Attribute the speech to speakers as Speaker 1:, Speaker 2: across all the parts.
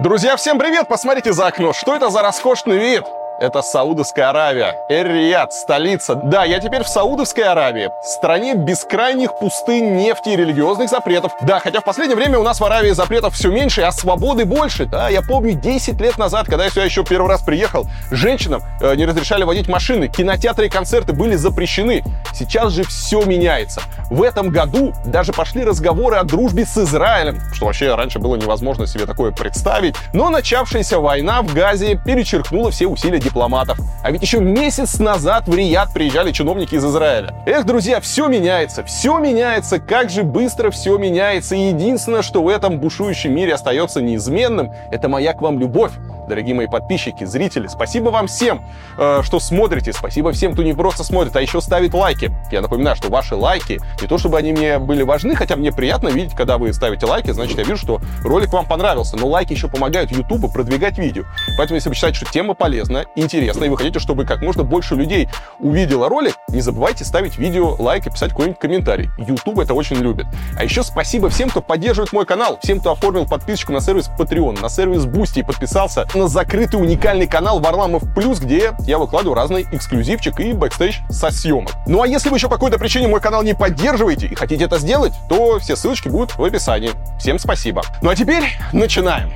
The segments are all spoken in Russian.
Speaker 1: Друзья, всем привет! Посмотрите за окно. Что это за роскошный вид? Это Саудовская Аравия. Эр-Рияд, столица. Да, я теперь в Саудовской Аравии. Стране бескрайних пустынь нефти и религиозных запретов. Да, хотя в последнее время у нас в Аравии запретов все меньше, а свободы больше. Да, я помню 10 лет назад, когда я сюда еще первый раз приехал, женщинам э, не разрешали водить машины, кинотеатры и концерты были запрещены. Сейчас же все меняется. В этом году даже пошли разговоры о дружбе с Израилем, что вообще раньше было невозможно себе такое представить. Но начавшаяся война в Газе перечеркнула все усилия дипломатов. А ведь еще месяц назад в Рияд приезжали чиновники из Израиля. Эх, друзья, все меняется, все меняется, как же быстро все меняется. И единственное, что в этом бушующем мире остается неизменным, это моя к вам любовь дорогие мои подписчики, зрители. Спасибо вам всем, э, что смотрите. Спасибо всем, кто не просто смотрит, а еще ставит лайки. Я напоминаю, что ваши лайки, не то чтобы они мне были важны, хотя мне приятно видеть, когда вы ставите лайки, значит, я вижу, что ролик вам понравился. Но лайки еще помогают YouTube продвигать видео. Поэтому, если вы считаете, что тема полезна, интересна, и вы хотите, чтобы как можно больше людей увидело ролик, не забывайте ставить видео лайк и писать какой-нибудь комментарий. YouTube это очень любит. А еще спасибо всем, кто поддерживает мой канал, всем, кто оформил подписочку на сервис Patreon, на сервис Boosty и подписался на закрытый уникальный канал Варламов Плюс, где я выкладываю разный эксклюзивчик и бэкстейдж со съемок. Ну а если вы еще по какой-то причине мой канал не поддерживаете и хотите это сделать, то все ссылочки будут в описании. Всем спасибо. Ну а теперь начинаем.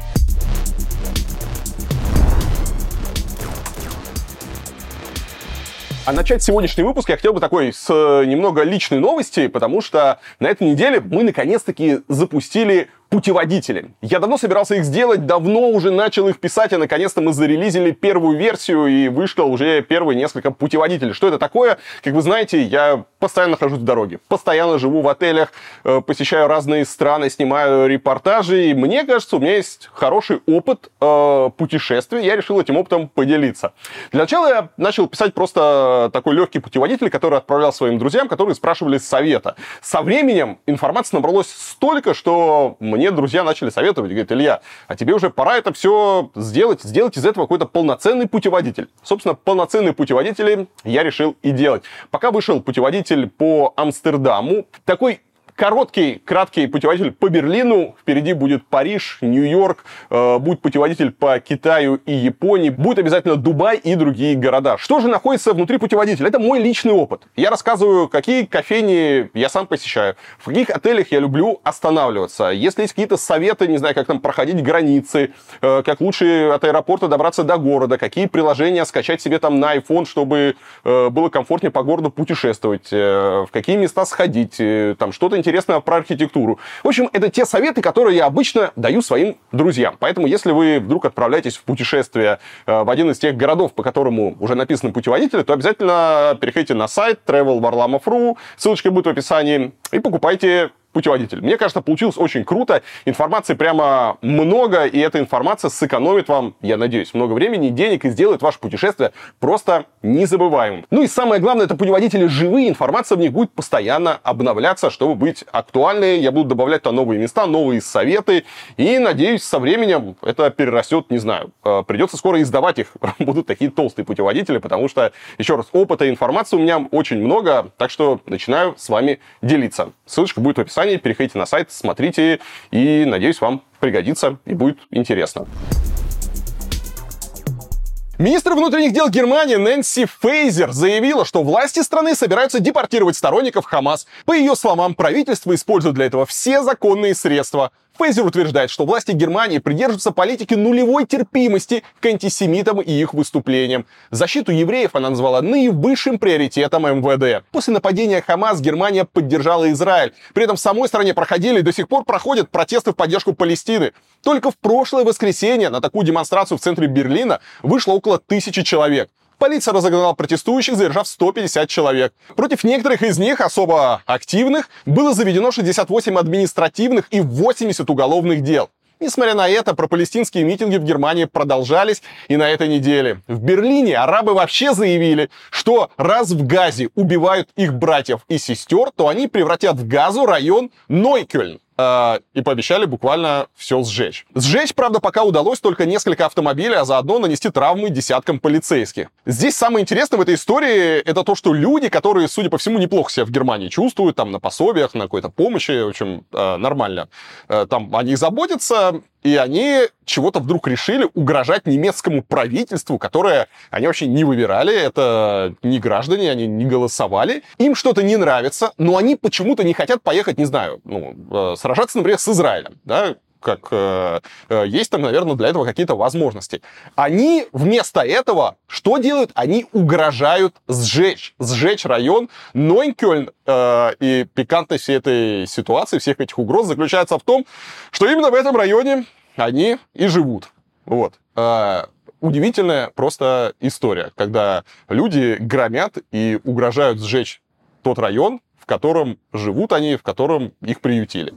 Speaker 1: А начать сегодняшний выпуск я хотел бы такой с э, немного личной новости, потому что на этой неделе мы наконец-таки запустили путеводители. Я давно собирался их сделать, давно уже начал их писать, и наконец-то мы зарелизили первую версию, и вышло уже первые несколько путеводителей. Что это такое? Как вы знаете, я постоянно нахожусь в дороге, постоянно живу в отелях, э, посещаю разные страны, снимаю репортажи, и мне кажется, у меня есть хороший опыт э, путешествий, я решил этим опытом поделиться. Для начала я начал писать просто такой легкий путеводитель, который отправлял своим друзьям, которые спрашивали совета. Со временем информации набралось столько, что мне мне друзья начали советовать, говорят, Илья, а тебе уже пора это все сделать, сделать из этого какой-то полноценный путеводитель. Собственно, полноценные путеводители я решил и делать. Пока вышел путеводитель по Амстердаму, такой Короткий, краткий путеводитель по Берлину. Впереди будет Париж, Нью-Йорк, э, будет путеводитель по Китаю и Японии. Будет обязательно Дубай и другие города. Что же находится внутри путеводителя? Это мой личный опыт. Я рассказываю, какие кофейни я сам посещаю, в каких отелях я люблю останавливаться. Если есть какие-то советы, не знаю, как там проходить границы, э, как лучше от аэропорта добраться до города, какие приложения скачать себе там на iPhone, чтобы э, было комфортнее по городу путешествовать, э, в какие места сходить, э, там что-то интересного про архитектуру. В общем, это те советы, которые я обычно даю своим друзьям. Поэтому, если вы вдруг отправляетесь в путешествие э, в один из тех городов, по которому уже написаны путеводители, то обязательно переходите на сайт travelvarlamov.ru, ссылочка будет в описании, и покупайте путеводитель. Мне кажется, получилось очень круто. Информации прямо много, и эта информация сэкономит вам, я надеюсь, много времени денег и сделает ваше путешествие просто незабываемым. Ну и самое главное, это путеводители живые, информация в них будет постоянно обновляться, чтобы быть актуальной. Я буду добавлять туда новые места, новые советы, и надеюсь, со временем это перерастет, не знаю, э, придется скоро издавать их. Будут такие толстые путеводители, потому что, еще раз, опыта и информации у меня очень много, так что начинаю с вами делиться. Ссылочка будет в описании описании. Переходите на сайт, смотрите, и, надеюсь, вам пригодится и будет интересно. Министр внутренних дел Германии Нэнси Фейзер заявила, что власти страны собираются депортировать сторонников Хамас. По ее словам, правительство использует для этого все законные средства. Фейзер утверждает, что власти Германии придерживаются политики нулевой терпимости к антисемитам и их выступлениям. Защиту евреев она назвала наивысшим приоритетом МВД. После нападения Хамас Германия поддержала Израиль. При этом в самой стране проходили и до сих пор проходят протесты в поддержку Палестины. Только в прошлое воскресенье на такую демонстрацию в центре Берлина вышло около тысячи человек. Полиция разогнала протестующих, задержав 150 человек. Против некоторых из них, особо активных, было заведено 68 административных и 80 уголовных дел. Несмотря на это, пропалестинские митинги в Германии продолжались и на этой неделе. В Берлине арабы вообще заявили, что раз в Газе убивают их братьев и сестер, то они превратят в Газу район Нойкельн. Э, и пообещали буквально все сжечь. Сжечь, правда, пока удалось только несколько автомобилей, а заодно нанести травмы десяткам полицейских. Здесь самое интересное в этой истории это то, что люди, которые, судя по всему, неплохо себя в Германии чувствуют, там на пособиях, на какой-то помощи, в общем, э, нормально, э, там о них заботятся, и они чего-то вдруг решили угрожать немецкому правительству, которое они вообще не выбирали, это не граждане, они не голосовали. Им что-то не нравится, но они почему-то не хотят поехать, не знаю, ну, э, сражаться, например, с Израилем, да, как э, э, есть там, наверное, для этого какие-то возможности. Они вместо этого что делают? Они угрожают сжечь, сжечь район Нойнкёльн. Э, и пикантность всей этой ситуации, всех этих угроз заключается в том, что именно в этом районе они и живут. Вот. Э, удивительная просто история, когда люди громят и угрожают сжечь тот район, в котором живут они, в котором их приютили.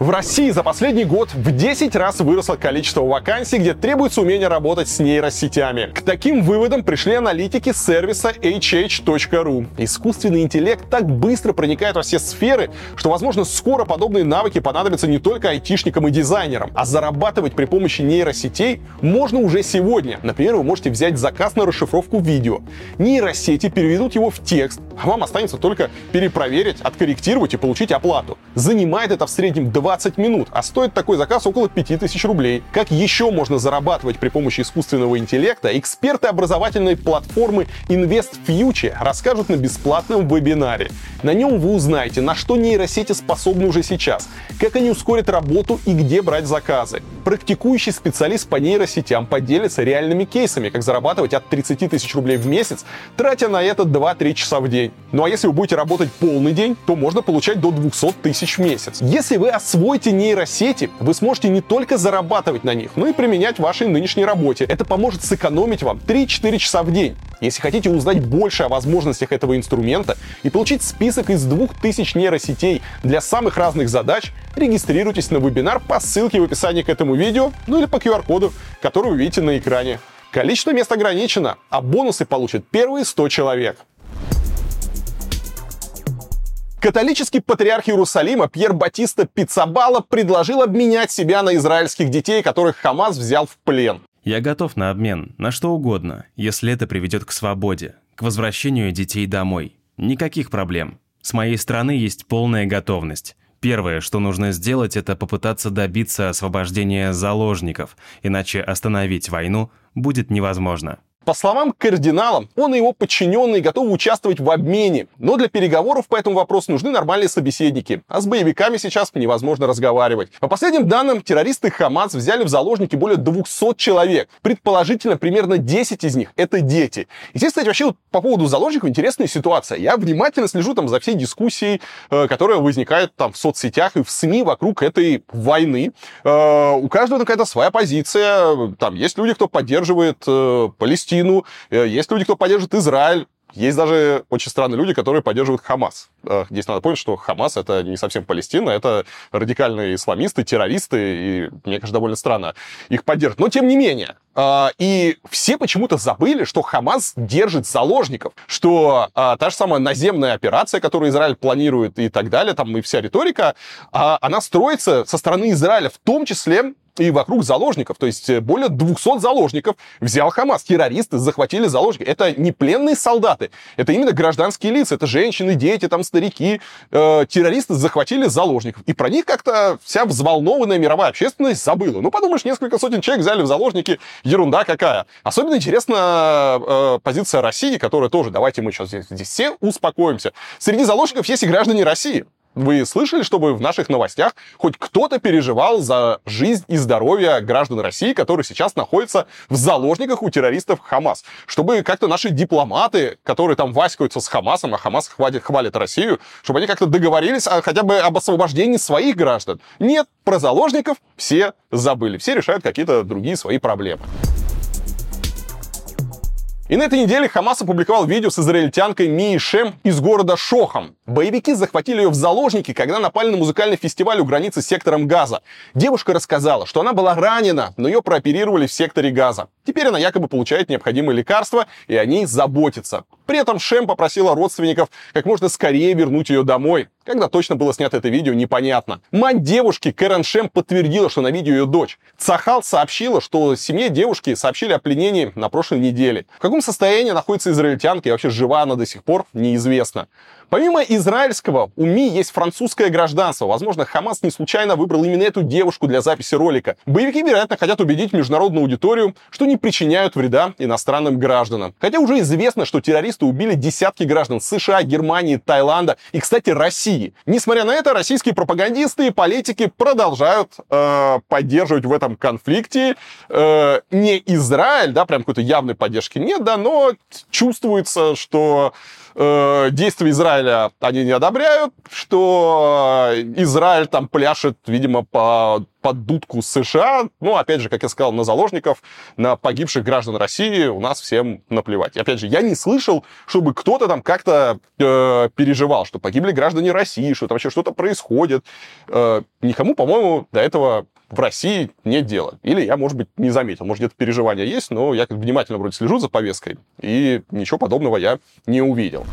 Speaker 1: В России за последний год в 10 раз выросло количество вакансий, где требуется умение работать с нейросетями. К таким выводам пришли аналитики сервиса hh.ru. Искусственный интеллект так быстро проникает во все сферы, что, возможно, скоро подобные навыки понадобятся не только айтишникам и дизайнерам, а зарабатывать при помощи нейросетей можно уже сегодня. Например, вы можете взять заказ на расшифровку видео. Нейросети переведут его в текст, а вам останется только перепроверить, откорректировать и получить оплату. Занимает это в среднем 20 минут, а стоит такой заказ около 5000 рублей. Как еще можно зарабатывать при помощи искусственного интеллекта, эксперты образовательной платформы Invest Future расскажут на бесплатном вебинаре. На нем вы узнаете, на что нейросети способны уже сейчас, как они ускорят работу и где брать заказы. Практикующий специалист по нейросетям поделится реальными кейсами, как зарабатывать от 30 тысяч рублей в месяц, тратя на это 2-3 часа в день. Ну а если вы будете работать полный день, то можно получать до 200 тысяч в месяц. Если вы освоите нейросети, вы сможете не только зарабатывать на них, но и применять в вашей нынешней работе. Это поможет сэкономить вам 3-4 часа в день. Если хотите узнать больше о возможностях этого инструмента и получить список из 2000 нейросетей для самых разных задач, регистрируйтесь на вебинар по ссылке в описании к этому видео, ну или по QR-коду, который вы видите на экране. Количество мест ограничено, а бонусы получат первые 100 человек. Католический патриарх Иерусалима Пьер Батиста Пиццабала предложил обменять себя на израильских детей, которых Хамас взял в плен.
Speaker 2: Я готов на обмен, на что угодно, если это приведет к свободе, к возвращению детей домой. Никаких проблем. С моей стороны есть полная готовность. Первое, что нужно сделать, это попытаться добиться освобождения заложников, иначе остановить войну будет невозможно.
Speaker 1: По словам кардинала, он и его подчиненные готовы участвовать в обмене, но для переговоров по этому вопросу нужны нормальные собеседники, а с боевиками сейчас невозможно разговаривать. По последним данным, террористы Хамас взяли в заложники более 200 человек. Предположительно, примерно 10 из них — это дети. И здесь, кстати, вообще вот по поводу заложников интересная ситуация. Я внимательно слежу там за всей дискуссией, э, которая возникает там в соцсетях и в СМИ вокруг этой войны. Э, у каждого какая-то своя позиция. Там есть люди, кто поддерживает э, Палестину, Палестину, э, есть люди, кто поддерживает Израиль, есть даже очень странные люди, которые поддерживают Хамас. Э, здесь надо понять, что Хамас это не совсем Палестина, это радикальные исламисты, террористы, и мне кажется, довольно странно их поддерживать. Но тем не менее, э, и все почему-то забыли, что Хамас держит заложников, что та же самая наземная операция, которую Израиль планирует и так далее, там и вся риторика, а, она строится со стороны Израиля, в том числе и вокруг заложников. То есть э, более 200 заложников взял Хамас. Террористы захватили заложников. Это не пленные солдаты, это именно гражданские лица. Это женщины, дети, там старики. Э, террористы захватили заложников. И про них как-то вся взволнованная мировая общественность забыла. Ну, подумаешь, несколько сотен человек взяли в заложники. Ерунда какая. Особенно интересна э, позиция России, которая тоже, давайте мы сейчас здесь, здесь все успокоимся. Среди заложников есть и граждане России. Вы слышали, чтобы в наших новостях хоть кто-то переживал за жизнь и здоровье граждан России, которые сейчас находятся в заложниках у террористов Хамас? Чтобы как-то наши дипломаты, которые там васькаются с Хамасом, а Хамас хвалит, хвалит Россию, чтобы они как-то договорились а, хотя бы об освобождении своих граждан. Нет, про заложников все забыли. Все решают какие-то другие свои проблемы. И на этой неделе Хамас опубликовал видео с израильтянкой Мии Шем из города Шохам. Боевики захватили ее в заложники, когда напали на музыкальный фестиваль у границы с сектором Газа. Девушка рассказала, что она была ранена, но ее прооперировали в секторе Газа. Теперь она якобы получает необходимые лекарства, и о ней заботится. При этом Шем попросила родственников как можно скорее вернуть ее домой. Когда точно было снято это видео, непонятно. Мать девушки, Кэрен Шем, подтвердила, что на видео ее дочь. Цахал сообщила, что семье девушки сообщили о пленении на прошлой неделе. В каком состоянии находится израильтянка и вообще жива она до сих пор, неизвестно. Помимо израильского у Ми есть французское гражданство. Возможно, Хамас не случайно выбрал именно эту девушку для записи ролика. Боевики, вероятно, хотят убедить международную аудиторию, что не причиняют вреда иностранным гражданам. Хотя уже известно, что террористы убили десятки граждан США, Германии, Таиланда и, кстати, России. Несмотря на это, российские пропагандисты и политики продолжают э, поддерживать в этом конфликте э, не Израиль, да, прям какой-то явной поддержки нет, да, но чувствуется, что э, действия Израиля они не одобряют, что Израиль там пляшет, видимо, по, под дудку США. Ну, опять же, как я сказал, на заложников, на погибших граждан России у нас всем наплевать. И, опять же, я не слышал, чтобы кто-то там как-то э, переживал, что погибли граждане России, что там вообще что-то происходит. Э, никому, по-моему, до этого в России нет дела. Или я, может быть, не заметил. Может, где-то переживания есть, но я внимательно вроде слежу за повесткой, и ничего подобного я не увидел.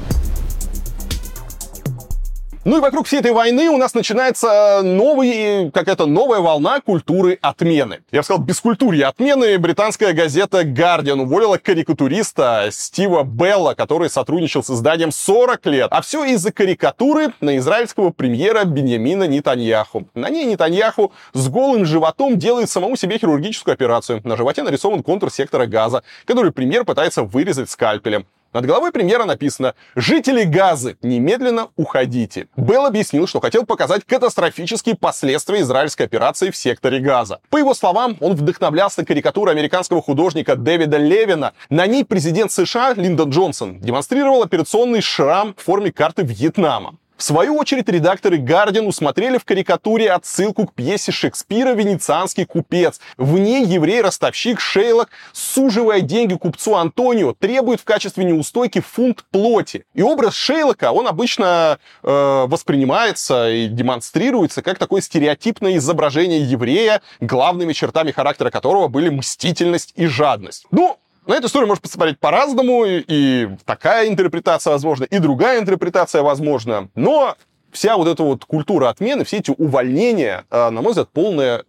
Speaker 1: Ну и вокруг всей этой войны у нас начинается новый, какая-то новая волна культуры отмены. Я бы сказал, бескультурье отмены. Британская газета Guardian уволила карикатуриста Стива Белла, который сотрудничал с изданием 40 лет. А все из-за карикатуры на израильского премьера Беньямина Нетаньяху. На ней Нетаньяху с голым животом делает самому себе хирургическую операцию. На животе нарисован контур сектора газа, который премьер пытается вырезать скальпелем. Над головой премьера написано «Жители Газы, немедленно уходите». Белл объяснил, что хотел показать катастрофические последствия израильской операции в секторе Газа. По его словам, он вдохновлялся карикатурой американского художника Дэвида Левина. На ней президент США Линдон Джонсон демонстрировал операционный шрам в форме карты Вьетнама. В свою очередь, редакторы Guardian усмотрели в карикатуре отсылку к пьесе Шекспира «Венецианский купец». В ней еврей-ростовщик Шейлок, суживая деньги купцу Антонио, требует в качестве неустойки фунт плоти. И образ Шейлока, он обычно э, воспринимается и демонстрируется как такое стереотипное изображение еврея, главными чертами характера которого были мстительность и жадность. Ну, на эту историю можно посмотреть по-разному, и такая интерпретация возможна, и другая интерпретация возможна. Но вся вот эта вот культура отмены, все эти увольнения, э, на мой взгляд, полная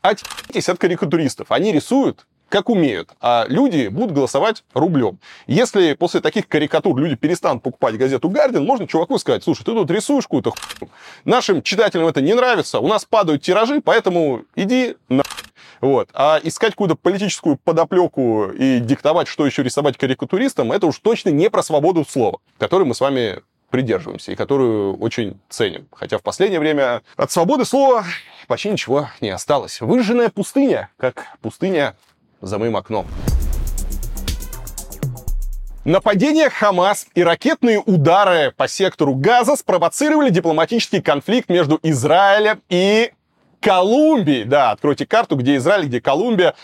Speaker 1: Отъебитесь от карикатуристов. Они рисуют как умеют, а люди будут голосовать рублем. Если после таких карикатур люди перестанут покупать газету «Гардиан», можно чуваку сказать, слушай, ты тут рисуешь какую-то хуйню. Нашим читателям это не нравится, у нас падают тиражи, поэтому иди на вот. А искать какую-то политическую подоплеку и диктовать, что еще рисовать карикатуристам, это уж точно не про свободу слова, которую мы с вами придерживаемся и которую очень ценим. Хотя в последнее время от свободы слова почти ничего не осталось. Выжженная пустыня, как пустыня за моим окном. Нападение Хамас и ракетные удары по сектору Газа спровоцировали дипломатический конфликт между Израилем и Колумбией. Да, откройте карту, где Израиль, где Колумбия.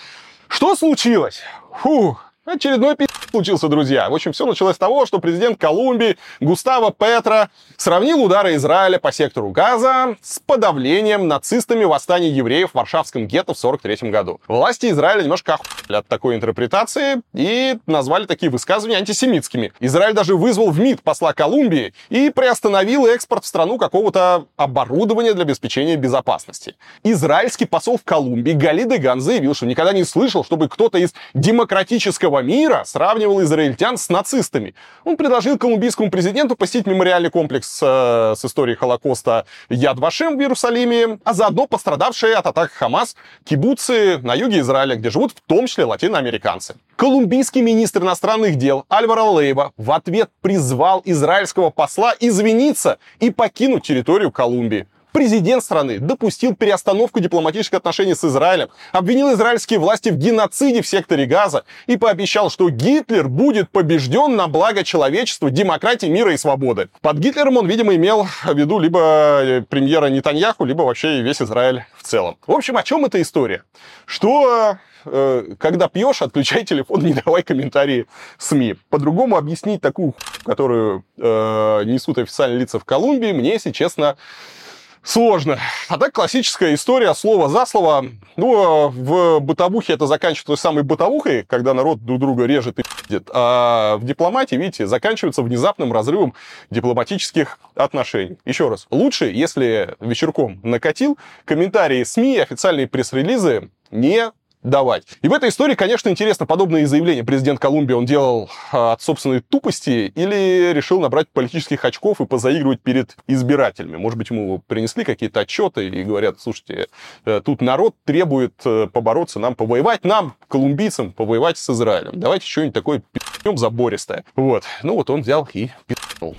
Speaker 1: Что случилось? Фух, Очередной пи*** случился, друзья. В общем, все началось с того, что президент Колумбии Густаво Петро сравнил удары Израиля по сектору Газа с подавлением нацистами восстания евреев в Варшавском гетто в 43 году. Власти Израиля немножко охуели от такой интерпретации и назвали такие высказывания антисемитскими. Израиль даже вызвал в МИД посла Колумбии и приостановил экспорт в страну какого-то оборудования для обеспечения безопасности. Израильский посол в Колумбии Гали Деган заявил, что никогда не слышал, чтобы кто-то из демократического арабского мира сравнивал израильтян с нацистами. Он предложил колумбийскому президенту посетить мемориальный комплекс э, с историей Холокоста Яд Вашем в Иерусалиме, а заодно пострадавшие от атак Хамас кибуцы на юге Израиля, где живут в том числе латиноамериканцы. Колумбийский министр иностранных дел Альваро Лейба в ответ призвал израильского посла извиниться и покинуть территорию Колумбии президент страны допустил переостановку дипломатических отношений с Израилем, обвинил израильские власти в геноциде в секторе Газа и пообещал, что Гитлер будет побежден на благо человечества, демократии, мира и свободы. Под Гитлером он, видимо, имел в виду либо э, премьера Нетаньяху, либо вообще весь Израиль в целом. В общем, о чем эта история? Что э, когда пьешь, отключай телефон, не давай комментарии СМИ. По-другому объяснить такую, которую э, несут официальные лица в Колумбии, мне, если честно, сложно. А так классическая история, слово за слово. Ну, в бытовухе это заканчивается самой бытовухой, когда народ друг друга режет и пиздит. А в дипломатии, видите, заканчивается внезапным разрывом дипломатических отношений. Еще раз, лучше, если вечерком накатил, комментарии СМИ, официальные пресс-релизы не давать. И в этой истории, конечно, интересно, подобные заявления президент Колумбии он делал а, от собственной тупости или решил набрать политических очков и позаигрывать перед избирателями. Может быть, ему принесли какие-то отчеты и говорят, слушайте, э, тут народ требует э, побороться нам, повоевать нам, колумбийцам, повоевать с Израилем. Давайте что-нибудь такое пи***нем забористое. Вот. Ну вот он взял и пи***нул.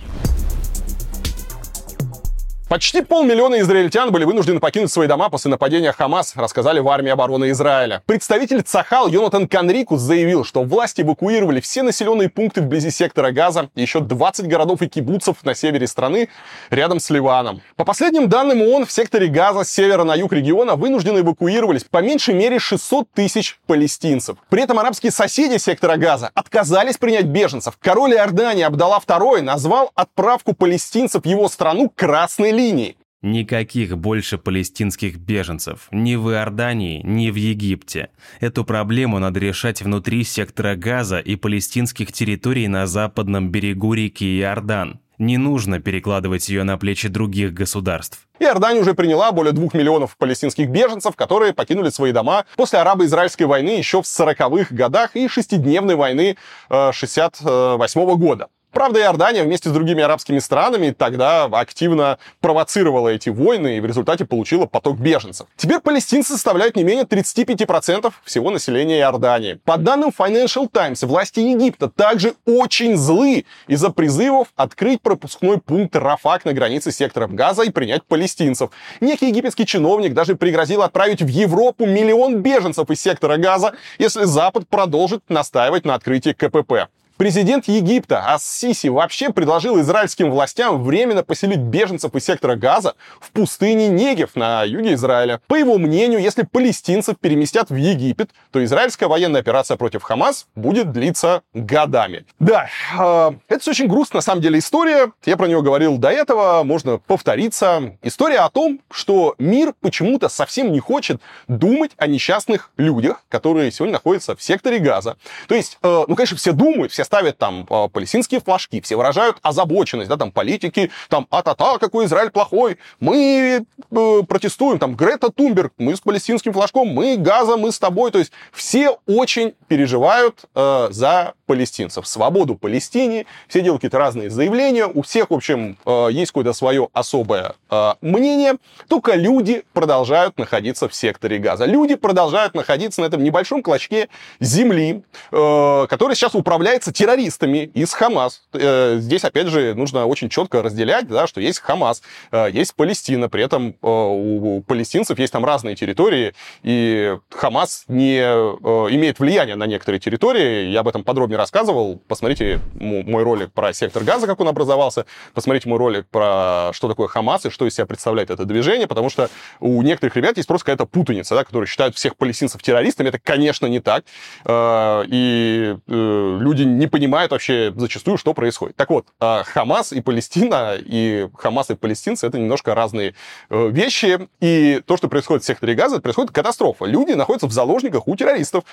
Speaker 1: Почти полмиллиона израильтян были вынуждены покинуть свои дома после нападения Хамас, рассказали в армии обороны Израиля. Представитель Цахал Йонатан Канрикус заявил, что власти эвакуировали все населенные пункты вблизи сектора Газа и еще 20 городов и кибуцев на севере страны, рядом с Ливаном. По последним данным ООН, в секторе Газа с севера на юг региона вынуждены эвакуировались по меньшей мере 600 тысяч палестинцев. При этом арабские соседи сектора Газа отказались принять беженцев. Король Иордании Абдалла II назвал отправку палестинцев в его страну красной линии.
Speaker 2: Никаких больше палестинских беженцев ни в Иордании, ни в Египте. Эту проблему надо решать внутри сектора Газа и палестинских территорий на западном берегу реки Иордан. Не нужно перекладывать ее на плечи других государств.
Speaker 1: Иордания уже приняла более двух миллионов палестинских беженцев, которые покинули свои дома после арабо-израильской войны еще в 40-х годах и шестидневной войны 68 -го года. Правда, Иордания вместе с другими арабскими странами тогда активно провоцировала эти войны и в результате получила поток беженцев. Теперь палестинцы составляют не менее 35% всего населения Иордании. По данным Financial Times, власти Египта также очень злы из-за призывов открыть пропускной пункт Рафак на границе секторов Газа и принять палестинцев. Некий египетский чиновник даже пригрозил отправить в Европу миллион беженцев из сектора Газа, если Запад продолжит настаивать на открытии КПП. Президент Египта Ас-Сиси вообще предложил израильским властям временно поселить беженцев из сектора Газа в пустыне Негев на юге Израиля. По его мнению, если палестинцев переместят в Египет, то израильская военная операция против Хамас будет длиться годами. Да, э, это очень грустная на самом деле история. Я про нее говорил до этого, можно повториться. История о том, что мир почему-то совсем не хочет думать о несчастных людях, которые сегодня находятся в секторе Газа. То есть, э, ну, конечно, все думают, все ставят там а, палестинские флажки, все выражают озабоченность, да, там политики, там, а-та-та, какой Израиль плохой, мы э, протестуем, там, Грета Тумберг, мы с палестинским флажком, мы Газа, мы с тобой, то есть все очень переживают э, за палестинцев, свободу Палестине, все делают какие-то разные заявления, у всех, в общем, э, есть какое-то свое особое э, мнение, только люди продолжают находиться в секторе Газа. Люди продолжают находиться на этом небольшом клочке земли, э, который сейчас управляется террористами из Хамас. Э, здесь, опять же, нужно очень четко разделять, да, что есть Хамас, э, есть Палестина, при этом э, у палестинцев есть там разные территории, и Хамас не имеет влияния на некоторые территории. Я об этом подробнее рассказывал. Посмотрите мой ролик про сектор газа, как он образовался. Посмотрите мой ролик про что такое Хамас и что из себя представляет это движение, потому что у некоторых ребят есть просто какая-то путаница, да, которые считают всех палестинцев террористами. Это, конечно, не так. И люди не не понимают вообще зачастую, что происходит. Так вот, а, Хамас и Палестина, и Хамас и палестинцы — это немножко разные э, вещи. И то, что происходит в секторе Газа, происходит катастрофа. Люди находятся в заложниках у террористов.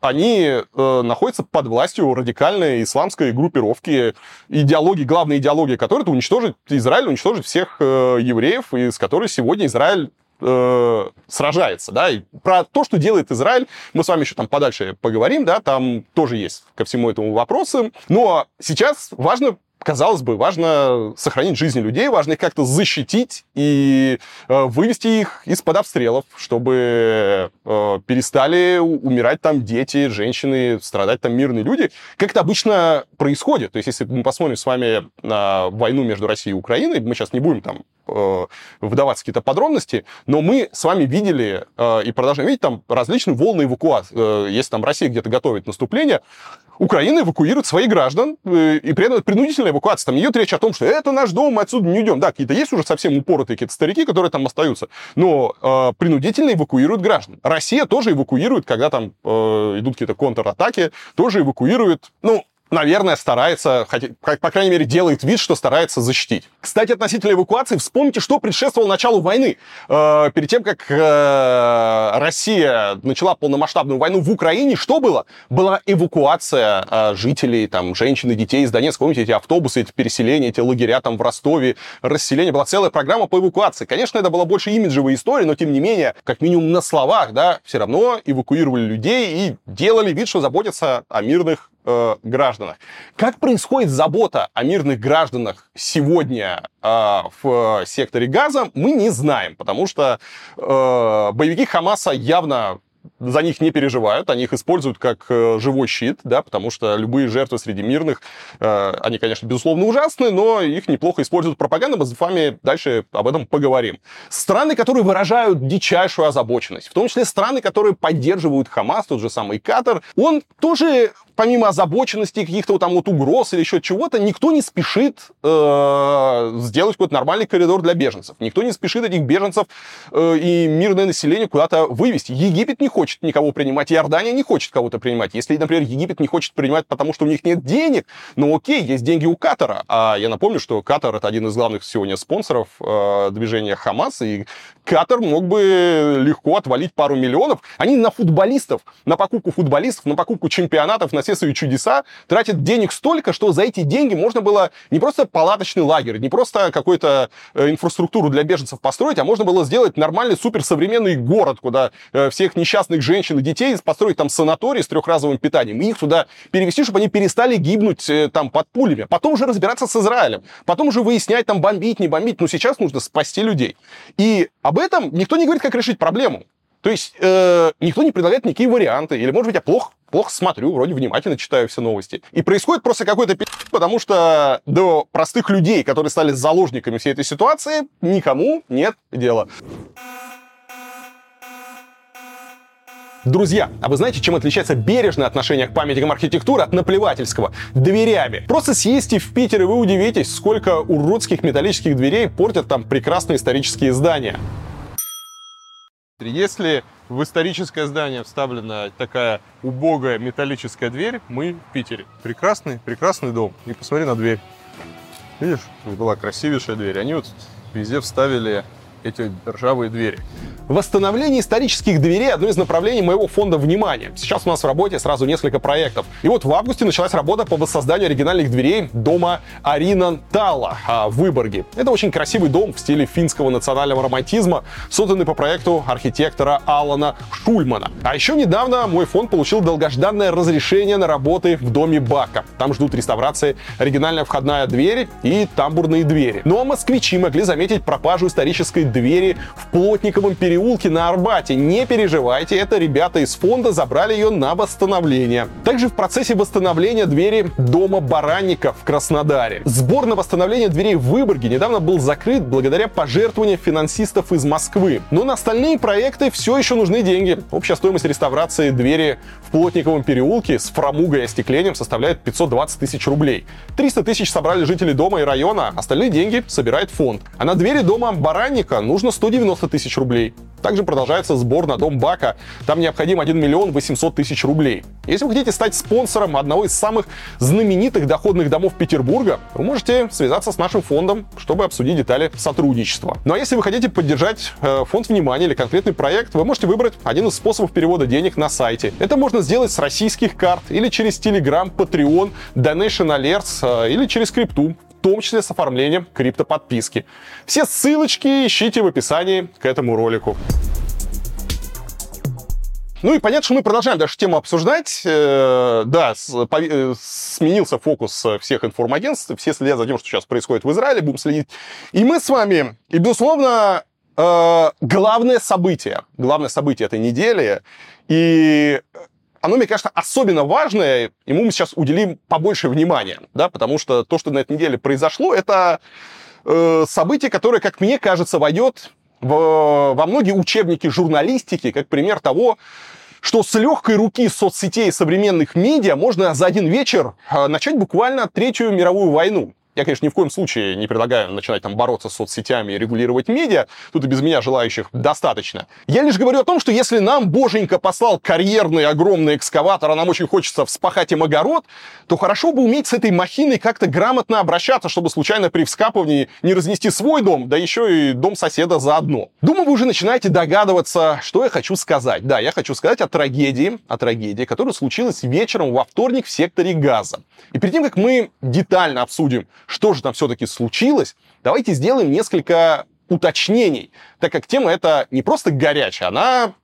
Speaker 1: Они э, находятся под властью радикальной исламской группировки, идеологии, главной идеологии которой — это уничтожить Израиль, уничтожить всех э, евреев, и с которой сегодня Израиль э, сражается, да, и про то, что делает Израиль, мы с вами еще там подальше поговорим, да, там тоже есть ко всему этому вопросы, но сейчас важно казалось бы, важно сохранить жизни людей, важно их как-то защитить и э, вывести их из-под обстрелов, чтобы э, перестали умирать там дети, женщины, страдать там мирные люди, как это обычно происходит. То есть, если мы посмотрим с вами на войну между Россией и Украиной, мы сейчас не будем там э, вдаваться в какие-то подробности, но мы с вами видели э, и продолжаем видеть там различные волны эвакуации. Э, если там Россия где-то готовит наступление, Украина эвакуирует своих граждан, и при этом это принудительная эвакуация. Там идет речь о том, что это наш дом, мы отсюда не уйдем. Да, какие-то есть уже совсем упоротые какие-то старики, которые там остаются, но э, принудительно эвакуируют граждан. Россия тоже эвакуирует, когда там э, идут какие-то контратаки, тоже эвакуирует, ну, наверное, старается, по крайней мере, делает вид, что старается защитить. Кстати, относительно эвакуации, вспомните, что предшествовало началу войны. Э, перед тем, как э, Россия начала полномасштабную войну в Украине, что было? Была эвакуация э, жителей, там, женщин и детей из Донецка. Помните эти автобусы, эти переселения, эти лагеря там в Ростове, расселение. Была целая программа по эвакуации. Конечно, это была больше имиджевая история, но, тем не менее, как минимум на словах, да, все равно эвакуировали людей и делали вид, что заботятся о мирных э, гражданах. Как происходит забота о мирных гражданах сегодня э, в секторе Газа, мы не знаем, потому что э, боевики Хамаса явно за них не переживают, они их используют как э, живой щит, да, потому что любые жертвы среди мирных, э, они, конечно, безусловно ужасны, но их неплохо используют пропаганда. Мы с вами дальше об этом поговорим. Страны, которые выражают дичайшую озабоченность, в том числе страны, которые поддерживают Хамас, тот же самый Катар, он тоже помимо озабоченности, каких-то там вот угроз или еще чего-то, никто не спешит э, сделать какой-то нормальный коридор для беженцев. Никто не спешит этих беженцев э, и мирное население куда-то вывести. Египет не хочет никого принимать, Иордания не хочет кого-то принимать. Если, например, Египет не хочет принимать, потому что у них нет денег, ну окей, есть деньги у Катара. А я напомню, что Катар это один из главных сегодня спонсоров э, движения Хамас, и Катар мог бы легко отвалить пару миллионов. Они на футболистов, на покупку футболистов, на покупку чемпионатов, на все свои чудеса, тратят денег столько, что за эти деньги можно было не просто палаточный лагерь, не просто какую-то э, инфраструктуру для беженцев построить, а можно было сделать нормальный суперсовременный город, куда э, всех несчастных женщин и детей построить там санаторий с трехразовым питанием, и их туда перевести, чтобы они перестали гибнуть э, там под пулями. Потом уже разбираться с Израилем, потом уже выяснять, там, бомбить, не бомбить. Но сейчас нужно спасти людей. И об этом никто не говорит, как решить проблему. То есть э, никто не предлагает никакие варианты. Или, может быть, я плохо, плохо смотрю, вроде внимательно читаю все новости. И происходит просто какой-то пи***, потому что до простых людей, которые стали заложниками всей этой ситуации, никому нет дела. Друзья, а вы знаете, чем отличается бережное отношение к памятникам архитектуры от наплевательского? Дверями. Просто съездите в Питер, и вы удивитесь, сколько уродских металлических дверей портят там прекрасные исторические здания.
Speaker 3: Если в историческое здание вставлена такая убогая металлическая дверь, мы в Питере. Прекрасный, прекрасный дом. И посмотри на дверь. Видишь, была красивейшая дверь. Они вот везде вставили эти ржавые двери.
Speaker 1: Восстановление исторических дверей – одно из направлений моего фонда внимания. Сейчас у нас в работе сразу несколько проектов. И вот в августе началась работа по воссозданию оригинальных дверей дома Аринан Тала в Выборге. Это очень красивый дом в стиле финского национального романтизма, созданный по проекту архитектора Алана Шульмана. А еще недавно мой фонд получил долгожданное разрешение на работы в доме Бака. Там ждут реставрации оригинальная входная дверь и тамбурные двери. Ну а москвичи могли заметить пропажу исторической двери в Плотниковом переулке на Арбате. Не переживайте, это ребята из фонда забрали ее на восстановление. Также в процессе восстановления двери дома Баранников в Краснодаре. Сбор на восстановление дверей в Выборге недавно был закрыт благодаря пожертвованию финансистов из Москвы. Но на остальные проекты все еще нужны деньги. Общая стоимость реставрации двери в Плотниковом переулке с фрамугой и остеклением составляет 520 тысяч рублей. 300 тысяч собрали жители дома и района, остальные деньги собирает фонд. А на двери дома Баранника нужно 190 тысяч рублей. Также продолжается сбор на дом Бака. Там необходим 1 миллион 800 тысяч рублей. Если вы хотите стать спонсором одного из самых знаменитых доходных домов Петербурга, вы можете связаться с нашим фондом, чтобы обсудить детали сотрудничества. Ну а если вы хотите поддержать э, фонд внимания или конкретный проект, вы можете выбрать один из способов перевода денег на сайте. Это можно сделать с российских карт или через Telegram, Patreon, Donation Alerts э, или через крипту том числе с оформлением криптоподписки. Все ссылочки ищите в описании к этому ролику. Ну и понятно, что мы продолжаем даже тему обсуждать. Э, да, э, сменился фокус всех информагентств, все следят за тем, что сейчас происходит в Израиле, будем следить. И мы с вами, и безусловно, э, главное событие, главное событие этой недели, и оно, мне кажется, особенно важное, ему мы сейчас уделим побольше внимания, да, потому что то, что на этой неделе произошло, это э, событие, которое, как мне кажется, войдет в, во многие учебники журналистики, как пример того, что с легкой руки соцсетей современных медиа можно за один вечер э, начать буквально Третью мировую войну. Я, конечно, ни в коем случае не предлагаю начинать там бороться с соцсетями и регулировать медиа. Тут и без меня желающих достаточно. Я лишь говорю о том, что если нам боженька послал карьерный огромный экскаватор, а нам очень хочется вспахать им огород, то хорошо бы уметь с этой махиной как-то грамотно обращаться, чтобы случайно при вскапывании не разнести свой дом, да еще и дом соседа заодно. Думаю, вы уже начинаете догадываться, что я хочу сказать. Да, я хочу сказать о трагедии, о трагедии, которая случилась вечером во вторник в секторе газа. И перед тем, как мы детально обсудим, что же там все-таки случилось, давайте сделаем несколько уточнений, так как тема эта не просто горячая, она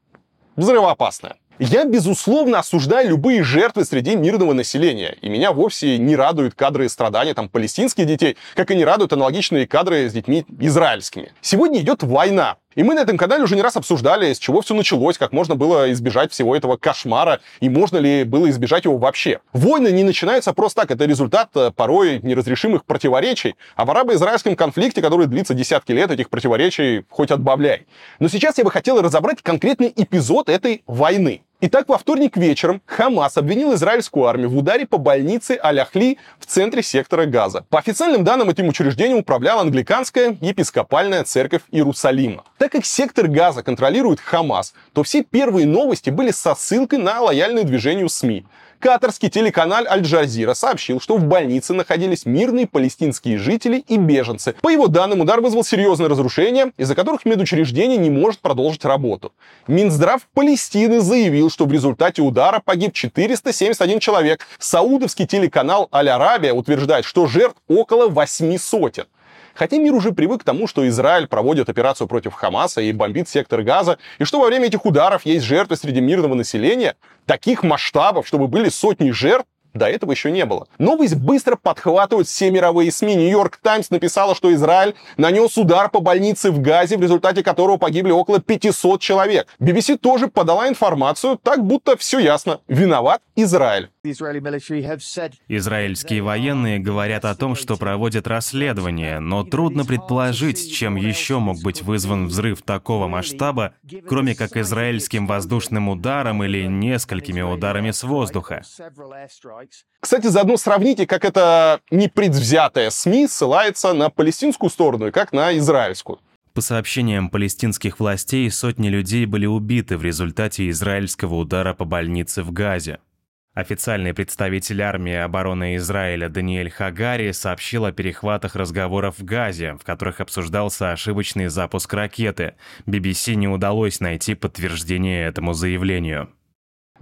Speaker 1: взрывоопасная. Я, безусловно, осуждаю любые жертвы среди мирного населения. И меня вовсе не радуют кадры страдания там, палестинских детей, как и не радуют аналогичные кадры с детьми израильскими. Сегодня идет война. И мы на этом канале уже не раз обсуждали, с чего все началось, как можно было избежать всего этого кошмара, и можно ли было избежать его вообще. Войны не начинаются просто так, это результат э, порой неразрешимых противоречий, а в арабо-израильском конфликте, который длится десятки лет, этих противоречий хоть отбавляй. Но сейчас я бы хотел разобрать конкретный эпизод этой войны. Итак, во вторник вечером Хамас обвинил израильскую армию в ударе по больнице Аль-Ахли в центре сектора Газа. По официальным данным, этим учреждением управляла англиканская епископальная церковь Иерусалима. Так как сектор Газа контролирует Хамас, то все первые новости были со ссылкой на лояльное движению СМИ. Катарский телеканал Аль-Джазира сообщил, что в больнице находились мирные палестинские жители и беженцы. По его данным, удар вызвал серьезные разрушения, из-за которых медучреждение не может продолжить работу. Минздрав Палестины заявил, что в результате удара погиб 471 человек. Саудовский телеканал Аль-Арабия утверждает, что жертв около 8 сотен. Хотя мир уже привык к тому, что Израиль проводит операцию против Хамаса и бомбит сектор Газа, и что во время этих ударов есть жертвы среди мирного населения, таких масштабов, чтобы были сотни жертв, до этого еще не было. Новость быстро подхватывают все мировые СМИ. Нью-Йорк Таймс написала, что Израиль нанес удар по больнице в Газе, в результате которого погибли около 500 человек. BBC тоже подала информацию, так будто все ясно. Виноват Израиль.
Speaker 2: Израильские военные говорят о том, что проводят расследование, но трудно предположить, чем еще мог быть вызван взрыв такого масштаба, кроме как израильским воздушным ударом или несколькими ударами с воздуха.
Speaker 1: Кстати, заодно сравните, как это непредвзятая СМИ ссылается на палестинскую сторону и как на израильскую.
Speaker 2: По сообщениям палестинских властей, сотни людей были убиты в результате израильского удара по больнице в Газе. Официальный представитель армии обороны Израиля Даниэль Хагари сообщил о перехватах разговоров в Газе, в которых обсуждался ошибочный запуск ракеты. BBC не удалось найти подтверждение этому заявлению.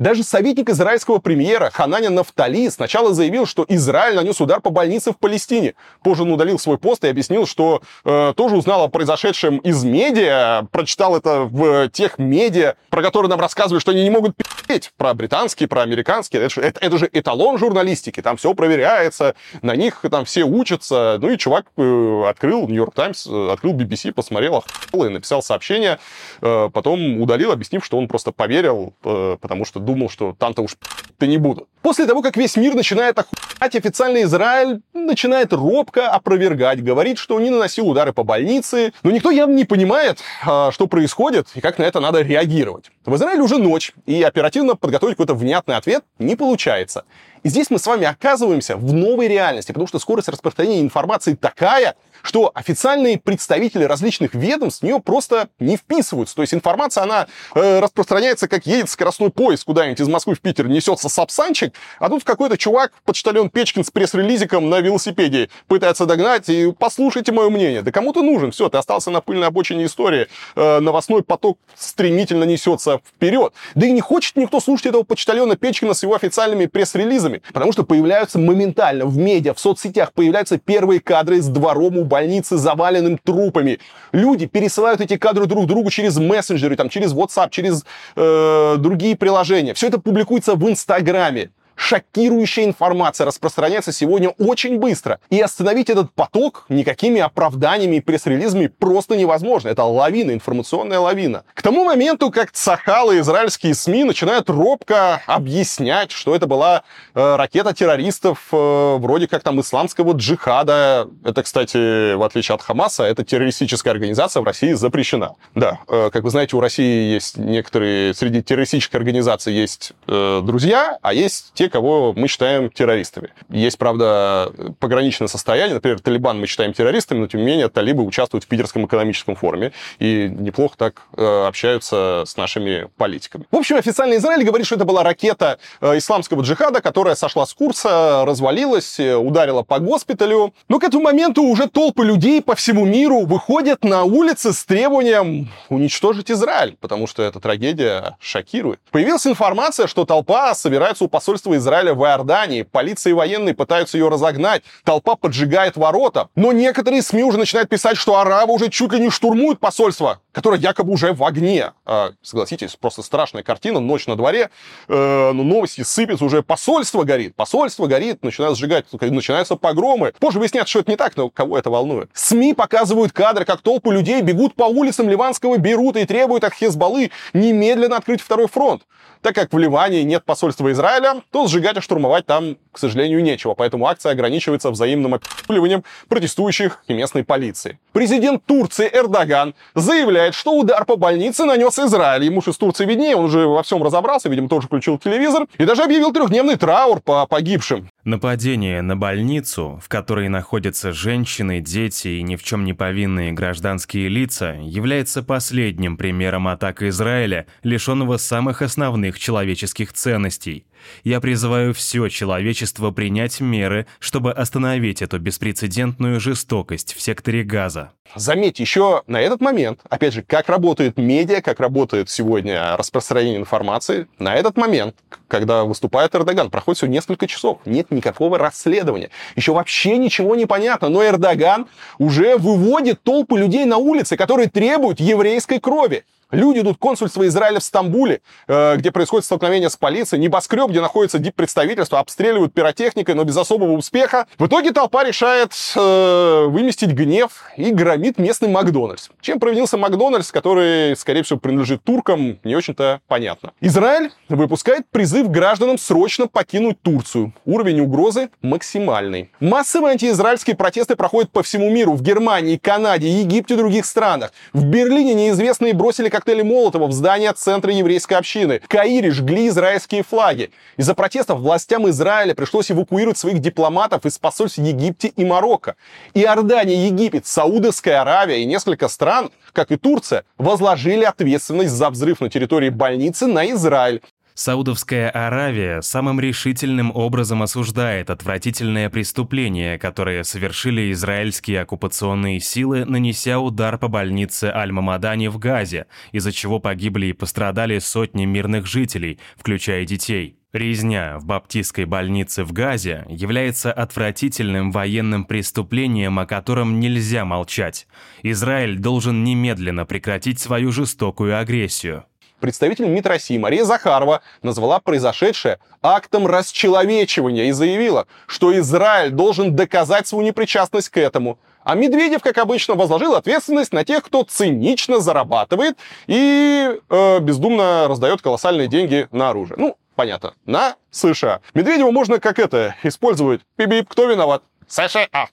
Speaker 1: Даже советник израильского премьера Хананя Нафтали сначала заявил, что Израиль нанес удар по больнице в Палестине. Позже он удалил свой пост и объяснил, что э, тоже узнал о произошедшем из медиа, прочитал это в тех медиа, про которые нам рассказывали, что они не могут пи***ть, про британские, про американские. Это, это, это же эталон журналистики, там все проверяется, на них там все учатся. Ну и чувак э, открыл Нью-Йорк Таймс, э, открыл BBC, посмотрел, и написал сообщение, э, потом удалил, объяснив, что он просто поверил, э, потому что думал, что там-то уж ты не буду. После того, как весь мир начинает охуять, официальный Израиль начинает робко опровергать, говорит, что не наносил удары по больнице, но никто явно не понимает, а, что происходит и как на это надо реагировать. В Израиле уже ночь, и оперативно подготовить какой-то внятный ответ не получается. И здесь мы с вами оказываемся в новой реальности, потому что скорость распространения информации такая, что официальные представители различных ведомств в нее просто не вписываются. То есть информация, она э, распространяется, как едет скоростной поезд куда-нибудь из Москвы в Питер, несется сапсанчик, а тут какой-то чувак, почтальон Печкин с пресс-релизиком на велосипеде пытается догнать, и послушайте мое мнение. Да кому ты нужен? Все, ты остался на пыльной обочине истории. Э, новостной поток стремительно несется вперед. Да и не хочет никто слушать этого почтальона Печкина с его официальными пресс-релизами, потому что появляются моментально в медиа, в соцсетях появляются первые кадры с двором у больницы заваленным трупами. Люди пересылают эти кадры друг другу через мессенджеры, там, через WhatsApp, через э, другие приложения. Все это публикуется в Инстаграме шокирующая информация распространяется сегодня очень быстро. И остановить этот поток никакими оправданиями и пресс-релизами просто невозможно. Это лавина, информационная лавина. К тому моменту, как Цахал и израильские СМИ начинают робко объяснять, что это была э, ракета террористов э, вроде как там исламского джихада. Это, кстати, в отличие от Хамаса, эта террористическая организация в России запрещена. Да, э, как вы знаете, у России есть некоторые, среди террористических организаций есть э, друзья, а есть те, кого мы считаем террористами. Есть, правда, пограничное состояние. Например, Талибан мы считаем террористами, но, тем не менее, талибы участвуют в Питерском экономическом форуме и неплохо так э, общаются с нашими политиками. В общем, официальный Израиль говорит, что это была ракета э, исламского джихада, которая сошла с курса, развалилась, э, ударила по госпиталю. Но к этому моменту уже толпы людей по всему миру выходят на улицы с требованием уничтожить Израиль, потому что эта трагедия шокирует. Появилась информация, что толпа собирается у посольства Израиля в Иордании, полиция и военные пытаются ее разогнать, толпа поджигает ворота. Но некоторые СМИ уже начинают писать, что арабы уже чуть ли не штурмуют посольство, которое якобы уже в огне. А, согласитесь, просто страшная картина, ночь на дворе, э, ну, новости сыпятся, уже посольство горит, посольство горит, начинают сжигать, начинаются погромы. Позже выясняется, что это не так, но кого это волнует? СМИ показывают кадры, как толпы людей бегут по улицам Ливанского Бейрута и требуют от Хезбаллы немедленно открыть второй фронт. Так как в Ливане нет посольства Израиля, то сжигать и штурмовать там, к сожалению, нечего. Поэтому акция ограничивается взаимным опиливанием протестующих и местной полиции. Президент Турции Эрдоган заявляет, что удар по больнице нанес Израиль. Ему же из Турции виднее, он уже во всем разобрался, видимо, тоже включил телевизор. И даже объявил трехдневный траур по погибшим.
Speaker 2: Нападение на больницу, в которой находятся женщины, дети и ни в чем не повинные гражданские лица, является последним примером атак Израиля, лишенного самых основных человеческих ценностей. Я призываю все человечество принять меры, чтобы остановить эту беспрецедентную жестокость в секторе Газа.
Speaker 1: Заметьте, еще на этот момент, опять же, как работает медиа, как работает сегодня распространение информации, на этот момент, когда выступает Эрдоган, проходит всего несколько часов, нет никакого расследования. Еще вообще ничего не понятно, но Эрдоган уже выводит толпы людей на улицы, которые требуют еврейской крови. Люди идут консульство Израиля в Стамбуле, э, где происходит столкновение с полицией, небоскреб, где находится диппредставительство, обстреливают пиротехникой, но без особого успеха. В итоге толпа решает э, выместить гнев и громит местный Макдональдс. Чем провинился Макдональдс, который, скорее всего, принадлежит туркам, не очень-то понятно. Израиль выпускает призыв гражданам срочно покинуть Турцию. Уровень угрозы максимальный. Массовые антиизраильские протесты проходят по всему миру. В Германии, Канаде, Египте и других странах. В Берлине неизвестные бросили как коктейли Молотова в здание центра еврейской общины. В Каире жгли израильские флаги. Из-за протестов властям Израиля пришлось эвакуировать своих дипломатов из посольств Египте и Марокко. Иордания, Египет, Саудовская Аравия и несколько стран, как и Турция, возложили ответственность за взрыв на территории больницы на Израиль.
Speaker 2: Саудовская Аравия самым решительным образом осуждает отвратительное преступление, которое совершили израильские оккупационные силы, нанеся удар по больнице Аль-Мамадани в Газе, из-за чего погибли и пострадали сотни мирных жителей, включая детей. Резня в баптистской больнице в Газе является отвратительным военным преступлением, о котором нельзя молчать. Израиль должен немедленно прекратить свою жестокую агрессию
Speaker 1: представитель МИД России Мария Захарова назвала произошедшее актом расчеловечивания и заявила, что Израиль должен доказать свою непричастность к этому. А Медведев, как обычно, возложил ответственность на тех, кто цинично зарабатывает и э, бездумно раздает колоссальные деньги на оружие. Ну, понятно, на США. Медведева можно как это использовать. Пип-пип, кто виноват? США.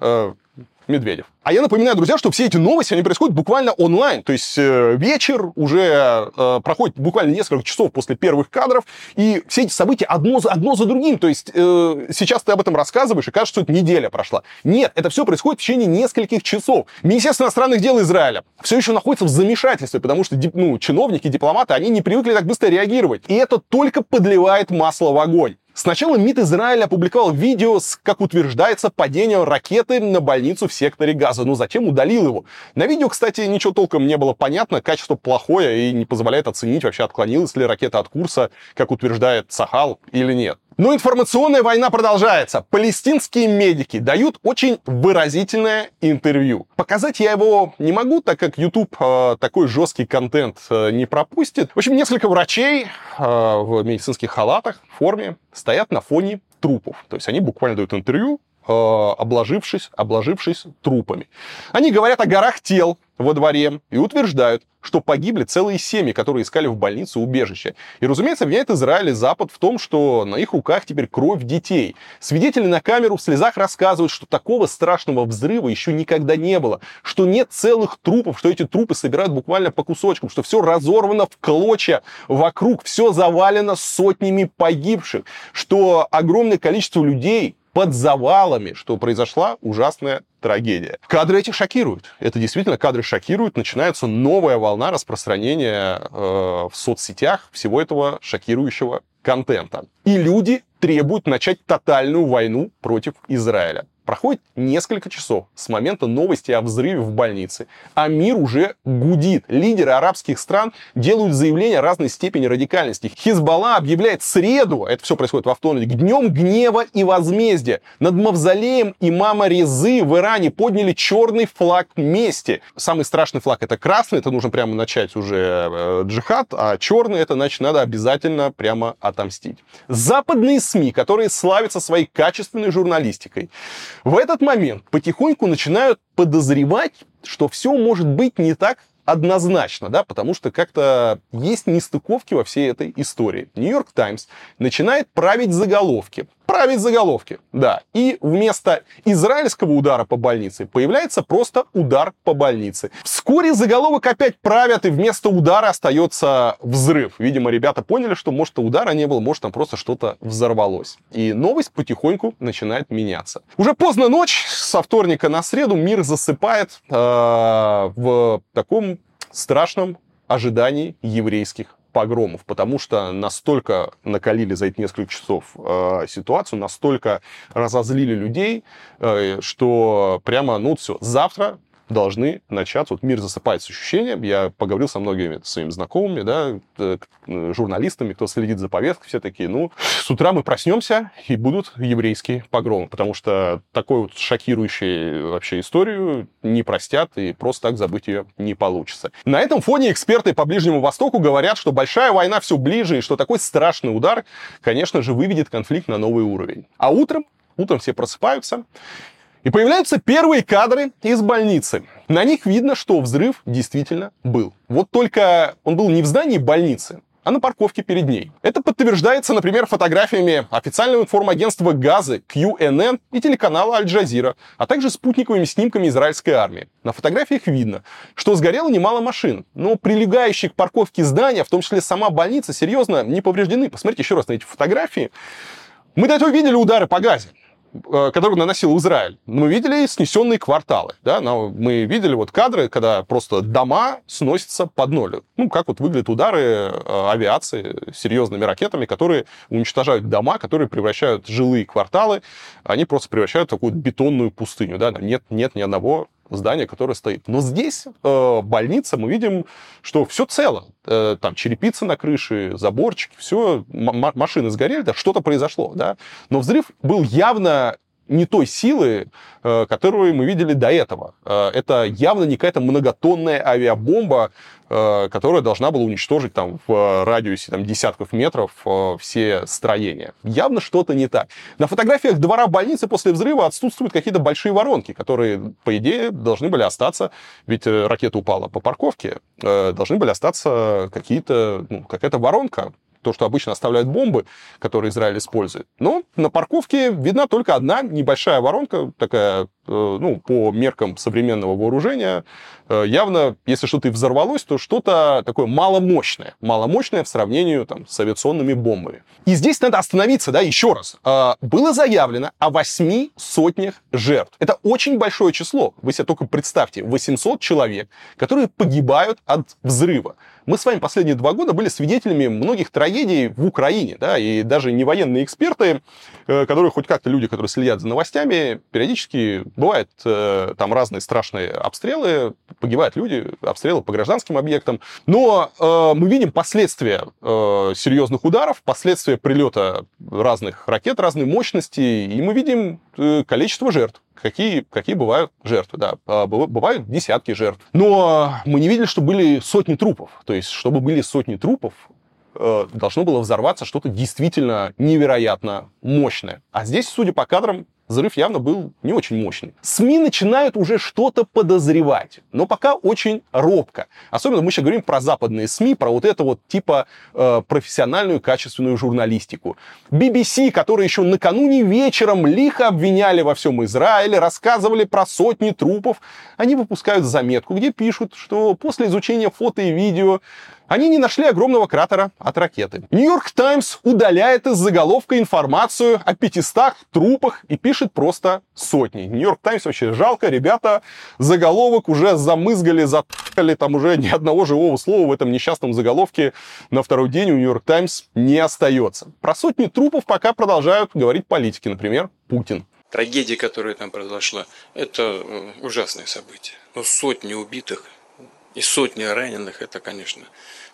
Speaker 1: Э, Медведев. А я напоминаю, друзья, что все эти новости, они происходят буквально онлайн. То есть э, вечер уже э, проходит буквально несколько часов после первых кадров, и все эти события одно за, одно за другим. То есть э, сейчас ты об этом рассказываешь, и кажется, что это неделя прошла. Нет, это все происходит в течение нескольких часов. Министерство иностранных дел Израиля все еще находится в замешательстве, потому что ну, чиновники, дипломаты, они не привыкли так быстро реагировать. И это только подливает масло в огонь. Сначала МИД Израиля опубликовал видео с, как утверждается, падением ракеты на больницу в секторе газа. Ну зачем удалил его? На видео, кстати, ничего толком не было понятно, качество плохое и не позволяет оценить, вообще отклонилась ли ракета от курса, как утверждает Сахал, или нет. Но информационная война продолжается. Палестинские медики дают очень выразительное интервью. Показать я его не могу, так как YouTube э, такой жесткий контент э, не пропустит. В общем, несколько врачей э, в медицинских халатах, в форме, стоят на фоне трупов. То есть они буквально дают интервью, э, обложившись, обложившись трупами. Они говорят о горах тел, во дворе и утверждают, что погибли целые семьи, которые искали в больнице убежище. И, разумеется, обвиняет Израиль и Запад в том, что на их руках теперь кровь детей. Свидетели на камеру в слезах рассказывают, что такого страшного взрыва еще никогда не было, что нет целых трупов, что эти трупы собирают буквально по кусочкам, что все разорвано в клочья вокруг, все завалено сотнями погибших, что огромное количество людей под завалами, что произошла ужасная трагедия. Кадры эти шокируют. Это действительно кадры шокируют. Начинается новая волна распространения э, в соцсетях всего этого шокирующего контента. И люди требуют начать тотальную войну против Израиля. Проходит несколько часов с момента новости о взрыве в больнице, а мир уже гудит. Лидеры арабских стран делают заявления разной степени радикальности. Хизбалла объявляет среду, это все происходит во вторник, днем гнева и возмездия. Над мавзолеем имама Резы в Иране подняли черный флаг мести. Самый страшный флаг это красный, это нужно прямо начать уже э, джихад, а черный это значит надо обязательно прямо отомстить. Западные СМИ, которые славятся своей качественной журналистикой, в этот момент потихоньку начинают подозревать, что все может быть не так однозначно, да, потому что как-то есть нестыковки во всей этой истории. Нью-Йорк Таймс начинает править заголовки править заголовки. Да. И вместо израильского удара по больнице появляется просто удар по больнице. Вскоре заголовок опять правят, и вместо удара остается взрыв. Видимо, ребята поняли, что может удара не было, может там просто что-то взорвалось. И новость потихоньку начинает меняться. Уже поздно ночь, со вторника на среду мир засыпает э, в таком страшном ожидании еврейских погромов, потому что настолько накалили за эти несколько часов э, ситуацию, настолько разозлили людей, э, что прямо, ну, все, завтра должны начаться. Вот мир засыпает с ощущением. Я поговорил со многими своими знакомыми, да, э, журналистами, кто следит за повесткой, все такие, ну, с утра мы проснемся, и будут еврейские погромы, потому что такой вот шокирующей вообще историю не простят, и просто так забыть ее не получится. На этом фоне эксперты по Ближнему Востоку говорят, что большая война все ближе, и что такой страшный удар, конечно же, выведет конфликт на новый уровень. А утром Утром все просыпаются, и появляются первые кадры из больницы. На них видно, что взрыв действительно был. Вот только он был не в здании больницы, а на парковке перед ней. Это подтверждается, например, фотографиями официального информагентства Газы, QNN и телеканала Аль-Джазира, а также спутниковыми снимками израильской армии. На фотографиях видно, что сгорело немало машин, но прилегающие к парковке здания, в том числе сама больница, серьезно не повреждены. Посмотрите еще раз на эти фотографии. Мы до этого видели удары по газе. Э, которую наносил Израиль, мы видели снесенные кварталы. Да? Мы видели вот кадры, когда просто дома сносятся под ноль. Ну, как вот выглядят удары э, авиации серьезными ракетами, которые уничтожают дома, которые превращают жилые кварталы, они просто превращают в такую бетонную пустыню. Да? Нет, нет ни одного здание, которое стоит. Но здесь, э, больница, мы видим, что все цело. Э, там черепица на крыше, заборчики, все, машины сгорели, да, что-то произошло, да. Но взрыв был явно не той силы, э, которую мы видели до этого. Э, это явно не какая-то многотонная авиабомба, э, которая должна была уничтожить там в радиусе там, десятков метров все строения. Явно что-то не так. На фотографиях двора больницы после взрыва отсутствуют какие-то большие воронки, которые, по идее, должны были остаться, ведь ракета упала по парковке, должны были остаться какие-то, ну, какая-то воронка, то, что обычно оставляют бомбы, которые Израиль использует. Но на парковке видна только одна небольшая воронка, такая, ну, по меркам современного вооружения. Э, явно, если что-то и взорвалось, то что-то такое маломощное. Маломощное в сравнении там, с авиационными бомбами. И здесь надо остановиться, да, еще раз. Э, было заявлено о восьми сотнях жертв. Это очень большое число. Вы себе только представьте, 800 человек, которые погибают от взрыва. Мы с вами последние два года были свидетелями многих трагедий в Украине, да, и даже не военные эксперты, э, которые хоть как-то люди, которые следят за новостями, периодически бывают э, там разные страшные обстрелы, погибают люди, обстрелы по гражданским объектам, но э, мы видим последствия э, серьезных ударов, последствия прилета разных ракет разной мощности, и мы видим э, количество жертв какие, какие бывают жертвы, да, а, бывают десятки жертв. Но мы не видели, что были сотни трупов. То есть, чтобы были сотни трупов, э, должно было взорваться что-то действительно невероятно мощное. А здесь, судя по кадрам, взрыв явно был не очень мощный. СМИ начинают уже что-то подозревать, но пока очень робко. Особенно мы сейчас говорим про западные СМИ, про вот это вот типа э, профессиональную качественную журналистику. BBC, которые еще накануне вечером лихо обвиняли во всем Израиле, рассказывали про сотни трупов, они выпускают заметку, где пишут, что после изучения фото и видео они не нашли огромного кратера от ракеты. Нью-Йорк Таймс удаляет из заголовка информацию о 500 трупах и пишет просто сотни. Нью-Йорк Таймс вообще жалко, ребята, заголовок уже замызгали, заткали, там уже ни одного живого слова в этом несчастном заголовке на второй день у Нью-Йорк Таймс не остается. Про сотни трупов пока продолжают говорить политики, например, Путин.
Speaker 4: Трагедия, которая там произошла, это ужасное событие. Но сотни убитых и сотни раненых, это, конечно,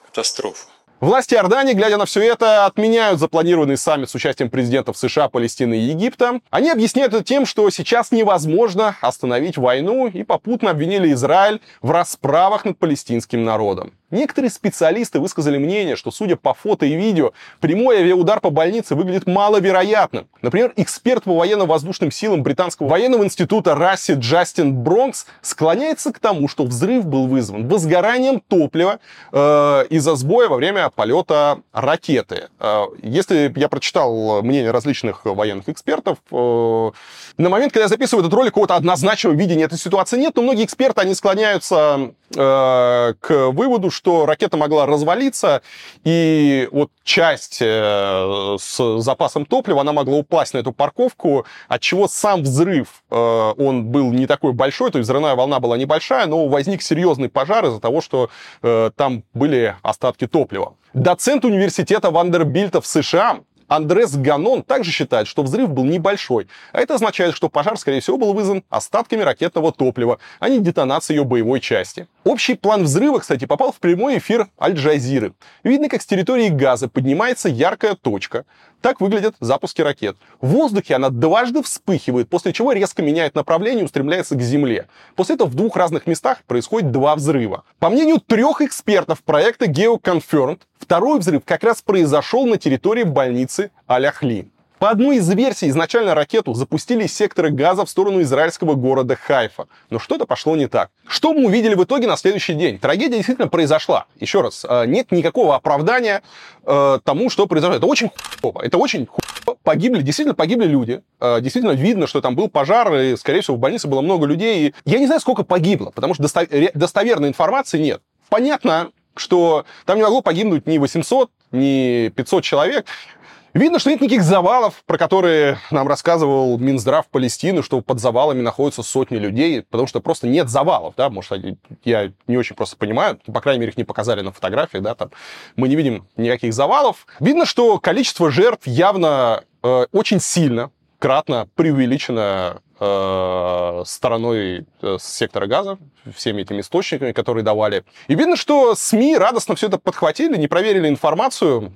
Speaker 4: катастрофа.
Speaker 1: Власти Иордании, глядя на все это, отменяют запланированный саммит с участием президентов США, Палестины и Египта. Они объясняют это тем, что сейчас невозможно остановить войну и попутно обвинили Израиль в расправах над палестинским народом. Некоторые специалисты высказали мнение, что, судя по фото и видео, прямой авиаудар по больнице выглядит маловероятным. Например, эксперт по военно-воздушным силам британского военного института Расси Джастин Бронкс склоняется к тому, что взрыв был вызван возгоранием топлива э, из-за сбоя во время полета ракеты. Э, если я прочитал мнение различных военных экспертов, э, на момент, когда я записываю этот ролик, какого-то однозначного видения этой ситуации нет, но многие эксперты, они склоняются э, к выводу, что ракета могла развалиться, и вот часть э, с запасом топлива, она могла упасть на эту парковку, от чего сам взрыв, э, он был не такой большой, то есть взрывная волна была небольшая, но возник серьезный пожар из-за того, что э, там были остатки топлива. Доцент университета Вандербильта в США Андрес Ганон также считает, что взрыв был небольшой, а это означает, что пожар, скорее всего, был вызван остатками ракетного топлива, а не детонацией ее боевой части. Общий план взрыва, кстати, попал в прямой эфир Аль-Джазиры. Видно, как с территории газа поднимается яркая точка. Так выглядят запуски ракет. В воздухе она дважды вспыхивает, после чего резко меняет направление и устремляется к Земле. После этого в двух разных местах происходит два взрыва. По мнению трех экспертов проекта GeoConfirmed, второй взрыв как раз произошел на территории больницы Аляхли. По одной из версий, изначально ракету запустили из сектора газа в сторону израильского города Хайфа. Но что-то пошло не так. Что мы увидели в итоге на следующий день? Трагедия действительно произошла. Еще раз, э, нет никакого оправдания э, тому, что произошло. Это очень хуево. Это очень хуево. Погибли, действительно погибли люди. Э, действительно видно, что там был пожар, и, скорее всего, в больнице было много людей. И я не знаю, сколько погибло, потому что достоверной информации нет. Понятно, что там не могло погибнуть ни 800, ни 500 человек. Видно, что нет никаких завалов, про которые нам рассказывал Минздрав Палестины, что под завалами находятся сотни людей, потому что просто нет завалов, да, может, я не очень просто понимаю, по крайней мере, их не показали на фотографиях, да, там мы не видим никаких завалов. Видно, что количество жертв явно э, очень сильно, кратно преувеличено э, стороной э, сектора газа, всеми этими источниками, которые давали. И видно, что СМИ радостно все это подхватили, не проверили информацию,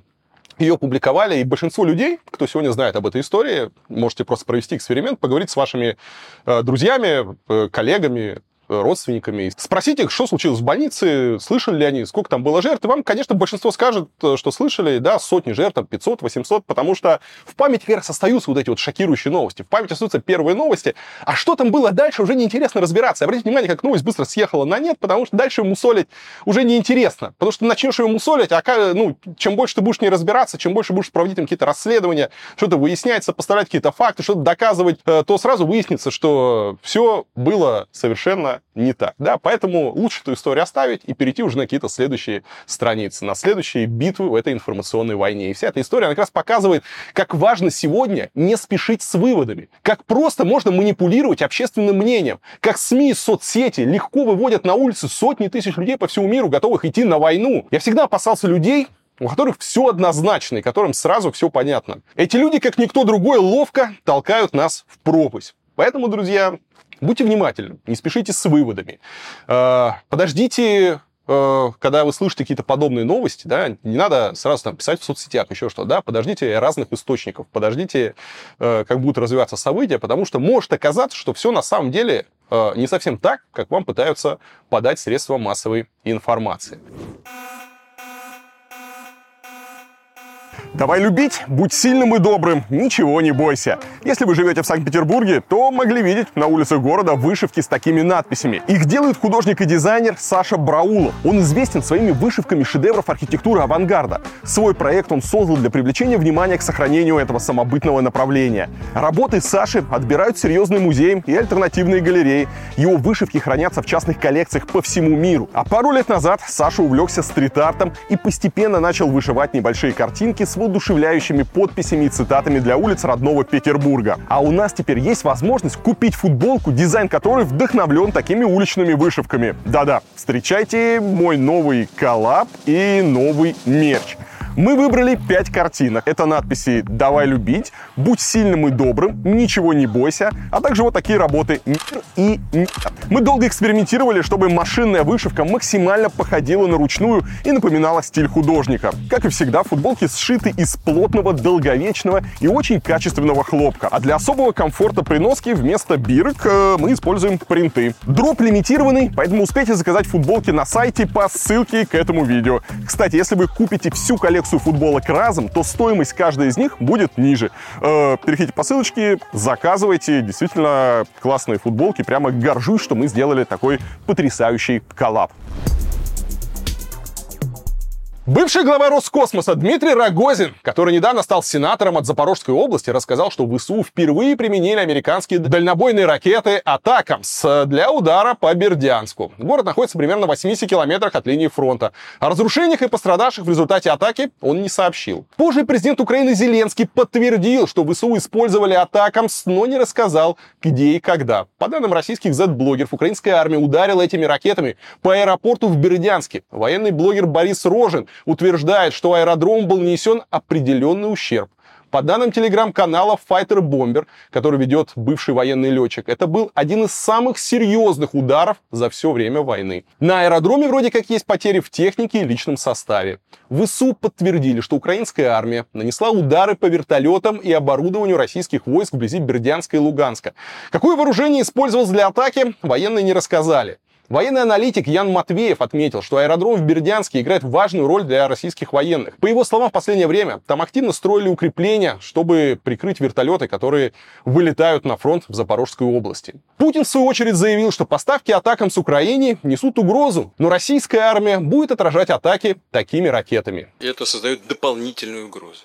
Speaker 1: ее публиковали, и большинство людей, кто сегодня знает об этой истории, можете просто провести эксперимент, поговорить с вашими э, друзьями, э, коллегами, родственниками, спросить их, что случилось в больнице, слышали ли они, сколько там было жертв. И вам, конечно, большинство скажет, э, что слышали, да, сотни жертв, 500, 800, потому что в памяти как раз остаются вот эти вот шокирующие новости. В памяти остаются первые новости. А что там было дальше, уже неинтересно разбираться. Обратите внимание, как новость быстро съехала на нет, потому что дальше мусолить уже неинтересно. Потому что начнешь ее мусолить, а ну, чем больше ты будешь не разбираться, чем больше будешь проводить там какие-то расследования, что-то выяснять, сопоставлять какие-то факты, что-то доказывать, э, то сразу выяснится, что все было совершенно не так. Да? Поэтому лучше эту историю оставить и перейти уже на какие-то следующие страницы, на следующие битвы в этой информационной войне. И вся эта история, она как раз показывает, как важно сегодня не спешить с выводами, как просто можно манипулировать общественным мнением, как СМИ, соцсети легко выводят на улицы сотни тысяч людей по всему миру, готовых идти на войну. Я всегда опасался людей, у которых все однозначно и которым сразу все понятно. Эти люди, как никто другой, ловко толкают нас в пропасть. Поэтому, друзья, будьте внимательны, не спешите с выводами. Э, подождите э, когда вы слышите какие-то подобные новости, да, не надо сразу там писать в соцсетях, еще что, да, подождите разных источников, подождите, э, как будут развиваться события, потому что может оказаться, что все на самом деле не совсем так, как вам пытаются подать средства массовой информации. Давай любить, будь сильным и добрым, ничего не бойся. Если вы живете в Санкт-Петербурге, то могли видеть на улицах города вышивки с такими надписями. Их делает художник и дизайнер Саша Браулов. Он известен своими вышивками шедевров архитектуры авангарда. Свой проект он создал для привлечения внимания к сохранению этого самобытного направления. Работы Саши отбирают серьезные музеи и альтернативные галереи. Его вышивки хранятся в частных коллекциях по всему миру. А пару лет назад Саша увлекся стрит-артом и постепенно начал вышивать небольшие картинки с воодушевляющими подписями и цитатами для улиц родного Петербурга. А у нас теперь есть возможность купить футболку, дизайн которой вдохновлен такими уличными вышивками. Да-да, встречайте мой новый коллаб и новый мерч. Мы выбрали 5 картинок. Это надписи «Давай любить», «Будь сильным и добрым», «Ничего не бойся», а также вот такие работы «Мир» и «Нет». Мы долго экспериментировали, чтобы машинная вышивка максимально походила на ручную и напоминала стиль художника. Как и всегда, футболки сшиты из плотного, долговечного и очень качественного хлопка. А для особого комфорта при носке вместо бирок э, мы используем принты. Дроп лимитированный, поэтому успейте заказать футболки на сайте по ссылке к этому видео. Кстати, если вы купите всю коллекцию коллекцию футболок разом, то стоимость каждой из них будет ниже. Э, переходите по ссылочке, заказывайте. Действительно классные футболки. Прямо горжусь, что мы сделали такой потрясающий коллаб. Бывший глава Роскосмоса Дмитрий Рогозин, который недавно стал сенатором от Запорожской области, рассказал, что в ВСУ впервые применили американские дальнобойные ракеты «Атакамс» для удара по Бердянску. Город находится примерно в 80 километрах от линии фронта. О разрушениях и пострадавших в результате атаки он не сообщил. Позже президент Украины Зеленский подтвердил, что ВСУ использовали «Атакамс», но не рассказал, где и когда. По данным российских Z-блогеров, украинская армия ударила этими ракетами по аэропорту в Бердянске. Военный блогер Борис Рожин утверждает, что аэродром был нанесен определенный ущерб. По данным телеграм-канала Fighter Bomber, который ведет бывший военный летчик, это был один из самых серьезных ударов за все время войны. На аэродроме вроде как есть потери в технике и личном составе. В ИСУ подтвердили, что украинская армия нанесла удары по вертолетам и оборудованию российских войск вблизи Бердянска и Луганска. Какое вооружение использовалось для атаки, военные не рассказали. Военный аналитик Ян Матвеев отметил, что аэродром в Бердянске играет важную роль для российских военных. По его словам, в последнее время там активно строили укрепления, чтобы прикрыть вертолеты, которые вылетают на фронт в Запорожской области. Путин, в свою очередь, заявил, что поставки атакам с Украине несут угрозу, но российская армия будет отражать атаки такими ракетами.
Speaker 4: Это создает дополнительную угрозу.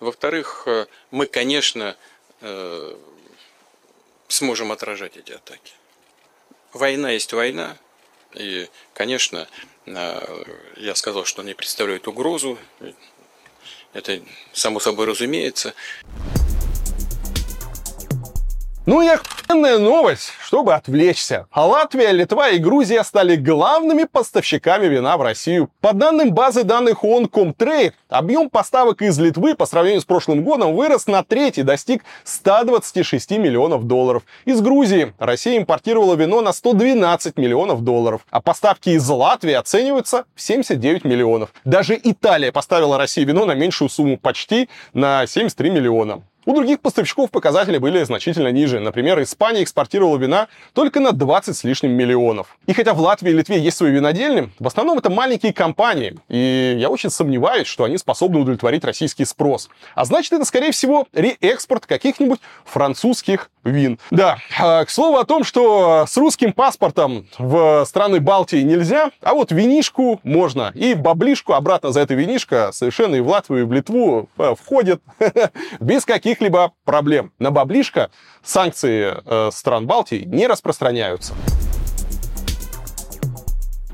Speaker 4: Во-вторых, э, мы, конечно, э, сможем отражать эти атаки война есть война. И, конечно, э, я сказал, что они представляют угрозу. Это само собой разумеется.
Speaker 1: Ну и охуенная новость, чтобы отвлечься. А Латвия, Литва и Грузия стали главными поставщиками вина в Россию. По данным базы данных ООН Comtrade, объем поставок из Литвы по сравнению с прошлым годом вырос на треть и достиг 126 миллионов долларов. Из Грузии Россия импортировала вино на 112 миллионов долларов, а поставки из Латвии оцениваются в 79 миллионов. Даже Италия поставила России вино на меньшую сумму, почти на 73 миллиона. У других поставщиков показатели были значительно ниже. Например, Испания экспортировала вина только на 20 с лишним миллионов. И хотя в Латвии и Литве есть свои винодельни, в основном это маленькие компании. И я очень сомневаюсь, что они способны удовлетворить российский спрос. А значит, это, скорее всего, реэкспорт каких-нибудь французских вин. Да, а, к слову о том, что с русским паспортом в страны Балтии нельзя, а вот винишку можно. И баблишку обратно за это винишко совершенно и в Латвию, и в Литву э, входит без каких каких-либо проблем. На баблишко санкции э, стран Балтии не распространяются.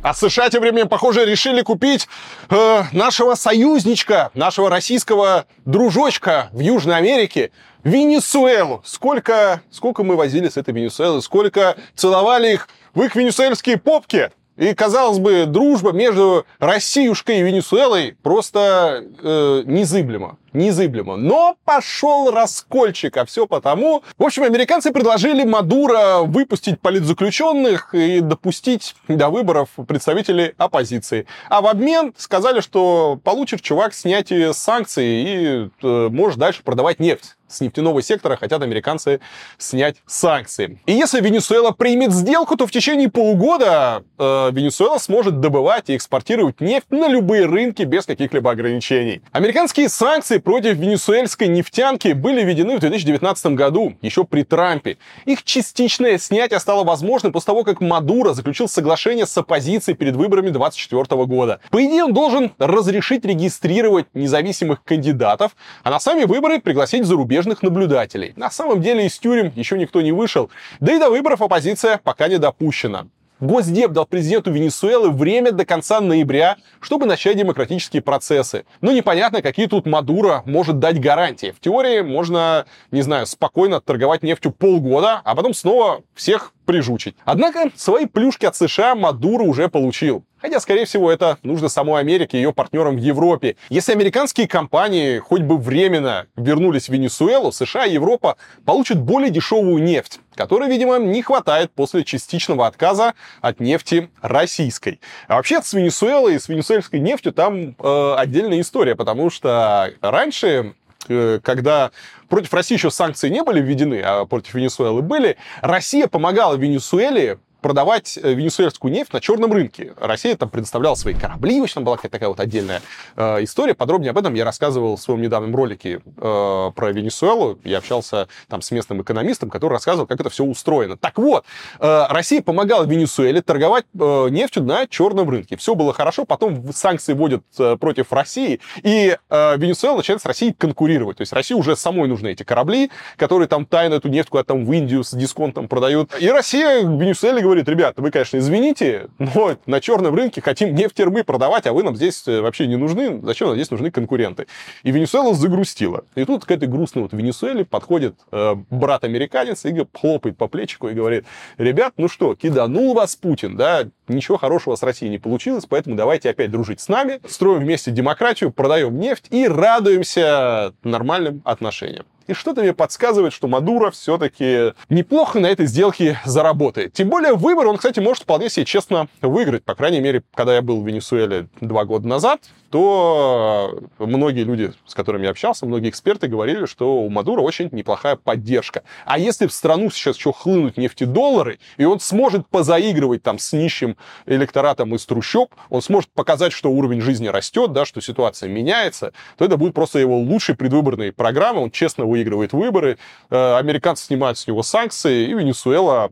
Speaker 1: А США тем временем, похоже, решили купить э, нашего союзничка, нашего российского дружочка в Южной Америке, Венесуэлу. Сколько, сколько мы возили с этой Венесуэлы, сколько целовали их в их венесуэльские попки. И, казалось бы, дружба между Россиюшкой и Венесуэлой просто э, незыблема незыблемо. Но пошел раскольчик, а все потому... В общем, американцы предложили Мадуро выпустить политзаключенных и допустить до выборов представителей оппозиции. А в обмен сказали, что получит чувак снятие санкций и э, может дальше продавать нефть с нефтяного сектора хотят американцы снять санкции. И если Венесуэла примет сделку, то в течение полугода э, Венесуэла сможет добывать и экспортировать нефть на любые рынки без каких-либо ограничений. Американские санкции против венесуэльской нефтянки были введены в 2019 году, еще при Трампе. Их частичное снятие стало возможным после того, как Мадуро заключил соглашение с оппозицией перед выборами 2024 года. По идее, он должен разрешить регистрировать независимых кандидатов, а на сами выборы пригласить зарубежных наблюдателей. На самом деле из тюрем еще никто не вышел, да и до выборов оппозиция пока не допущена. Госдеп дал президенту Венесуэлы время до конца ноября, чтобы начать демократические процессы. Но непонятно, какие тут Мадуро может дать гарантии. В теории можно, не знаю, спокойно торговать нефтью полгода, а потом снова всех прижучить. Однако свои плюшки от США Мадуро уже получил. Хотя, скорее всего, это нужно самой Америке и ее партнерам в Европе. Если американские компании хоть бы временно вернулись в Венесуэлу, США и Европа получат более дешевую нефть, которой, видимо, не хватает после частичного отказа от нефти российской. А вообще с Венесуэлой и с венесуэльской нефтью там э, отдельная история, потому что раньше э, когда против России еще санкции не были введены, а против Венесуэлы были, Россия помогала Венесуэле продавать э, венесуэльскую нефть на черном рынке. Россия там предоставляла свои корабли, в общем, была какая-то такая вот отдельная э, история. Подробнее об этом я рассказывал в своем недавнем ролике э, про Венесуэлу. Я общался там с местным экономистом, который рассказывал, как это все устроено. Так вот, э, Россия помогала Венесуэле торговать э, нефтью на черном рынке. Все было хорошо, потом санкции вводят э, против России, и э, Венесуэла начинает с Россией конкурировать. То есть России уже самой нужны эти корабли, которые там тайно эту нефть куда-то там в Индию с дисконтом продают. И Россия Венесуэле говорит, ребята, вы, конечно, извините, но на черном рынке хотим нефтермы продавать, а вы нам здесь э, вообще не нужны. Зачем нам здесь нужны конкуренты? И Венесуэла загрустила. И тут к этой грустной вот Венесуэле подходит э, брат-американец и хлопает по плечику и говорит, ребят, ну что, киданул вас Путин, да, ничего хорошего с Россией не получилось, поэтому давайте опять дружить с нами, строим вместе демократию, продаем нефть и радуемся нормальным отношениям. И что-то мне подсказывает, что Мадуро все-таки неплохо на этой сделке заработает. Тем более выбор он, кстати, может вполне себе честно выиграть. По крайней мере, когда я был в Венесуэле два года назад, то многие люди, с которыми я общался, многие эксперты говорили, что у Мадура очень неплохая поддержка. А если в страну сейчас еще хлынуть нефтедоллары, и он сможет позаигрывать там с нищим электоратом из трущоб, он сможет показать, что уровень жизни растет, да, что ситуация меняется, то это будет просто его лучшей предвыборной программой, он честно выигрывает выборы, э, американцы снимают с него санкции, и Венесуэла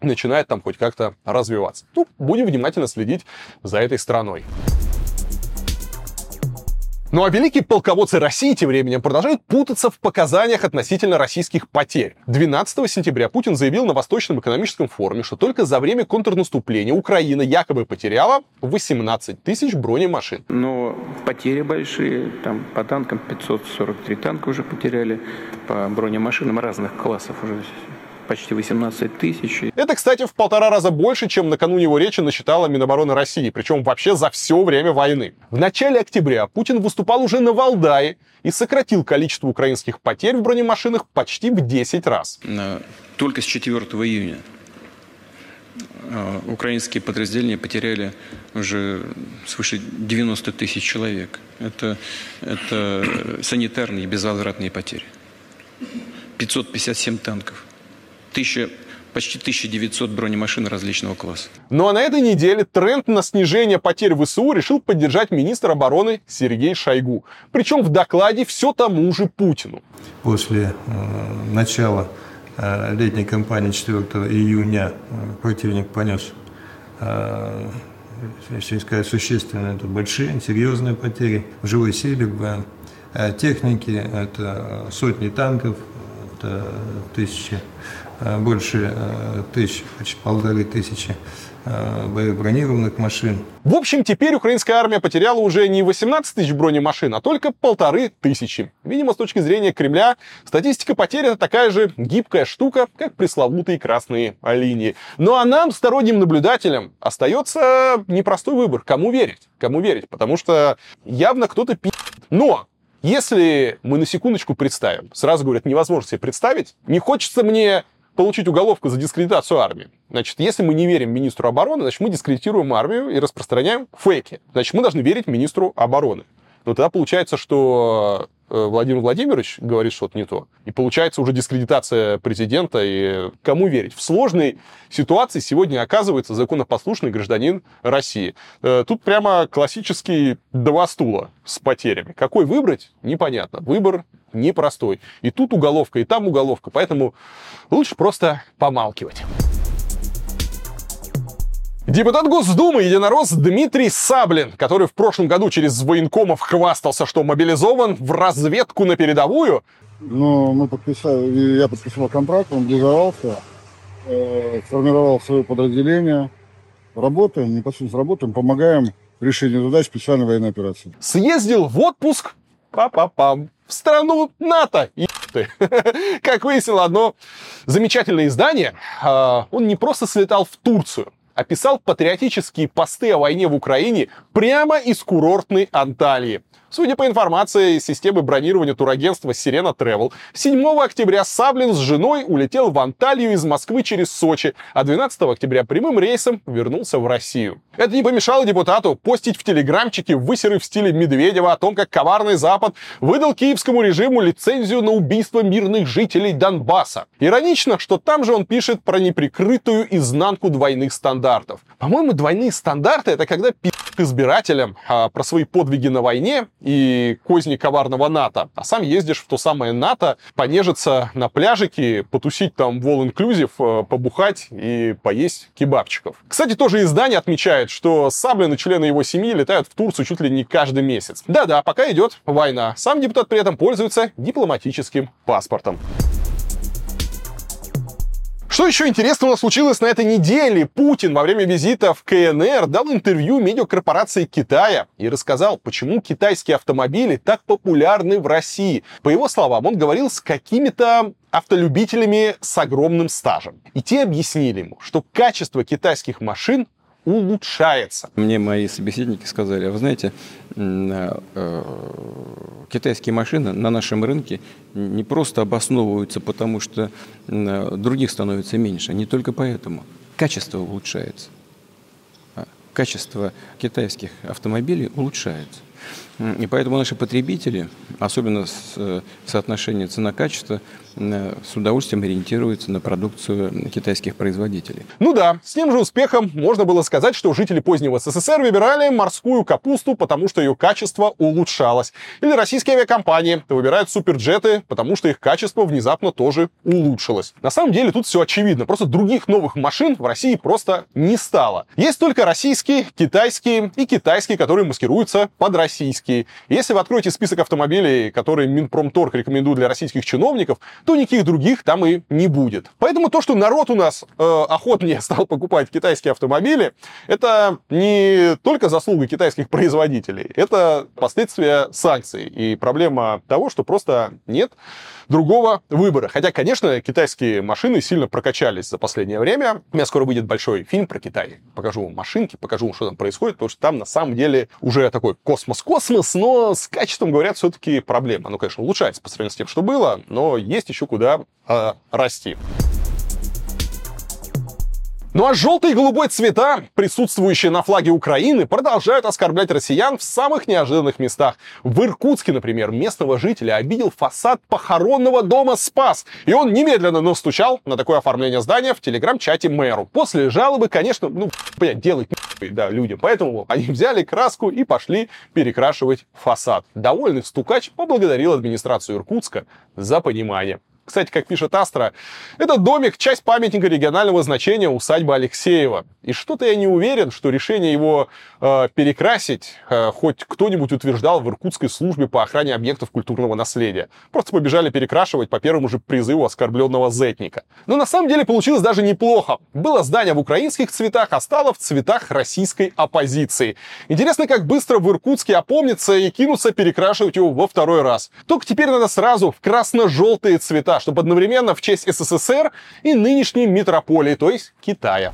Speaker 1: начинает там хоть как-то развиваться. Ну, будем внимательно следить за этой страной. Ну а великие полководцы России тем временем продолжают путаться в показаниях относительно российских потерь. 12 сентября Путин заявил на Восточном экономическом форуме, что только за время контрнаступления Украина якобы потеряла 18 тысяч бронемашин.
Speaker 5: Но потери большие, там по танкам 543 танка уже потеряли, по бронемашинам разных классов уже почти 18 тысяч.
Speaker 1: Это, кстати, в полтора раза больше, чем накануне его речи насчитала Минобороны России, причем вообще за все время войны. В начале октября Путин выступал уже на Валдае и сократил количество украинских потерь в бронемашинах почти в 10 раз.
Speaker 5: Только с 4 июня э, украинские подразделения потеряли уже свыше 90 тысяч человек. Это, это санитарные и безвозвратные потери. 557 танков тысяча почти 1900 бронемашин различного класса.
Speaker 1: Ну а на этой неделе тренд на снижение потерь ВСУ решил поддержать министр обороны Сергей Шойгу. Причем в докладе все тому же Путину.
Speaker 6: После э, начала э, летней кампании 4 июня э, противник понес э, если сказать, существенные, это большие, серьезные потери в живой силе, в э, технике, это сотни танков, это тысячи больше э, тысяч, почти полторы тысячи э, бронированных машин.
Speaker 1: В общем, теперь украинская армия потеряла уже не 18 тысяч бронемашин, а только полторы тысячи. Видимо, с точки зрения Кремля, статистика потерь это такая же гибкая штука, как пресловутые красные линии. Ну а нам, сторонним наблюдателям, остается непростой выбор. Кому верить? Кому верить? Потому что явно кто-то пи***. Но Если мы на секундочку представим, сразу говорят, невозможно себе представить, не хочется мне получить уголовку за дискредитацию армии. Значит, если мы не верим министру обороны, значит, мы дискредитируем армию и распространяем фейки. Значит, мы должны верить министру обороны. Но тогда получается, что Владимир Владимирович говорит что-то не то. И получается уже дискредитация президента. И кому верить? В сложной ситуации сегодня оказывается законопослушный гражданин России. Э, тут прямо классический два стула с потерями. Какой выбрать? Непонятно. Выбор непростой. И тут уголовка, и там уголовка. Поэтому лучше просто помалкивать. Депутат Госдумы единорос Дмитрий Саблин, который в прошлом году через военкомов хвастался, что мобилизован в разведку на передовую.
Speaker 7: Ну, мы подписали, я подписал контракт, он мобилизовался, э, сформировал свое подразделение. Работаем, непосредственно работаем, помогаем решению задач специальной военной операции.
Speaker 1: Съездил в отпуск, па-па-пам, в страну НАТО. И ты. Как выяснило одно замечательное издание, а, он не просто слетал в Турцию, описал патриотические посты о войне в Украине прямо из курортной Анталии. Судя по информации системы бронирования турагентства Сирена Travel, 7 октября Саблин с женой улетел в Анталию из Москвы через Сочи, а 12 октября прямым рейсом вернулся в Россию. Это не помешало депутату постить в телеграмчике высеры в стиле Медведева о том, как коварный Запад выдал киевскому режиму лицензию на убийство мирных жителей Донбасса. Иронично, что там же он пишет про неприкрытую изнанку двойных стандартов. По-моему, двойные стандарты — это когда пи*** избирателям а, про свои подвиги на войне и козни коварного НАТО, а сам ездишь в то самое НАТО, понежиться на пляжике, потусить там в all-inclusive, а, побухать и поесть кебабчиков. Кстати, тоже издание отмечает, что Саблин и члены его семьи летают в Турцию чуть ли не каждый месяц. Да-да, пока идет война. Сам депутат при этом пользуется дипломатическим паспортом. Что еще интересного случилось на этой неделе? Путин во время визита в КНР дал интервью медиакорпорации Китая и рассказал, почему китайские автомобили так популярны в России. По его словам, он говорил с какими-то автолюбителями с огромным стажем. И те объяснили ему, что качество китайских машин улучшается.
Speaker 5: Мне мои собеседники сказали, а вы знаете, э, э, китайские машины на нашем рынке не просто обосновываются, потому что э, других становится меньше, не только поэтому. Качество улучшается. А качество китайских автомобилей улучшается. И поэтому наши потребители, особенно с э, соотношения цена-качество, с удовольствием ориентируются на продукцию китайских производителей.
Speaker 1: Ну да, с тем же успехом можно было сказать, что жители позднего СССР выбирали морскую капусту, потому что ее качество улучшалось. Или российские авиакомпании выбирают суперджеты, потому что их качество внезапно тоже улучшилось. На самом деле тут все очевидно. Просто других новых машин в России просто не стало. Есть только российские, китайские и китайские, которые маскируются под российские. Если вы откроете список автомобилей, которые Минпромторг рекомендует для российских чиновников, то никаких других там и не будет. Поэтому то, что народ у нас э, охотнее стал покупать китайские автомобили, это не только заслуга китайских производителей, это последствия санкций и проблема того, что просто нет другого выбора. Хотя, конечно, китайские машины сильно прокачались за последнее время. У меня скоро выйдет большой фильм про Китай. Покажу вам машинки, покажу вам, что там происходит, потому что там на самом деле уже такой космос-космос, но с качеством, говорят, все-таки проблема. Ну, конечно, улучшается по сравнению с тем, что было, но есть еще куда э, расти. Ну а желтый и голубой цвета, присутствующие на флаге Украины, продолжают оскорблять россиян в самых неожиданных местах. В Иркутске, например, местного жителя обидел фасад похоронного дома «Спас», и он немедленно настучал на такое оформление здания в телеграм-чате мэру. После жалобы, конечно, ну, блядь, делать да, людям. Поэтому они взяли краску и пошли перекрашивать фасад. Довольный стукач поблагодарил администрацию Иркутска за понимание. Кстати, как пишет Астра, этот домик — часть памятника регионального значения усадьба Алексеева. И что-то я не уверен, что решение его э, перекрасить э, хоть кто-нибудь утверждал в Иркутской службе по охране объектов культурного наследия. Просто побежали перекрашивать по первому же призыву оскорбленного зетника. Но на самом деле получилось даже неплохо. Было здание в украинских цветах, а стало в цветах российской оппозиции. Интересно, как быстро в Иркутске опомнится и кинутся перекрашивать его во второй раз. Только теперь надо сразу в красно-желтые цвета чтобы одновременно в честь СССР и нынешней метрополии, то есть Китая.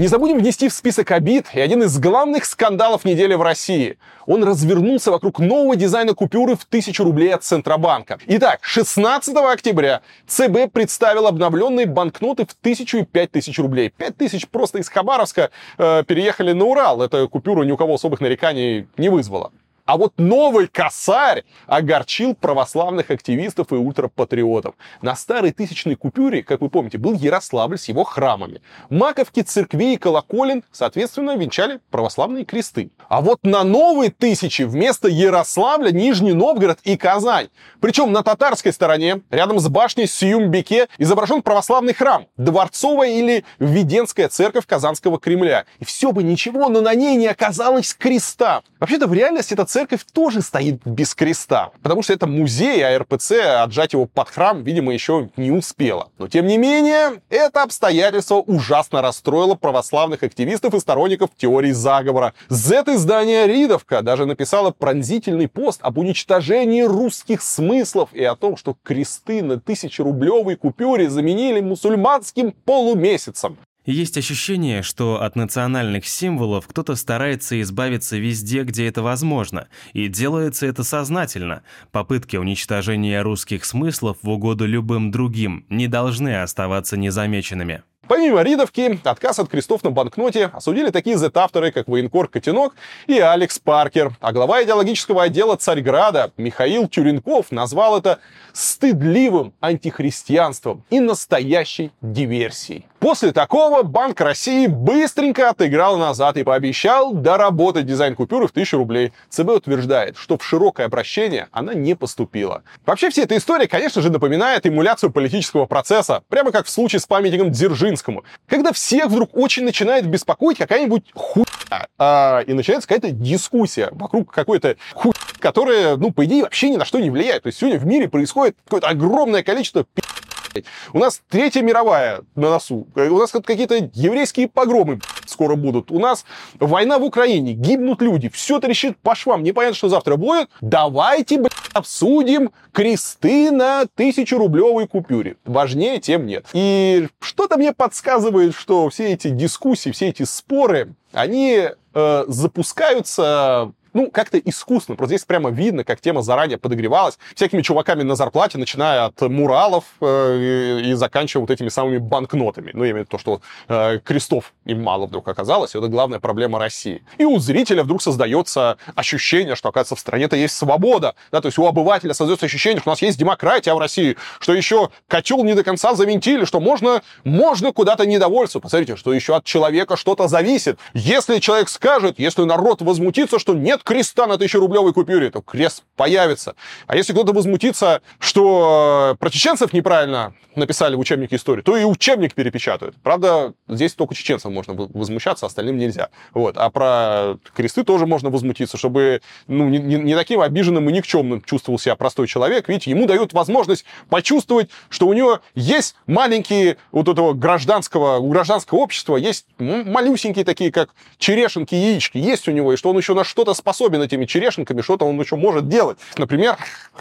Speaker 1: Не забудем внести в список обид и один из главных скандалов недели в России. Он развернулся вокруг нового дизайна купюры в 1000 рублей от Центробанка. Итак, 16 октября ЦБ представил обновленные банкноты в 1000 и 5000 рублей. 5000 просто из Хабаровска э, переехали на Урал. Эта купюра ни у кого особых нареканий не вызвала. А вот новый косарь огорчил православных активистов и ультрапатриотов. На старой тысячной купюре, как вы помните, был Ярославль с его храмами. Маковки, церкви и колоколен, соответственно, венчали православные кресты. А вот на новой тысяче вместо Ярославля Нижний Новгород и Казань. Причем на татарской стороне, рядом с башней Сюмбеке, изображен православный храм, дворцовая или Введенская церковь Казанского Кремля. И все бы ничего, но на ней не оказалось креста. Вообще-то в реальности эта церковь тоже стоит без креста, потому что это музей, а РПЦ отжать его под храм, видимо, еще не успела. Но тем не менее, это обстоятельство ужасно расстроило православных активистов и сторонников теории заговора. Z-издание «Ридовка» даже написала пронзительный пост об уничтожении русских смыслов и о том, что кресты на тысячерублевой купюре заменили мусульманским полумесяцем.
Speaker 2: Есть ощущение, что от национальных символов кто-то старается избавиться везде, где это возможно, и делается это сознательно. Попытки уничтожения русских смыслов в угоду любым другим не должны оставаться незамеченными.
Speaker 1: Помимо Ридовки, отказ от крестов на банкноте осудили такие Z-авторы, как военкор Котенок и Алекс Паркер. А глава идеологического отдела Царьграда Михаил Тюренков назвал это стыдливым антихристианством и настоящей диверсией. После такого Банк России быстренько отыграл назад и пообещал доработать дизайн купюры в 1000 рублей. ЦБ утверждает, что в широкое обращение она не поступила. Вообще вся эта история, конечно же, напоминает эмуляцию политического процесса, прямо как в случае с памятником Дзержинскому, когда всех вдруг очень начинает беспокоить какая-нибудь хуйня, а, и начинается какая-то дискуссия вокруг какой-то хуйни, которая, ну, по идее, вообще ни на что не влияет. То есть сегодня в мире происходит какое-то огромное количество у нас Третья мировая на носу. У нас какие-то еврейские погромы скоро будут. У нас война в Украине, гибнут люди. Все трещит по швам. Непонятно, что завтра будет. Давайте, блядь, обсудим кресты на тысячу рублевой купюре. Важнее тем нет. И что-то мне подсказывает, что все эти дискуссии, все эти споры, они э, запускаются ну, как-то искусно. Просто здесь прямо видно, как тема заранее подогревалась всякими чуваками на зарплате, начиная от муралов э, и, заканчивая вот этими самыми банкнотами. Ну, я имею в виду то, что э, крестов им мало вдруг оказалось, и это главная проблема России. И у зрителя вдруг создается ощущение, что, оказывается, в стране-то есть свобода, да, то есть у обывателя создается ощущение, что у нас есть демократия в России, что еще котел не до конца завинтили, что можно, можно куда-то недовольствоваться. Посмотрите, что еще от человека что-то зависит. Если человек скажет, если народ возмутится, что нет нет креста на тысячерублевой купюре, то крест появится. А если кто-то возмутится, что про чеченцев неправильно написали в учебнике истории, то и учебник перепечатают. Правда, здесь только чеченцам можно возмущаться, остальным нельзя. Вот. А про кресты тоже можно возмутиться, чтобы ну, не, не таким обиженным и никчемным чувствовал себя простой человек. Видите, ему дают возможность почувствовать, что у него есть маленькие вот этого гражданского, у гражданского общества есть малюсенькие такие, как черешенки, яички, есть у него, и что он еще на что-то способен этими черешенками, что-то он еще может делать. Например,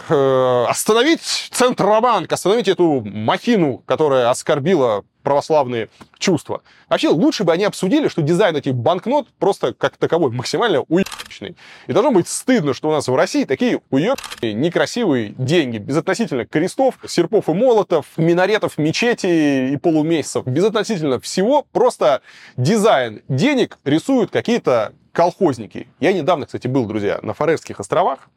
Speaker 1: э, остановить Центробанк, остановить эту махину, которая оскорбила православные чувства. Вообще, лучше бы они обсудили, что дизайн этих банкнот просто как таковой максимально уебищный. И должно быть стыдно, что у нас в России такие уебищные, некрасивые деньги, безотносительно крестов, серпов и молотов, минаретов, мечети и полумесяцев. Безотносительно всего, просто дизайн денег рисуют какие-то колхозники. Я недавно, кстати, был, друзья, на Фарерских островах.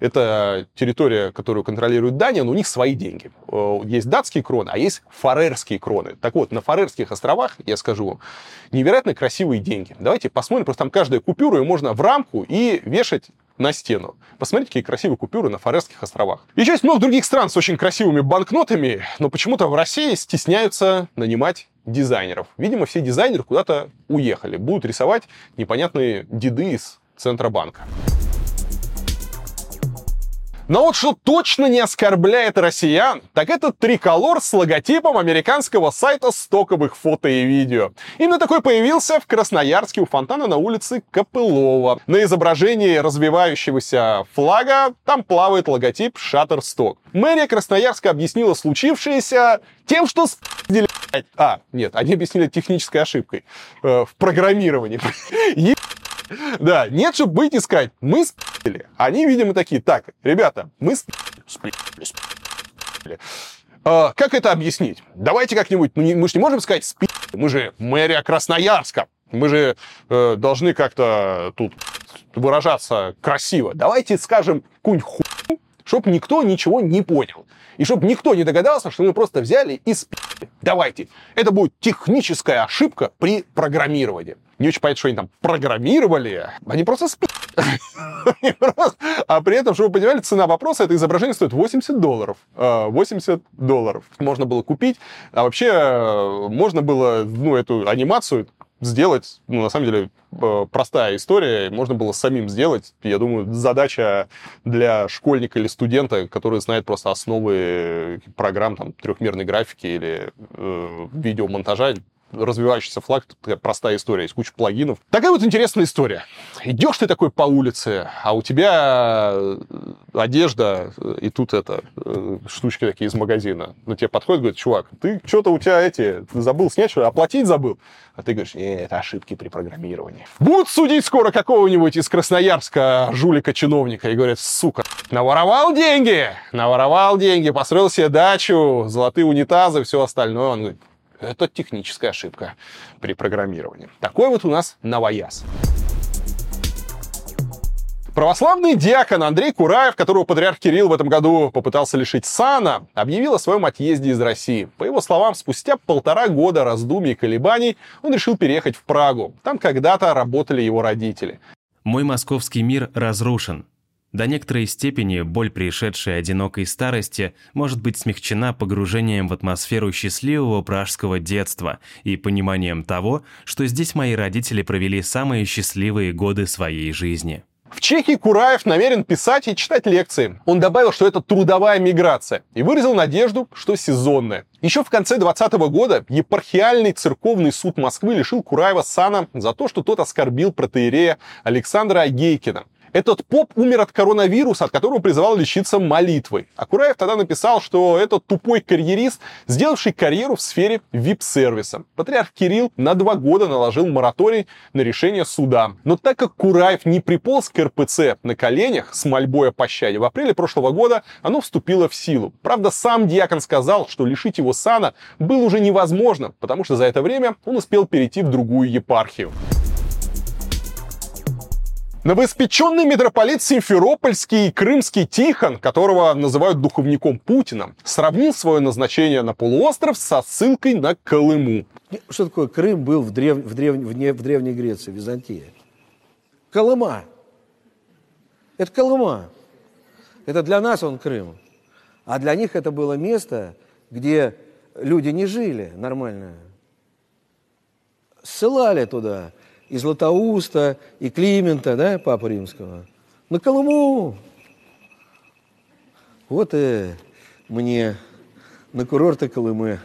Speaker 1: Это территория, которую контролирует Дания, но у них свои деньги. Э, есть датские кроны, а есть фарерские кроны. Так вот, на Фарерских островах, я скажу вам, невероятно красивые деньги. Давайте посмотрим, просто там каждая купюра, ее можно в рамку и вешать на стену. Посмотрите, какие красивые купюры на Фарерских островах. Еще есть много других стран с очень красивыми банкнотами, но почему-то в России стесняются нанимать дизайнеров. Видимо, все дизайнеры куда-то уехали, будут рисовать непонятные деды из Центробанка. Но вот что точно не оскорбляет россиян, так это триколор с логотипом американского сайта стоковых фото и видео. Именно такой появился в Красноярске у фонтана на улице Копылова. На изображении развивающегося флага там плавает логотип Shutterstock. Мэрия Красноярска объяснила случившееся тем, что спи***ли... А, нет, они объяснили технической ошибкой э, в программировании. Да, нет, чтобы быть искать. Мы спили. Они, видимо, такие, так, ребята, мы спили. А, как это объяснить? Давайте как-нибудь, мы, мы же не можем сказать спи. Мы же мэрия Красноярска. Мы же э, должны как-то тут выражаться красиво. Давайте скажем какую-нибудь чтобы никто ничего не понял. И чтобы никто не догадался, что мы просто взяли и спили. Давайте. Это будет техническая ошибка при программировании. Не очень понятно, что они там программировали. Они просто спят. А при этом, чтобы вы понимали, цена вопроса, это изображение стоит 80 долларов. 80 а, долларов можно было купить. А вообще э, можно было ну, эту анимацию сделать, ну, на самом деле, э, простая история, можно было самим сделать. Я думаю, задача для школьника или студента, который знает просто основы программ, там, трехмерной графики или э, видеомонтажа, развивающийся флаг, такая простая история, есть куча плагинов. Такая вот интересная история. Идешь ты такой по улице, а у тебя э, одежда, э, и тут это, э, штучки такие из магазина. На тебе подходит, говорит, чувак, ты что-то у тебя эти, забыл снять, что оплатить забыл. А ты говоришь, э, это ошибки при программировании. Будут судить скоро какого-нибудь из Красноярска жулика-чиновника и говорят, сука, наворовал деньги, наворовал деньги, построил себе дачу, золотые унитазы, все остальное. Он говорит, это техническая ошибка при программировании. Такой вот у нас новояз. Православный диакон Андрей Кураев, которого патриарх Кирилл в этом году попытался лишить сана, объявил о своем отъезде из России. По его словам, спустя полтора года раздумий и колебаний он решил переехать в Прагу. Там когда-то работали его родители.
Speaker 2: «Мой московский мир разрушен. До некоторой степени боль пришедшей одинокой старости может быть смягчена погружением в атмосферу счастливого пражского детства и пониманием того, что здесь мои родители провели самые счастливые годы своей жизни.
Speaker 1: В Чехии Кураев намерен писать и читать лекции. Он добавил, что это трудовая миграция и выразил надежду, что сезонная. Еще в конце 2020 года епархиальный церковный суд Москвы лишил Кураева сана за то, что тот оскорбил протеерея Александра Агейкина. Этот поп умер от коронавируса, от которого призывал лечиться молитвой. Акураев тогда написал, что этот тупой карьерист, сделавший карьеру в сфере вип-сервиса. Патриарх Кирилл на два года наложил мораторий на решение суда. Но так как Кураев не приполз к РПЦ на коленях с мольбой о пощаде, в апреле прошлого года оно вступило в силу. Правда, сам диакон сказал, что лишить его сана было уже невозможно, потому что за это время он успел перейти в другую епархию. Новоиспеченный митрополит Симферопольский и крымский Тихон, которого называют духовником Путина, сравнил свое назначение на полуостров со ссылкой на Колыму.
Speaker 8: Что такое Крым был в, древ... в, древ... в, не... в Древней Греции, Византия? Колыма. Это Колыма. Это для нас он Крым. А для них это было место, где люди не жили нормально. Ссылали туда и Златоуста, и Климента, да, Папу Римского, на Колыму. Вот и мне на курорты Колымы.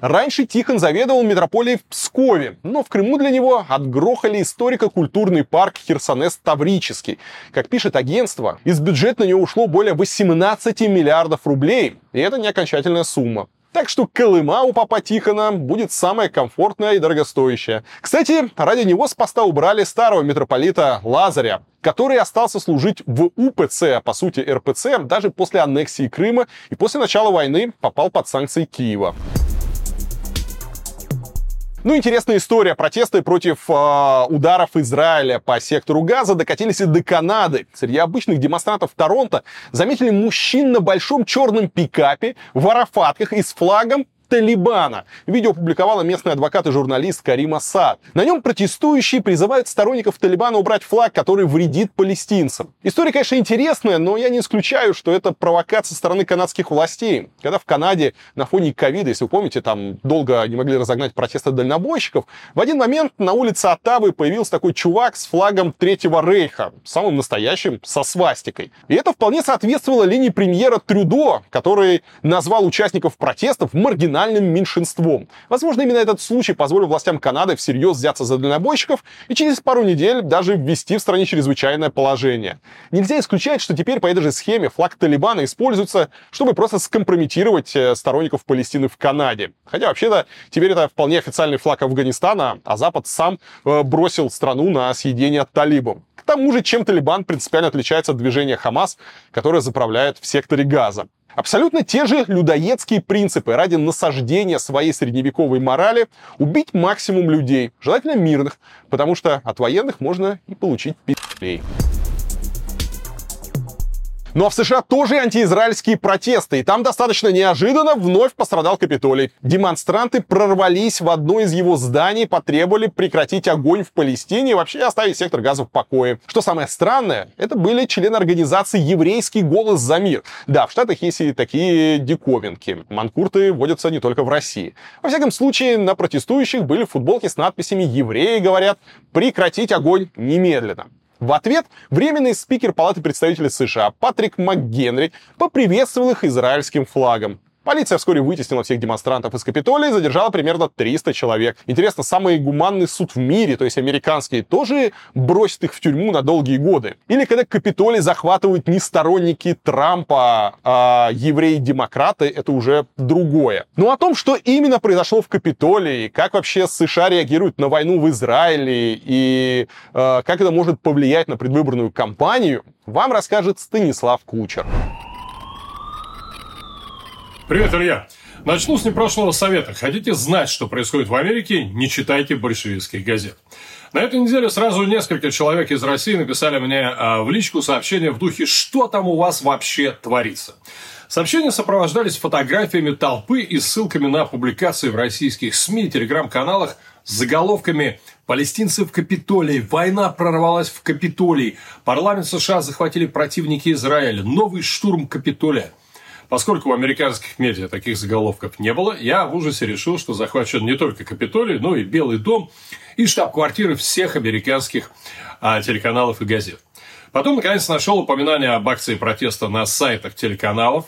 Speaker 1: Раньше Тихон заведовал метрополией в Пскове, но в Крыму для него отгрохали историко-культурный парк Херсонес Таврический. Как пишет агентство, из бюджета на него ушло более 18 миллиардов рублей, и это не окончательная сумма. Так что Колыма у папа Тихона будет самая комфортная и дорогостоящая. Кстати, ради него с поста убрали старого митрополита Лазаря, который остался служить в УПЦ, а по сути РПЦ, даже после аннексии Крыма и после начала войны попал под санкции Киева. Ну, интересная история. Протесты против э, ударов Израиля по сектору Газа докатились и до Канады. Среди обычных демонстрантов Торонто заметили мужчин на большом черном пикапе в арафатках и с флагом Талибана. Видео опубликовала местный адвокат и журналист Карим Асад. На нем протестующие призывают сторонников Талибана убрать флаг, который вредит палестинцам. История, конечно, интересная, но я не исключаю, что это провокация со стороны канадских властей. Когда в Канаде на фоне ковида, если вы помните, там долго не могли разогнать протесты дальнобойщиков, в один момент на улице Оттавы появился такой чувак с флагом Третьего Рейха, самым настоящим, со свастикой. И это вполне соответствовало линии премьера Трюдо, который назвал участников протестов маргинальным меньшинством. Возможно, именно этот случай позволил властям Канады всерьез взяться за дальнобойщиков и через пару недель даже ввести в стране чрезвычайное положение. Нельзя исключать, что теперь по этой же схеме флаг Талибана используется, чтобы просто скомпрометировать э, сторонников Палестины в Канаде. Хотя вообще-то теперь это вполне официальный флаг Афганистана, а Запад сам э, бросил страну на съедение талибам. К тому же, чем Талибан принципиально отличается от движения Хамас, которое заправляет в секторе Газа. Абсолютно те же людоедские принципы ради насаждения своей средневековой морали убить максимум людей, желательно мирных, потому что от военных можно и получить пи***лей. Ну а в США тоже антиизраильские протесты, и там достаточно неожиданно вновь пострадал Капитолий. Демонстранты прорвались в одно из его зданий, потребовали прекратить огонь в Палестине и вообще оставить сектор газа в покое. Что самое странное, это были члены организации «Еврейский голос за мир». Да, в Штатах есть и такие диковинки. Манкурты водятся не только в России. Во всяком случае, на протестующих были футболки с надписями «Евреи говорят, прекратить огонь немедленно». В ответ временный спикер Палаты представителей США Патрик МакГенри поприветствовал их израильским флагом. Полиция вскоре вытеснила всех демонстрантов из Капитолия и задержала примерно 300 человек. Интересно, самый гуманный суд в мире, то есть американский, тоже бросит их в тюрьму на долгие годы? Или когда Капитолий захватывают не сторонники Трампа, а евреи-демократы, это уже другое. Ну о том, что именно произошло в Капитолии, как вообще США реагируют на войну в Израиле и э, как это может повлиять на предвыборную кампанию, вам расскажет Станислав Кучер.
Speaker 9: Привет, Илья. Начну с непрошенного совета. Хотите знать, что происходит в Америке, не читайте большевистских газет. На этой неделе сразу несколько человек из России написали мне а, в личку сообщение в духе «Что там у вас вообще творится?». Сообщения сопровождались фотографиями толпы и ссылками на публикации в российских СМИ и телеграм-каналах с заголовками «Палестинцы в Капитолии», «Война прорвалась в Капитолий», «Парламент США захватили противники Израиля», «Новый штурм Капитолия». Поскольку у американских медиа таких заголовков не было, я в ужасе решил, что захвачен не только Капитолий, но и Белый дом и штаб-квартиры всех американских а, телеканалов и газет. Потом, наконец, нашел упоминание об акции протеста на сайтах телеканалов,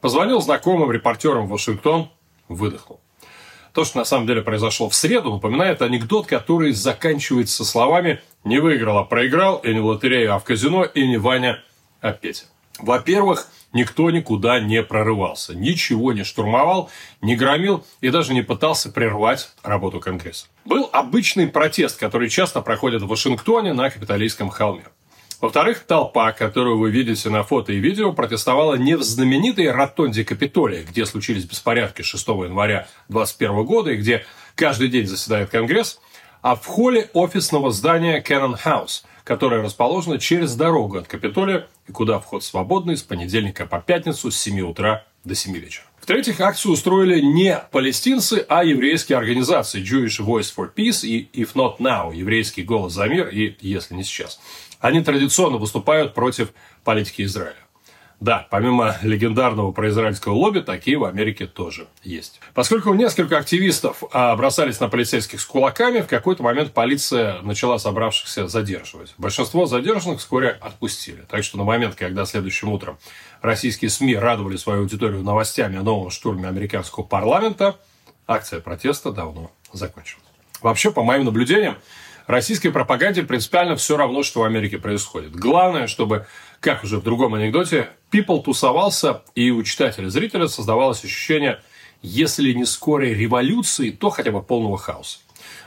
Speaker 9: позвонил знакомым репортерам в Вашингтон, выдохнул. То, что на самом деле произошло в среду, напоминает анекдот, который заканчивается словами «не выиграл, а проиграл, и не в лотерею, а в казино, и не Ваня, а Петя». Во-первых, никто никуда не прорывался, ничего не штурмовал, не громил и даже не пытался прервать работу Конгресса. Был обычный протест, который часто проходит в Вашингтоне на Капитолийском холме. Во-вторых, толпа, которую вы видите на фото и видео, протестовала не в знаменитой ротонде Капитолия, где случились беспорядки 6 января 2021 года и где каждый день заседает Конгресс, а в холле офисного здания Cannon House – которая расположена через дорогу от Капитолия и куда вход свободный с понедельника по пятницу с 7 утра до 7 вечера. В-третьих, акцию устроили не палестинцы, а еврейские организации Jewish Voice for Peace и If Not Now, еврейский голос за мир и если не сейчас. Они традиционно выступают против политики Израиля. Да, помимо легендарного произраильского лобби, такие в Америке тоже есть. Поскольку несколько активистов а, бросались на полицейских с кулаками, в какой-то момент полиция начала собравшихся задерживать. Большинство задержанных вскоре отпустили. Так что на момент, когда следующим утром российские СМИ радовали свою аудиторию новостями о новом штурме американского парламента, акция протеста давно закончилась. Вообще, по моим наблюдениям, российской пропаганде принципиально все равно, что в Америке происходит. Главное, чтобы, как уже в другом анекдоте, people тусовался, и у читателя, зрителя создавалось ощущение, если не скорой революции, то хотя бы полного хаоса.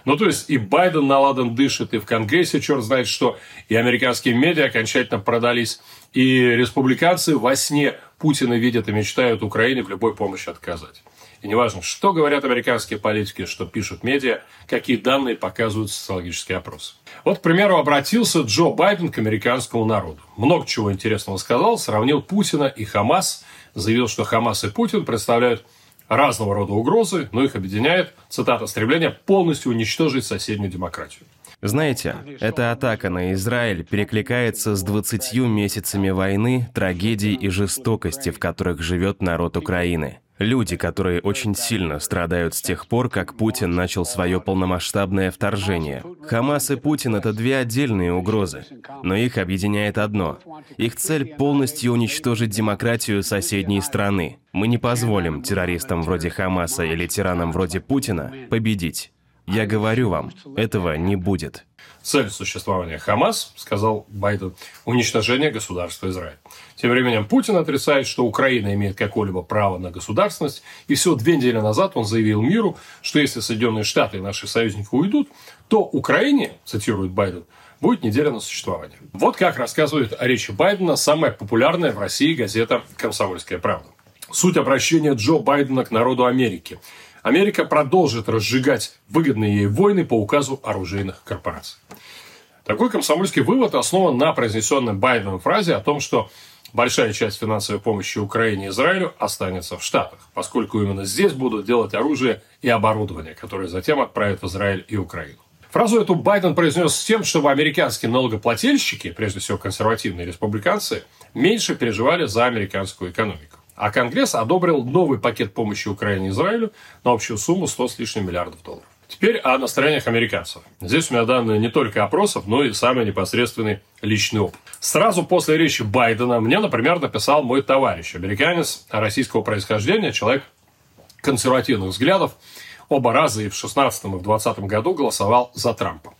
Speaker 9: Ну, то есть, и Байден наладан дышит, и в Конгрессе черт знает что, и американские медиа окончательно продались, и республиканцы во сне Путина видят и мечтают Украине в любой помощи отказать. И неважно, что говорят американские политики, что пишут медиа, какие данные показывают социологические опросы. Вот, к примеру, обратился Джо Байден к американскому народу. Много чего интересного сказал, сравнил Путина и Хамас, заявил, что Хамас и Путин представляют разного рода угрозы, но их объединяет, цитата, стремление полностью уничтожить соседнюю демократию.
Speaker 2: Знаете, эта атака на Израиль перекликается с 20 месяцами войны, трагедий и жестокости, в которых живет народ Украины. Люди, которые очень сильно страдают с тех пор, как Путин начал свое полномасштабное вторжение. Хамас и Путин — это две отдельные угрозы, но их объединяет одно. Их цель — полностью уничтожить демократию соседней страны. Мы не позволим террористам вроде Хамаса или тиранам вроде Путина победить. Я говорю вам, этого не будет.
Speaker 9: Цель существования Хамас, сказал Байден, уничтожение государства Израиль. Тем временем Путин отрицает, что Украина имеет какое-либо право на государственность, и всего две недели назад он заявил миру, что если Соединенные Штаты и наши союзники уйдут, то Украине, цитирует Байден, будет неделя на существование. Вот как рассказывает о речи Байдена самая популярная в России газета «Комсомольская правда». Суть обращения Джо Байдена к народу Америки – Америка продолжит разжигать выгодные ей войны по указу оружейных корпораций. Такой комсомольский вывод основан на произнесенной Байденом фразе о том, что большая часть финансовой помощи Украине и Израилю останется в Штатах, поскольку именно здесь будут делать оружие и оборудование, которое затем отправят в Израиль и Украину. Фразу эту Байден произнес с тем, чтобы американские налогоплательщики, прежде всего консервативные республиканцы, меньше переживали за американскую экономику. А Конгресс одобрил новый пакет помощи Украине и Израилю на общую сумму 100 с лишним миллиардов долларов. Теперь о настроениях американцев. Здесь у меня данные не только опросов, но и самый непосредственный личный опыт. Сразу после речи Байдена мне, например, написал мой товарищ, американец российского происхождения, человек консервативных взглядов, оба раза и в 16 и в 20 году голосовал за Трампа.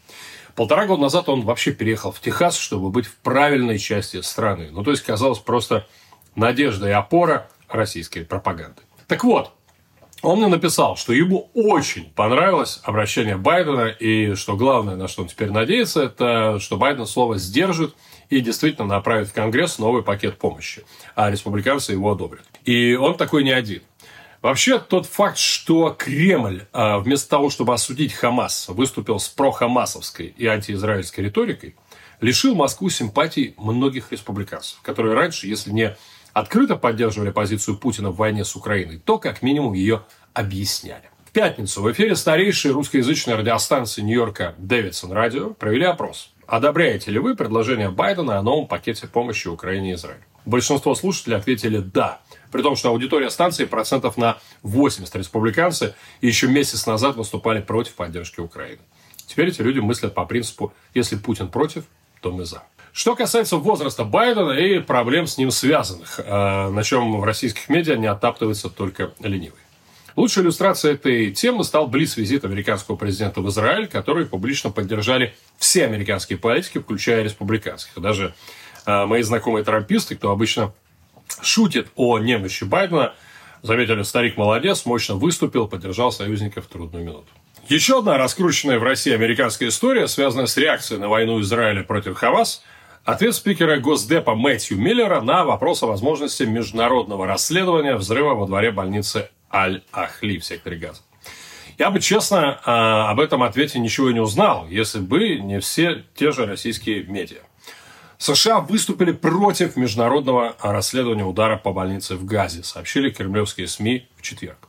Speaker 9: Полтора года назад он вообще переехал в Техас, чтобы быть в правильной части страны. Ну, то есть, казалось, просто надежда и опора российской пропаганды. Так вот, он мне написал, что ему очень понравилось обращение Байдена, и что главное, на что он теперь надеется, это что Байден слово сдержит и действительно направит в Конгресс новый пакет помощи, а республиканцы его одобрят. И он такой не один. Вообще, тот факт, что Кремль, а, вместо того, чтобы осудить Хамас, выступил с прохамасовской и антиизраильской риторикой, лишил Москву симпатий многих республиканцев, которые раньше, если не открыто поддерживали позицию Путина в войне с Украиной, то как минимум ее объясняли. В пятницу в эфире старейшей русскоязычной радиостанции Нью-Йорка Дэвидсон Радио провели опрос. Одобряете ли вы предложение Байдена о новом пакете помощи Украине и Израилю? Большинство слушателей ответили «да», при том, что аудитория станции процентов на 80 республиканцы и еще месяц назад выступали против поддержки Украины. Теперь эти люди мыслят по принципу «если Путин против, то мы за». Что касается возраста Байдена и проблем с ним связанных, э, на чем в российских медиа не оттаптывается только ленивый. Лучшей иллюстрацией этой темы стал близ-визит американского президента в Израиль, который публично поддержали все американские политики, включая республиканских. Даже э, мои знакомые трамписты, кто обычно шутит о немощи Байдена, заметили, старик молодец, мощно выступил, поддержал союзников в трудную минуту. Еще одна раскрученная в России американская история, связанная с реакцией на войну Израиля против Хамас – Ответ спикера Госдепа Мэтью Миллера на вопрос о возможности международного расследования взрыва во дворе больницы Аль-Ахли в секторе Газа. Я бы, честно, а, об этом ответе ничего не узнал, если бы не все те же российские медиа. США выступили против международного расследования удара по больнице в Газе, сообщили кремлевские СМИ в четверг.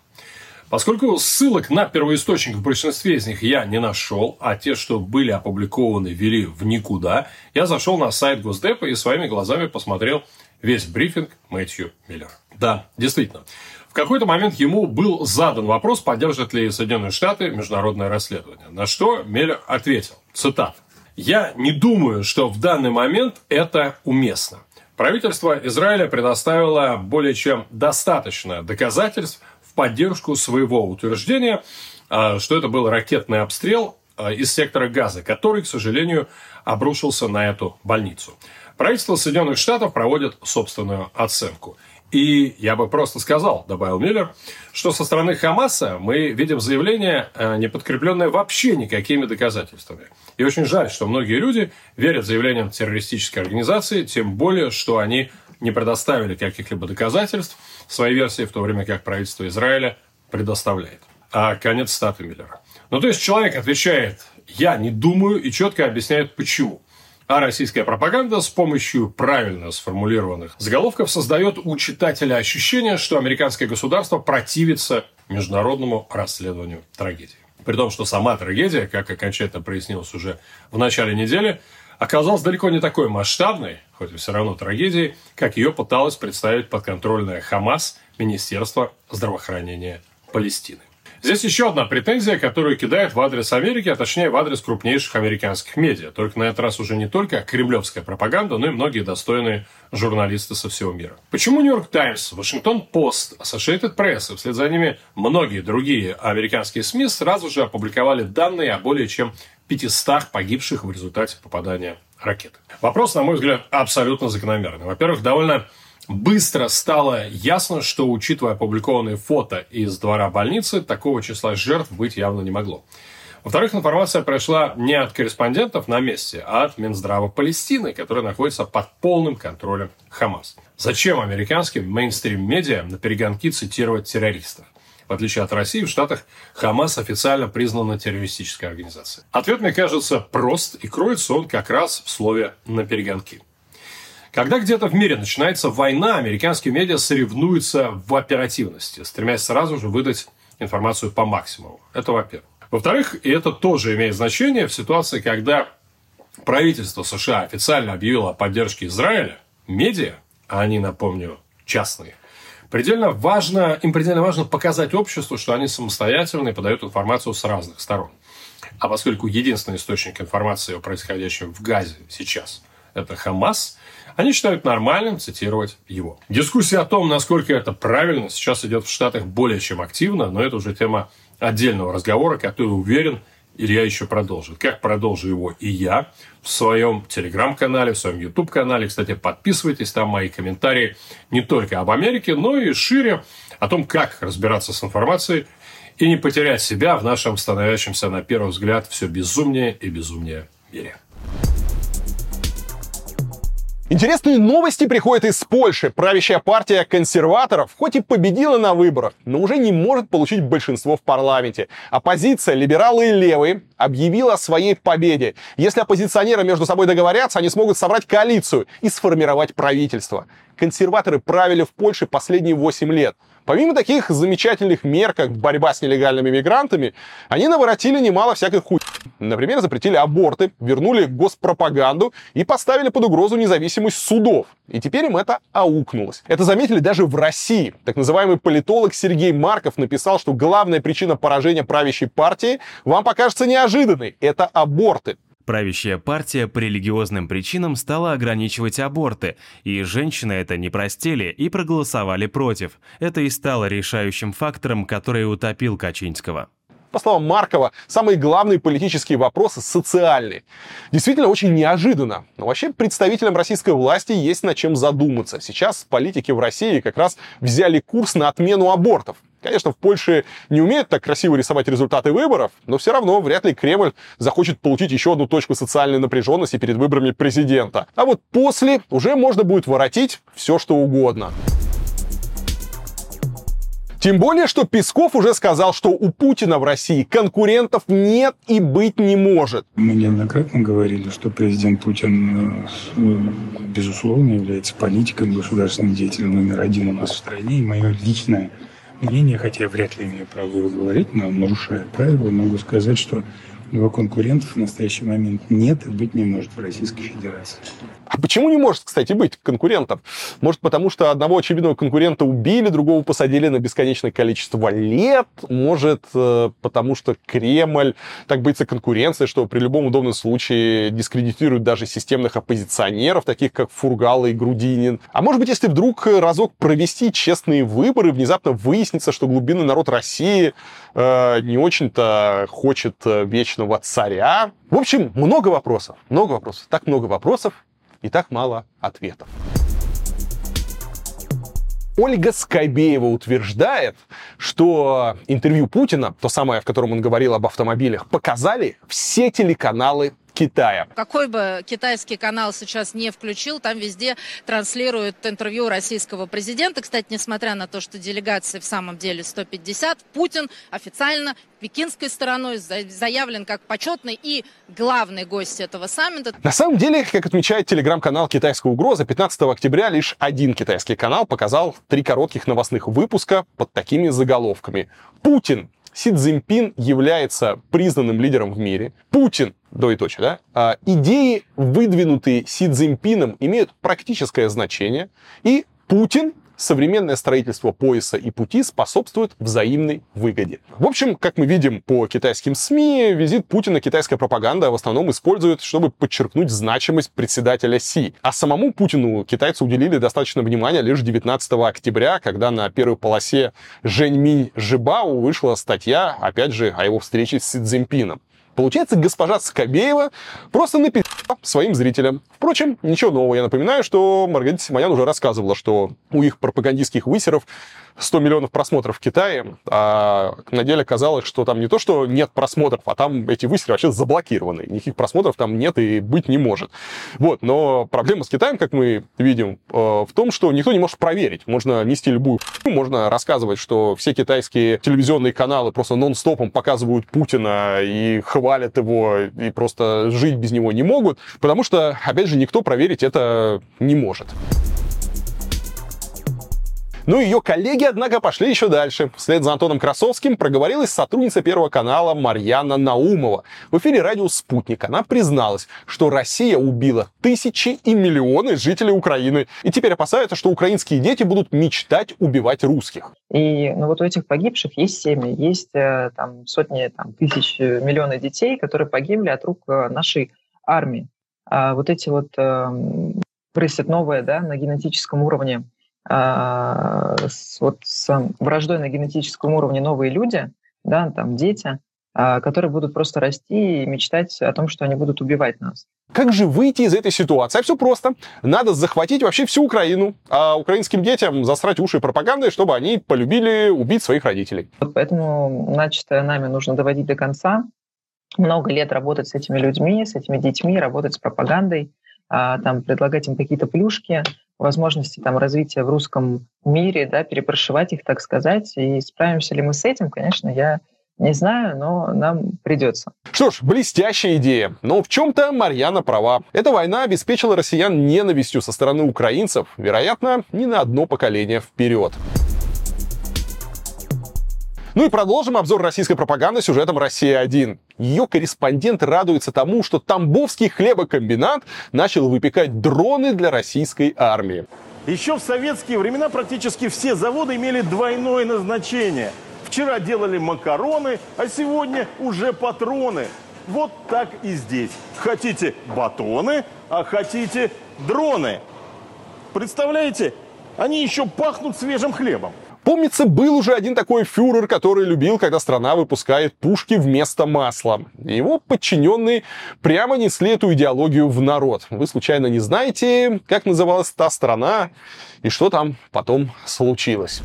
Speaker 9: Поскольку ссылок на первоисточник в большинстве из них я не нашел, а те, что были опубликованы, вели в никуда, я зашел на сайт Госдепа и своими глазами посмотрел весь брифинг Мэтью Миллера. Да, действительно. В какой-то момент ему был задан вопрос, поддержат ли Соединенные Штаты международное расследование. На что Миллер ответил, цитат, «Я не думаю, что в данный момент это уместно. Правительство Израиля предоставило более чем достаточно доказательств в поддержку своего утверждения, а, что это был ракетный обстрел а, из сектора газа, который, к сожалению, обрушился на эту больницу. Правительство Соединенных Штатов проводит собственную оценку. И я бы просто сказал, добавил Миллер, что со стороны Хамаса мы видим заявление, а, не подкрепленное вообще никакими доказательствами. И очень жаль, что многие люди верят заявлениям террористической организации, тем более, что они не предоставили каких-либо доказательств своей версии, в то время как правительство Израиля предоставляет. А конец статы Миллера. Ну, то есть человек отвечает «я не думаю» и четко объясняет почему. А российская пропаганда с помощью правильно сформулированных заголовков создает у читателя ощущение, что американское государство противится международному расследованию трагедии. При том, что сама трагедия, как окончательно прояснилось уже в начале недели, оказалась далеко не такой масштабной, хоть и все равно трагедией, как ее пыталось представить подконтрольное Хамас Министерство здравоохранения Палестины. Здесь еще одна претензия, которую кидает в адрес Америки, а точнее в адрес крупнейших американских медиа. Только на этот раз уже не только кремлевская пропаганда, но и многие достойные журналисты со всего мира. Почему Нью-Йорк Таймс, Вашингтон Пост, Associated Press и вслед за ними многие другие американские СМИ сразу же опубликовали данные о более чем 500 погибших в результате попадания ракеты? Вопрос, на мой взгляд, абсолютно закономерный. Во-первых, довольно быстро стало ясно, что, учитывая опубликованные фото из двора больницы, такого числа жертв быть явно не могло. Во-вторых, информация пришла не от корреспондентов на месте, а от Минздрава Палестины, который находится под полным контролем Хамас. Зачем американским мейнстрим-медиа на перегонки цитировать террористов? В отличие от России, в Штатах Хамас официально признана террористической организацией. Ответ, мне кажется, прост, и кроется он как раз в слове «на перегонки». Когда где-то в мире начинается война, американские медиа соревнуются в оперативности, стремясь сразу же выдать информацию по максимуму. Это во-первых. Во-вторых, и это тоже имеет значение в ситуации, когда правительство США официально объявило о поддержке Израиля, медиа, а они, напомню, частные, предельно важно, им предельно важно показать обществу, что они самостоятельны и подают информацию с разных сторон. А поскольку единственный источник информации о происходящем в Газе сейчас – это Хамас, они считают нормальным цитировать его. Дискуссия о том, насколько это правильно, сейчас идет в Штатах более чем активно, но это уже тема отдельного разговора, который, уверен, Илья еще продолжит. Как продолжу его и я в своем телеграм-канале, в своем YouTube-канале. Кстати, подписывайтесь, там мои комментарии не только об Америке, но и шире о том, как разбираться с информацией и не потерять себя в нашем становящемся на первый взгляд все безумнее и безумнее мире.
Speaker 1: Интересные новости приходят из Польши. Правящая партия консерваторов хоть и победила на выборах, но уже не может получить большинство в парламенте. Оппозиция, либералы и левые, объявила о своей победе. Если оппозиционеры между собой договорятся, они смогут собрать коалицию и сформировать правительство. Консерваторы правили в Польше последние 8 лет. Помимо таких замечательных мер, как борьба с нелегальными мигрантами, они наворотили немало всяких хуй. Например, запретили аборты, вернули госпропаганду и поставили под угрозу независимость судов. И теперь им это аукнулось. Это заметили даже в России. Так называемый политолог Сергей Марков написал, что главная причина поражения правящей партии вам покажется неожиданной. Это аборты.
Speaker 2: Правящая партия по религиозным причинам стала ограничивать аборты, и женщины это не простили и проголосовали против. Это и стало решающим фактором, который утопил Качинского.
Speaker 1: По словам Маркова, самые главные политические вопросы социальные. Действительно, очень неожиданно. Но вообще представителям российской власти есть над чем задуматься. Сейчас политики в России как раз взяли курс на отмену абортов. Конечно, в Польше не умеют так красиво рисовать результаты выборов, но все равно вряд ли Кремль захочет получить еще одну точку социальной напряженности перед выборами президента. А вот после уже можно будет воротить все, что угодно. Тем более, что Песков уже сказал, что у Путина в России конкурентов нет и быть не может.
Speaker 10: Мы неоднократно говорили, что президент Путин, э, безусловно, является политиком, государственным деятелем номер один у нас в стране. И мое личное мнение, хотя я вряд ли имею право его говорить, но нарушая правила, могу сказать, что его конкурентов в настоящий момент нет и быть не может в Российской Федерации.
Speaker 1: А почему не может, кстати, быть конкурентов? Может, потому что одного очевидного конкурента убили, другого посадили на бесконечное количество лет? Может, э, потому что Кремль так боится конкуренции, что при любом удобном случае дискредитирует даже системных оппозиционеров, таких как Фургала и Грудинин? А может быть, если вдруг разок провести честные выборы, внезапно выяснится, что глубинный народ России э, не очень-то хочет э, вечного царя? В общем, много вопросов, много вопросов, так много вопросов, и так мало ответов. Ольга Скайбеева утверждает, что интервью Путина, то самое, в котором он говорил об автомобилях, показали все телеканалы Китая.
Speaker 11: Какой бы китайский канал сейчас не включил, там везде транслируют интервью российского президента. Кстати, несмотря на то, что делегации в самом деле 150, Путин официально пекинской стороной заявлен как почетный и главный гость этого саммита.
Speaker 1: На самом деле, как отмечает телеграм-канал «Китайская угроза», 15 октября лишь один китайский канал показал три коротких новостных выпуска под такими заголовками. Путин Си Цзиньпин является признанным лидером в мире. Путин, двоеточие, да? А, идеи, выдвинутые Си Цзиньпином, имеют практическое значение. И Путин современное строительство пояса и пути способствует взаимной выгоде. В общем, как мы видим по китайским СМИ, визит Путина китайская пропаганда в основном использует, чтобы подчеркнуть значимость председателя Си. А самому Путину китайцы уделили достаточно внимания лишь 19 октября, когда на первой полосе Жэньминь Жибао вышла статья, опять же, о его встрече с Си Цзиньпином. Получается, госпожа Скобеева просто написала своим зрителям. Впрочем, ничего нового. Я напоминаю, что Маргарита Симонян уже рассказывала, что у их пропагандистских высеров 100 миллионов просмотров в Китае, а на деле казалось, что там не то, что нет просмотров, а там эти высеры вообще заблокированы. Никаких просмотров там нет и быть не может. Вот, но проблема с Китаем, как мы видим, э, в том, что никто не может проверить. Можно нести любую можно рассказывать, что все китайские телевизионные каналы просто нон-стопом показывают Путина и хвалят его, и просто жить без него не могут, потому что, опять же, никто проверить это не может. Ну, ее коллеги, однако, пошли еще дальше. Вслед за Антоном Красовским проговорилась сотрудница Первого канала Марьяна Наумова. В эфире радио «Спутник» она призналась, что Россия убила тысячи и миллионы жителей Украины. И теперь опасается, что украинские дети будут мечтать убивать русских.
Speaker 12: И ну, вот у этих погибших есть семьи, есть э, там, сотни там, тысяч, э, миллионы детей, которые погибли от рук э, нашей армии. А вот эти вот э, вырастет новое да, на генетическом уровне с, вот с врождой на генетическом уровне новые люди, да, там дети, а, которые будут просто расти и мечтать о том, что они будут убивать нас.
Speaker 1: Как же выйти из этой ситуации? А все просто. Надо захватить вообще всю Украину, а украинским детям засрать уши пропагандой, чтобы они полюбили убить своих родителей.
Speaker 12: Вот поэтому начатое нами нужно доводить до конца. Много лет работать с этими людьми, с этими детьми, работать с пропагандой, а, там, предлагать им какие-то плюшки, возможности там, развития в русском мире, да, перепрошивать их, так сказать. И справимся ли мы с этим, конечно, я не знаю, но нам придется.
Speaker 1: Что ж, блестящая идея. Но в чем-то Марьяна права. Эта война обеспечила россиян ненавистью со стороны украинцев, вероятно, не на одно поколение вперед. Ну и продолжим обзор российской пропаганды сюжетом «Россия-1». Ее корреспондент радуется тому, что Тамбовский хлебокомбинат начал выпекать дроны для российской армии.
Speaker 13: Еще в советские времена практически все заводы имели двойное назначение. Вчера делали макароны, а сегодня уже патроны. Вот так и здесь. Хотите батоны, а хотите дроны. Представляете, они еще пахнут свежим хлебом.
Speaker 1: Помнится, был уже один такой фюрер, который любил, когда страна выпускает пушки вместо масла. Его подчиненные прямо несли эту идеологию в народ. Вы случайно не знаете, как называлась та страна и что там потом случилось?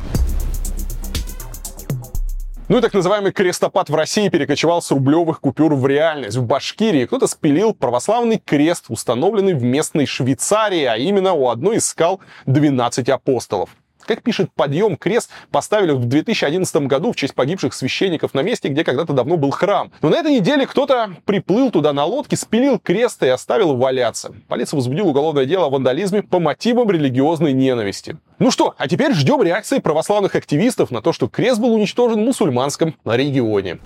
Speaker 1: Ну и так называемый крестопад в России перекочевал с рублевых купюр в реальность. В Башкирии кто-то спилил православный крест, установленный в местной Швейцарии, а именно у одной из скал 12 апостолов. Как пишет «Подъем», крест поставили в 2011 году в честь погибших священников на месте, где когда-то давно был храм. Но на этой неделе кто-то приплыл туда на лодке, спилил крест и оставил валяться. Полиция возбудила уголовное дело о вандализме по мотивам религиозной ненависти. Ну что, а теперь ждем реакции православных активистов на то, что крест был уничтожен в мусульманском регионе.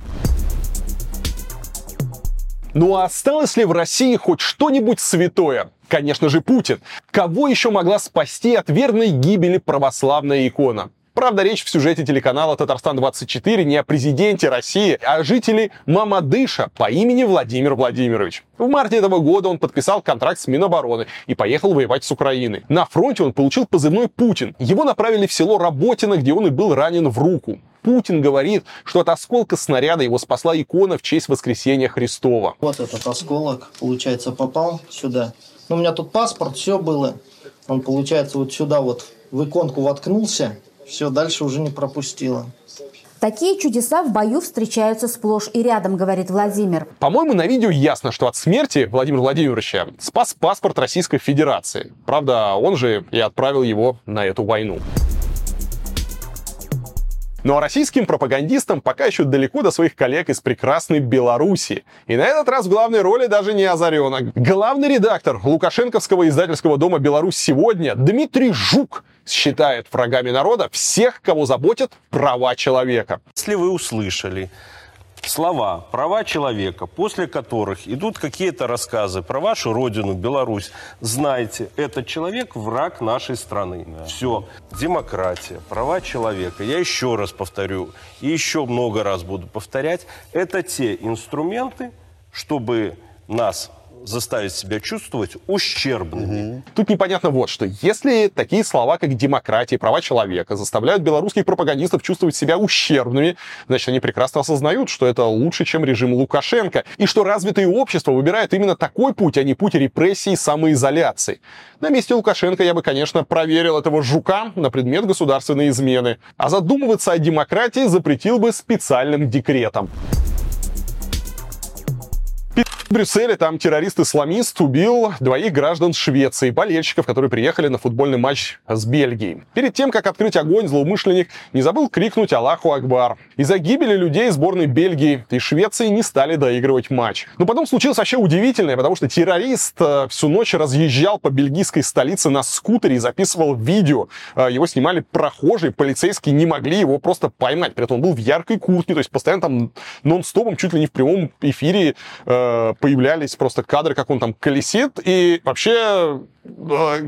Speaker 1: Ну а осталось ли в России хоть что-нибудь святое? Конечно же, Путин. Кого еще могла спасти от верной гибели православная икона? Правда, речь в сюжете телеканала «Татарстан-24» не о президенте России, а о жителе Мамадыша по имени Владимир Владимирович. В марте этого года он подписал контракт с Минобороны и поехал воевать с Украиной. На фронте он получил позывной «Путин». Его направили в село Работино, где он и был ранен в руку. Путин говорит, что от осколка снаряда его спасла икона в честь воскресения Христова.
Speaker 14: Вот этот осколок, получается, попал сюда. Ну, у меня тут паспорт, все было. Он, получается, вот сюда вот в иконку воткнулся. Все, дальше уже не пропустило.
Speaker 15: Такие чудеса в бою встречаются сплошь и рядом, говорит Владимир.
Speaker 1: По-моему, на видео ясно, что от смерти Владимира Владимировича спас паспорт Российской Федерации. Правда, он же и отправил его на эту войну. Ну а российским пропагандистам пока еще далеко до своих коллег из прекрасной Беларуси. И на этот раз в главной роли даже не Озаренок. Главный редактор лукашенковского издательского дома «Беларусь сегодня» Дмитрий Жук считает врагами народа всех, кого заботят права человека.
Speaker 16: Если вы услышали слова «права человека», после которых идут какие-то рассказы про вашу родину, Беларусь, знайте, этот человек враг нашей страны. Да. Все. Демократия, права человека, я еще раз повторю, и еще много раз буду повторять, это те инструменты, чтобы нас заставить себя чувствовать ущербными.
Speaker 1: Угу. Тут непонятно вот что. Если такие слова, как демократия, права человека, заставляют белорусских пропагандистов чувствовать себя ущербными, значит, они прекрасно осознают, что это лучше, чем режим Лукашенко, и что развитые общества выбирают именно такой путь, а не путь репрессий и самоизоляции. На месте Лукашенко я бы, конечно, проверил этого жука на предмет государственной измены, а задумываться о демократии запретил бы специальным декретом. В Брюсселе там террорист-исламист убил двоих граждан Швеции, болельщиков, которые приехали на футбольный матч с Бельгией. Перед тем, как открыть огонь, злоумышленник не забыл крикнуть «Аллаху Акбар». Из-за гибели людей сборной Бельгии и Швеции не стали доигрывать матч. Но потом случилось вообще удивительное, потому что террорист э, всю ночь разъезжал по бельгийской столице на скутере и записывал видео. Э, его снимали прохожие, полицейские не могли его просто поймать. При этом он был в яркой куртке, то есть постоянно там нон-стопом, чуть ли не в прямом эфире э, появлялись просто кадры, как он там колесит, и вообще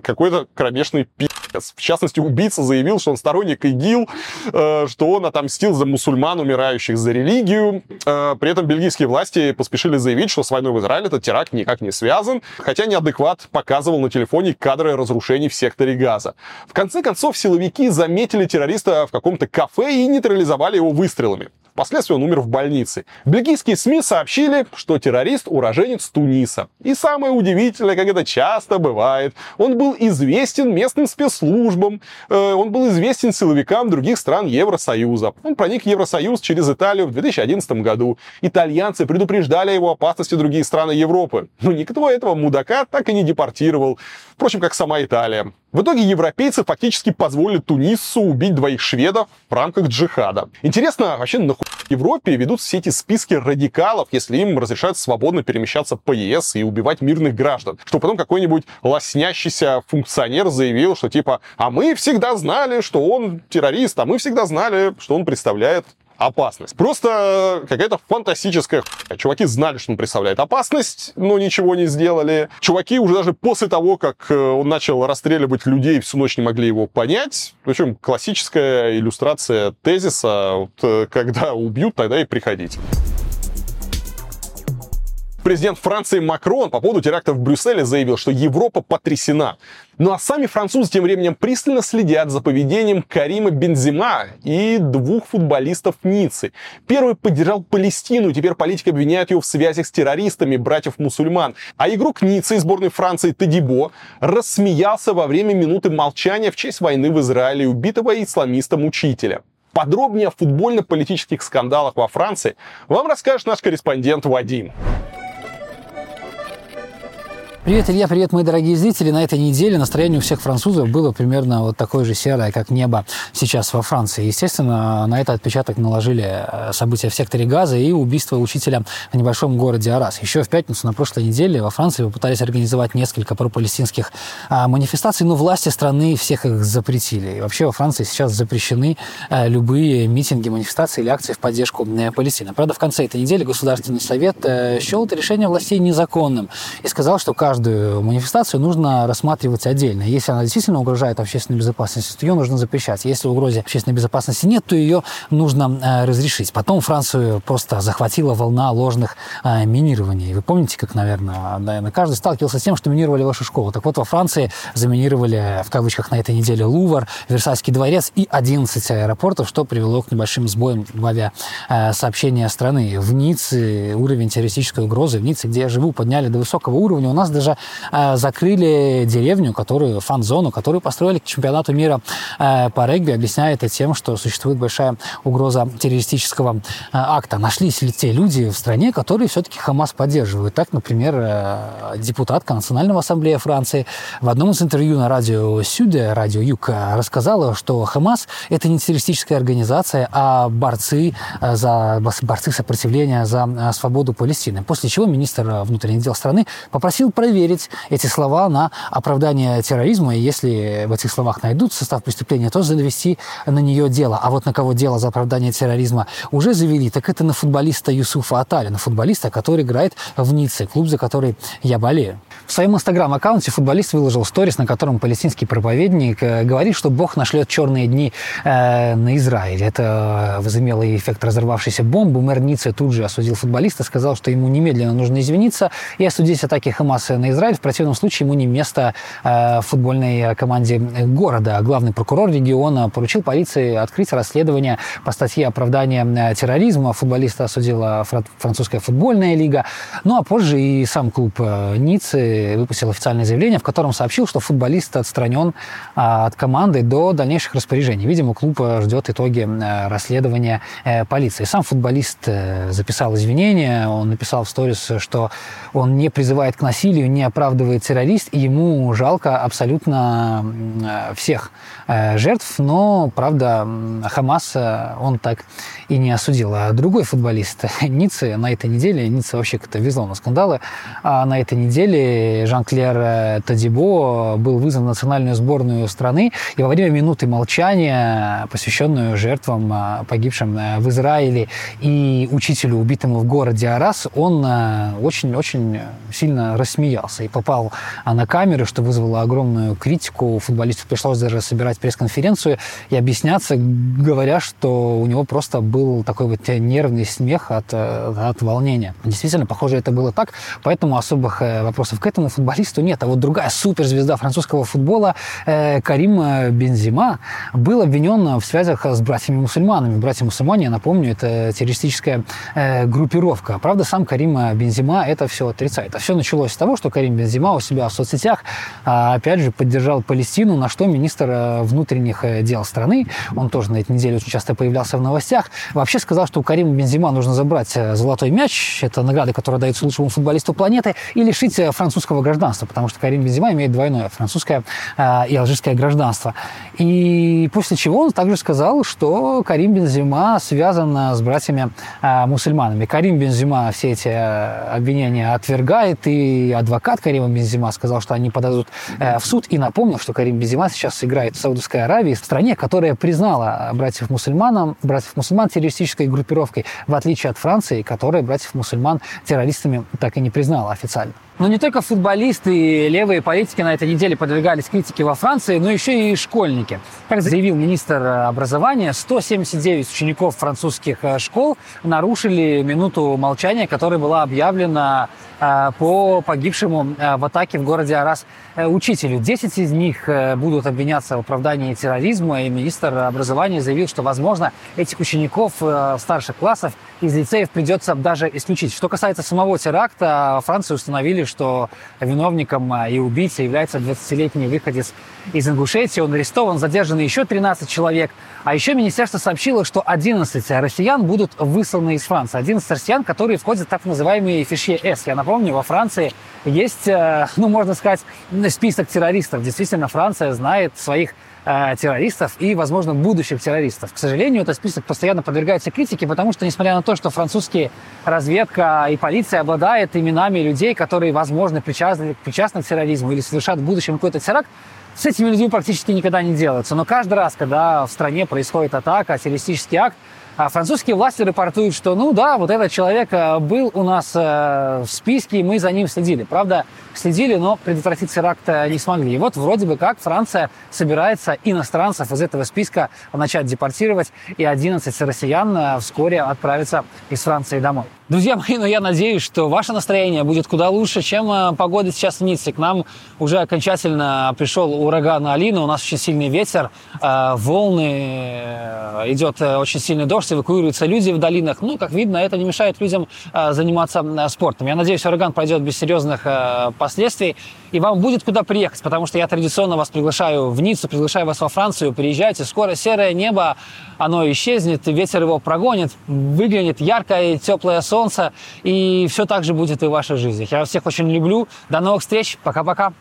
Speaker 1: какой-то кромешный пи***ц. В частности, убийца заявил, что он сторонник ИГИЛ, э, что он отомстил за мусульман, умирающих за религию. Э, при этом бельгийские власти поспешили заявить, что с войной в Израиле этот теракт никак не связан, хотя неадекват показывал на телефоне кадры разрушений в секторе Газа. В конце концов, силовики заметили террориста в каком-то кафе и нейтрализовали его выстрелами. Впоследствии он умер в больнице. Бельгийские СМИ сообщили, что террорист уроженец Туниса. И самое удивительное, как это часто бывает, он был известен местным спецслужбам, э, он был известен силовикам других стран Евросоюза. Он проник в Евросоюз через Италию в 2011 году. Итальянцы предупреждали его опасности другие страны Европы. Но никто этого мудака так и не депортировал. Впрочем, как сама Италия. В итоге европейцы фактически позволили Тунису убить двоих шведов в рамках джихада. Интересно, вообще нахуй в Европе ведут все эти списки радикалов, если им разрешают свободно перемещаться по ЕС и убивать мирных граждан. Что потом какой-нибудь лоснящийся функционер заявил, что типа, а мы всегда знали, что он террорист, а мы всегда знали, что он представляет опасность. Просто какая-то фантастическая хуйня. Чуваки знали, что он представляет опасность, но ничего не сделали. Чуваки уже даже после того, как э, он начал расстреливать людей, всю ночь не могли его понять. Причем классическая иллюстрация тезиса, вот, э, когда убьют, тогда и приходите. Президент Франции Макрон по поводу теракта в Брюсселе заявил, что Европа потрясена. Ну а сами французы тем временем пристально следят за поведением Карима Бензима и двух футболистов Ниццы. Первый поддержал Палестину, теперь политики обвиняют его в связях с террористами, братьев-мусульман. А игрок Ниццы из сборной Франции Тадибо рассмеялся во время минуты молчания в честь войны в Израиле убитого исламистом учителя. Подробнее о футбольно-политических скандалах во Франции вам расскажет наш корреспондент Вадим.
Speaker 17: Привет, Илья, привет, мои дорогие зрители. На этой неделе настроение у всех французов было примерно вот такое же серое, как небо сейчас во Франции. Естественно, на это отпечаток наложили э, события в секторе Газа и убийство учителя в небольшом городе Арас. Еще в пятницу на прошлой неделе во Франции попытались организовать несколько пропалестинских а, манифестаций, но власти страны всех их запретили. И вообще во Франции сейчас запрещены а, любые митинги, манифестации или акции в поддержку а, Палестины. Правда, в конце этой недели Государственный совет счел это решение властей незаконным и сказал, что каждый каждую манифестацию нужно рассматривать отдельно. Если она действительно угрожает общественной безопасности, то ее нужно запрещать. Если угрозе общественной безопасности нет, то ее нужно э, разрешить. Потом Францию просто захватила волна ложных э, минирований. Вы помните, как, наверное, наверное, каждый сталкивался с тем, что минировали вашу школу. Так вот, во Франции заминировали, в кавычках, на этой неделе Лувр, Версальский дворец и 11 аэропортов, что привело к небольшим сбоям в авиасообщения страны. В Ницце уровень террористической угрозы, в Ницце, где я живу, подняли до высокого уровня. У нас даже даже э, закрыли деревню, которую, фан-зону, которую построили к чемпионату мира э, по регби, объясняя это тем, что существует большая угроза террористического э, акта. Нашлись ли те люди в стране, которые все-таки Хамас поддерживают? Так, например, депутатка Национального ассамблеи Франции в одном из интервью на радио Сюде, радио Юг, рассказала, что Хамас – это не террористическая организация, а борцы за борцы сопротивления за свободу Палестины. После чего министр внутренних дел страны попросил проверить эти слова на оправдание терроризма, и если в этих словах найдут состав преступления, то завести на нее дело. А вот на кого дело за оправдание терроризма уже завели, так это на футболиста Юсуфа Атали, на футболиста, который играет в Ницце, клуб, за который я болею. В своем инстаграм-аккаунте футболист выложил сторис, на котором палестинский проповедник э, говорит, что Бог нашлет черные дни э, на Израиль. Это возымело эффект разорвавшейся бомбы. Мэр Ницце тут же осудил футболиста, сказал, что ему немедленно нужно извиниться и осудить атаки Хамаса на Израиль. В противном случае ему не место э, в футбольной команде города. Главный прокурор региона поручил полиции открыть расследование по статье оправдания э, терроризма. Футболиста осудила французская футбольная лига. Ну а позже и сам клуб э, Ницце выпустил официальное заявление, в котором сообщил, что футболист отстранен от команды до дальнейших распоряжений. Видимо, клуб э, ждет итоги э, расследования э, полиции. Сам футболист записал извинения, он написал в сторис, что он не призывает к насилию, не оправдывает террорист, и ему жалко абсолютно всех жертв, но, правда, Хамас он так и не осудил. А другой футболист Ниццы на этой неделе, Ницца вообще как-то везло на скандалы, а на этой неделе Жан-Клер э, Тадибо был вызван в национальную сборную страны, и во время минуты молчания, посвященную жертвам, э, погибшим э, в Израиле и учителю, убитому в городе Арас, он очень-очень сильно рассмеялся и попал на камеру, что вызвало огромную критику. Футболисту пришлось даже собирать пресс-конференцию и объясняться, говоря, что у него просто был такой вот нервный смех от, от волнения. Действительно, похоже, это было так, поэтому особых вопросов к этому футболисту нет. А вот другая суперзвезда французского футбола э, Карим Бензима был обвинен в связях с братьями-мусульманами. Братья-мусульмане, я напомню, это террористическая э, группировка. Правда, сам Карим Бензима это все отрицает. А все началось с того, что Карим Бензима у себя в соцсетях, э, опять же, поддержал Палестину, на что министр э, внутренних э, дел страны, он тоже на этой неделе очень часто появлялся в новостях, вообще сказал, что у Карима Бензима нужно забрать э, золотой мяч, это награда, которая дается лучшему футболисту планеты, и лишить французского гражданства, потому что Карим Бензима имеет двойное французское и алжирское гражданство. И после чего он также сказал, что Карим Бензима связан с братьями-мусульманами. Э, Карим Бензима все эти обвинения отвергает, и адвокат Карима Бензима сказал, что они подадут э, в суд, и напомнил, что Карим Бензима сейчас играет в Саудовской Аравии, в стране, которая признала братьев-мусульманам, братьев-мусульман террористической группировкой, в отличие от Франции, которая братьев-мусульман террористами так и не признала официально. Но не только футболисты и левые политики на этой неделе подвергались критике во Франции, но еще и школьники. Как заявил министр образования, 179 учеников французских э, школ нарушили минуту молчания, которая была объявлена э, по погибшему э, в атаке в городе Арас учителю. Десять из них будут обвиняться в оправдании терроризма, и министр образования заявил, что, возможно, этих учеников старших классов из лицеев придется даже исключить. Что касается самого теракта, Франции установили, что виновником и убийцей является 20-летний выходец из Ингушетии. Он арестован, задержаны еще 13 человек. А еще министерство сообщило, что 11 россиян будут высланы из Франции. 11 россиян, которые входят в так называемые фишье С. Я напомню, во Франции есть, э, ну, можно сказать, список террористов. Действительно, Франция знает своих э, террористов и, возможно, будущих террористов. К сожалению, этот список постоянно подвергается критике, потому что, несмотря на то, что французские разведка и полиция обладает именами людей, которые, возможно, причастны, причастны к терроризму или совершат в будущем какой-то теракт, с этими людьми практически никогда не делается. Но каждый раз, когда в стране происходит атака, террористический акт, а французские власти рапортуют, что, ну да, вот этот человек э, был у нас э, в списке, и мы за ним следили. Правда, следили, но предотвратить теракт не смогли. И вот вроде бы как Франция собирается иностранцев из этого списка начать депортировать, и 11 россиян э, вскоре отправятся из Франции домой. Друзья мои, ну я надеюсь, что ваше настроение будет куда лучше, чем э, погода сейчас в Ницце. К нам уже окончательно пришел ураган Алина, у нас очень сильный ветер, э, волны, идет очень сильный дождь эвакуируются люди в долинах. Ну, как видно, это не мешает людям а, заниматься а, спортом. Я надеюсь, ураган пройдет без серьезных а, последствий, и вам будет куда приехать, потому что я традиционно вас приглашаю в Ниццу, приглашаю вас во Францию, приезжайте, скоро серое небо, оно исчезнет, ветер его прогонит, выглянет яркое теплое солнце, и все так же будет и в вашей жизни. Я вас всех очень люблю, до новых встреч, пока-пока.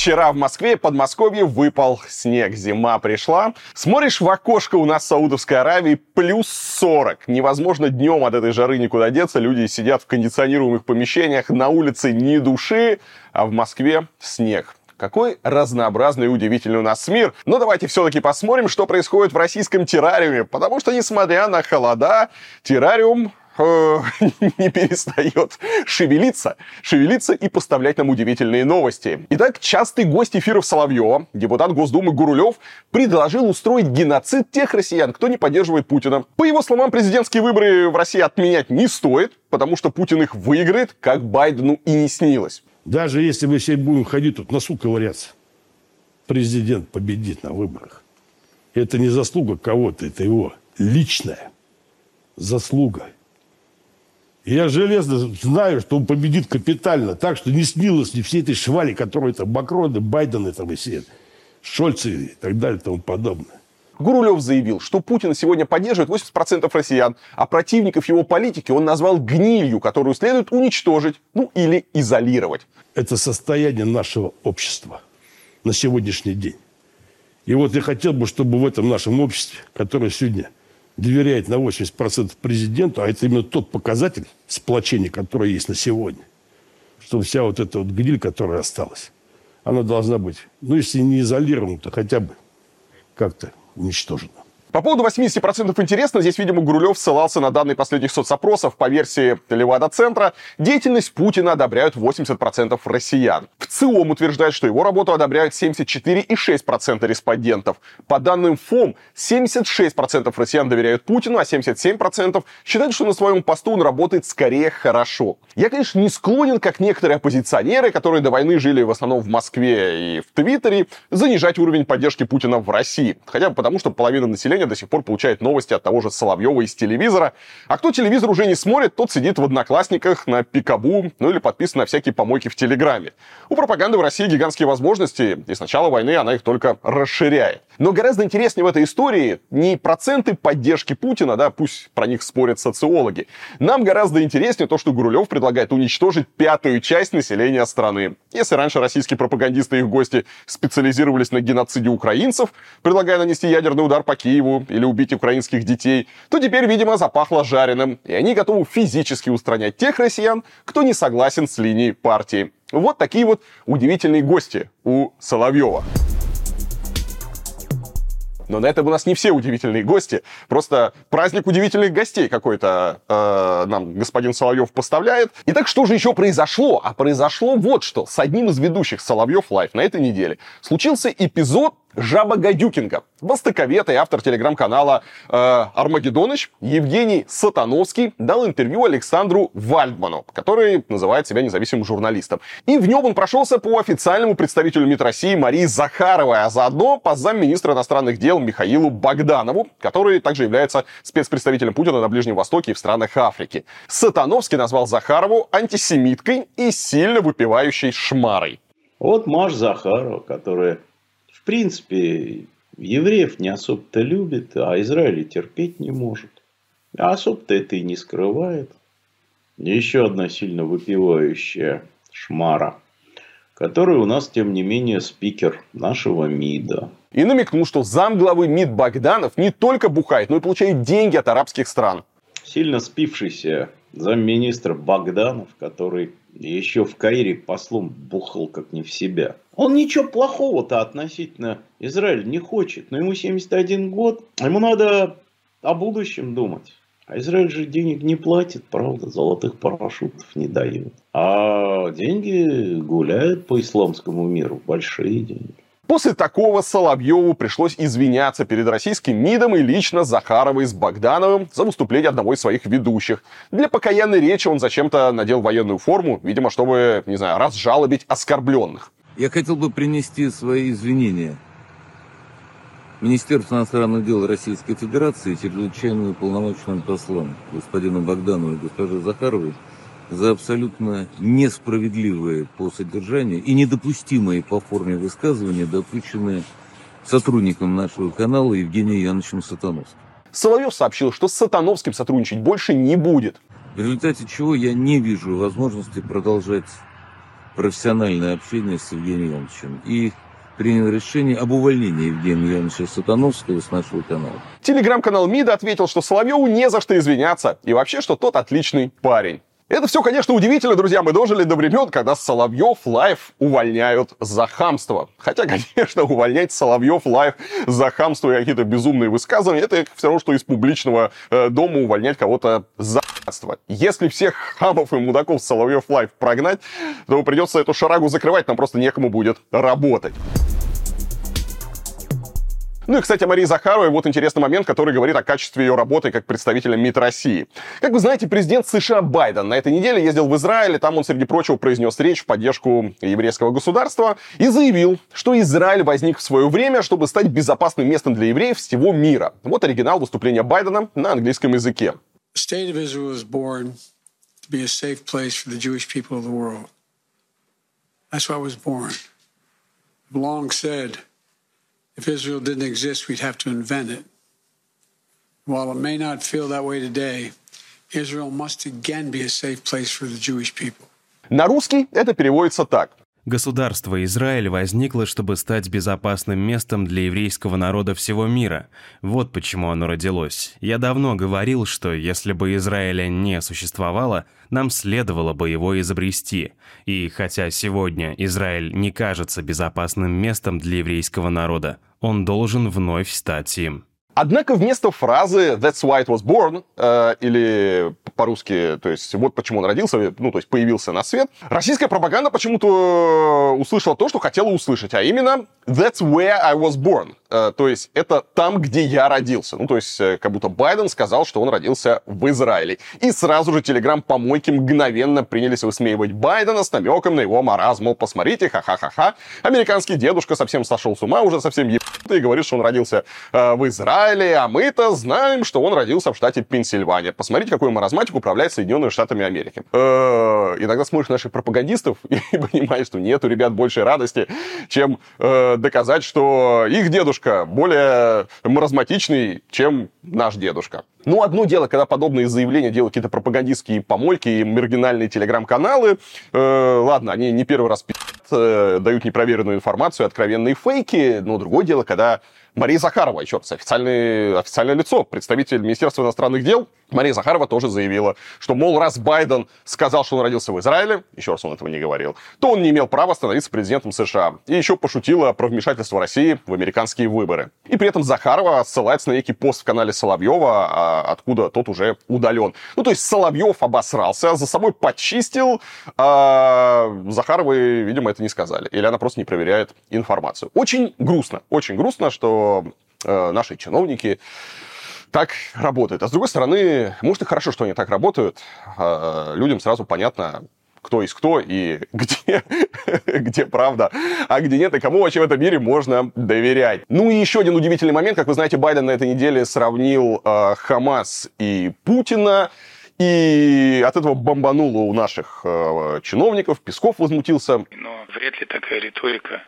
Speaker 1: Вчера в Москве и Подмосковье выпал снег, зима пришла. Смотришь в окошко у нас в Саудовской Аравии плюс 40. Невозможно днем от этой жары никуда деться. Люди сидят в кондиционируемых помещениях, на улице ни души, а в Москве снег. Какой разнообразный и удивительный у нас мир. Но давайте все-таки посмотрим, что происходит в российском террариуме. Потому что, несмотря на холода, террариум Э, не перестает шевелиться, шевелиться и поставлять нам удивительные новости. Итак, частый гость эфиров Соловьева, депутат Госдумы Гурулев, предложил устроить геноцид тех россиян, кто не поддерживает Путина. По его словам, президентские выборы в России отменять не стоит, потому что Путин их выиграет, как Байдену и не снилось.
Speaker 18: Даже если мы все будем ходить тут носу ковыряться, президент победит на выборах. Это не заслуга кого-то, это его личная заслуга – я железно знаю, что он победит капитально, так что не снилось ни все этой швали, которые там Макроны, Байдены там и все, Шольцы и так далее и тому подобное.
Speaker 1: Гурулев заявил, что Путина сегодня поддерживает 80% россиян, а противников его политики он назвал гнилью, которую следует уничтожить, ну или изолировать.
Speaker 18: Это состояние нашего общества на сегодняшний день. И вот я хотел бы, чтобы в этом нашем обществе, которое сегодня – доверяет на 80% президенту, а это именно тот показатель сплочения, который есть на сегодня, что вся вот эта вот гниль, которая осталась, она должна быть, ну, если не изолирована, то хотя бы как-то уничтожена.
Speaker 1: По поводу 80% интересно, здесь, видимо, Гурулев ссылался на данные последних соцопросов по версии Левада-центра. Деятельность Путина одобряют 80% россиян. В ЦИОМ утверждает, что его работу одобряют 74,6% респондентов. По данным ФОМ, 76% россиян доверяют Путину, а 77% считают, что на своем посту он работает скорее хорошо. Я, конечно, не склонен, как некоторые оппозиционеры, которые до войны жили в основном в Москве и в Твиттере, занижать уровень поддержки Путина в России. Хотя бы потому, что половина населения поколение до сих пор получает новости от того же Соловьева из телевизора. А кто телевизор уже не смотрит, тот сидит в Одноклассниках, на Пикабу, ну или подписан на всякие помойки в Телеграме. У пропаганды в России гигантские возможности, и с начала войны она их только расширяет. Но гораздо интереснее в этой истории не проценты поддержки Путина, да, пусть про них спорят социологи. Нам гораздо интереснее то, что Гурулев предлагает уничтожить пятую часть населения страны. Если раньше российские пропагандисты и их гости специализировались на геноциде украинцев, предлагая нанести ядерный удар по Киеву Москву или убить украинских детей, то теперь, видимо, запахло жареным, и они готовы физически устранять тех россиян, кто не согласен с линией партии. Вот такие вот удивительные гости у Соловьева. Но на этом у нас не все удивительные гости. Просто праздник удивительных гостей какой-то э, нам господин Соловьев поставляет. Итак, что же еще произошло? А произошло вот что. С одним из ведущих Соловьев Live на этой неделе случился эпизод, Жаба Гадюкинга, востоковед и автор телеграм-канала э, «Армагеддоныч» Евгений Сатановский дал интервью Александру Вальдману, который называет себя независимым журналистом. И в нем он прошелся по официальному представителю МИД России Марии Захаровой, а заодно по замминистра иностранных дел Михаилу Богданову, который также является спецпредставителем Путина на Ближнем Востоке и в странах Африки. Сатановский назвал Захарову антисемиткой и сильно выпивающей шмарой.
Speaker 19: Вот Маш Захарова, которая принципе, евреев не особо-то любит, а Израиль терпеть не может. А особо-то это и не скрывает. Еще одна сильно выпивающая шмара, которая у нас, тем не менее, спикер нашего МИДа.
Speaker 1: И намекнул, что замглавы МИД Богданов не только бухает, но и получает деньги от арабских стран.
Speaker 19: Сильно спившийся замминистра Богданов, который еще в Каире послом бухал как не в себя. Он ничего плохого-то относительно Израиля не хочет, но ему 71 год, а ему надо о будущем думать. А Израиль же денег не платит, правда, золотых парашютов не дают, А деньги гуляют по исламскому миру, большие деньги.
Speaker 1: После такого Соловьеву пришлось извиняться перед российским МИДом и лично Захаровой с Богдановым за выступление одного из своих ведущих. Для покаянной речи он зачем-то надел военную форму, видимо, чтобы, не знаю, разжалобить оскорбленных. Я хотел бы принести свои извинения
Speaker 20: Министерству иностранных дел Российской Федерации чрезвычайным полномочным послам господину Богданову и госпоже Захаровой – за абсолютно несправедливые по содержанию и недопустимые по форме высказывания, допущенные сотрудником нашего канала Евгением Яновичем Сатановским.
Speaker 1: Соловьев сообщил, что с Сатановским сотрудничать больше не будет.
Speaker 20: В результате чего я не вижу возможности продолжать профессиональное общение с Евгением Ивановичем. И принял решение об увольнении Евгения Ивановича Сатановского с нашего канала.
Speaker 1: Телеграм-канал МИДа ответил, что Соловьеву не за что извиняться, и вообще, что тот отличный парень. Это все, конечно, удивительно, друзья. Мы дожили до времен, когда Соловьев Live увольняют за хамство. Хотя, конечно, увольнять Соловьев Live за хамство и какие-то безумные высказывания, это все равно, что из публичного э, дома увольнять кого-то за Если всех хамов и мудаков Соловьев Live прогнать, то придется эту шарагу закрывать, нам просто некому будет работать. Ну и, кстати, Марии Захаровой вот интересный момент, который говорит о качестве ее работы как представителя МИД России. Как вы знаете, президент США Байден на этой неделе ездил в Израиль, и там он, среди прочего, произнес речь в поддержку еврейского государства и заявил, что Израиль возник в свое время, чтобы стать безопасным местом для евреев всего мира. Вот оригинал выступления Байдена на английском языке. That's why it was born. Long said, If Israel didn't exist, we'd have to invent it. While it may not feel that way today, Israel must again be a safe place for the Jewish people. На русский это переводится так.
Speaker 2: Государство Израиль возникло, чтобы стать безопасным местом для еврейского народа всего мира. Вот почему оно родилось. Я давно говорил, что если бы Израиля не существовало, нам следовало бы его изобрести. И хотя сегодня Израиль не кажется безопасным местом для еврейского народа, он должен вновь стать им.
Speaker 1: Однако вместо фразы «That's why it was born» э, или по-русски, то есть вот почему он родился, ну, то есть появился на свет, российская пропаганда почему-то э, услышала то, что хотела услышать, а именно «That's where I was born». Э, то есть это там, где я родился. Ну, то есть э, как будто Байден сказал, что он родился в Израиле. И сразу же телеграм-помойки мгновенно принялись высмеивать Байдена с намеком на его маразм. Мол, посмотрите, ха-ха-ха-ха, американский дедушка совсем сошел с ума, уже совсем ебанутый, и говорит, что он родился э, в Израиле, а мы-то знаем, что он родился в штате Пенсильвания. Посмотрите, какой маразматик управляет Соединенными Штатами Америки. Э, иногда смотришь наших пропагандистов и понимаешь, что нет у ребят большей радости, чем доказать, что их дедушка более маразматичный, чем наш дедушка. Ну, одно дело, когда подобные заявления делают какие-то пропагандистские помойки и маргинальные телеграм-каналы. Э, ладно, они не первый раз пи***т, э, дают непроверенную информацию, откровенные фейки. Но другое дело, когда Мария Захарова, еще официальное, официальное лицо, представитель Министерства иностранных дел, Мария Захарова тоже заявила, что, мол, раз Байден сказал, что он родился в Израиле, еще раз он этого не говорил, то он не имел права становиться президентом США. И еще пошутила про вмешательство России в американские выборы. И при этом Захарова ссылается на некий пост в канале Соловьева, а, откуда тот уже удален. Ну, то есть Соловьев обосрался, за собой почистил, а Захаровой, видимо, это не сказали. Или она просто не проверяет информацию. Очень грустно, очень грустно, что э, наши чиновники так работают. А с другой стороны, может и хорошо, что они так работают. Э, людям сразу понятно, кто есть кто и где, где правда, а где нет, и кому вообще в этом мире можно доверять. Ну и еще один удивительный момент. Как вы знаете, Байден на этой неделе сравнил э, Хамас и Путина. И от этого бомбануло у наших э, чиновников. Песков возмутился.
Speaker 21: Но вряд ли такая риторика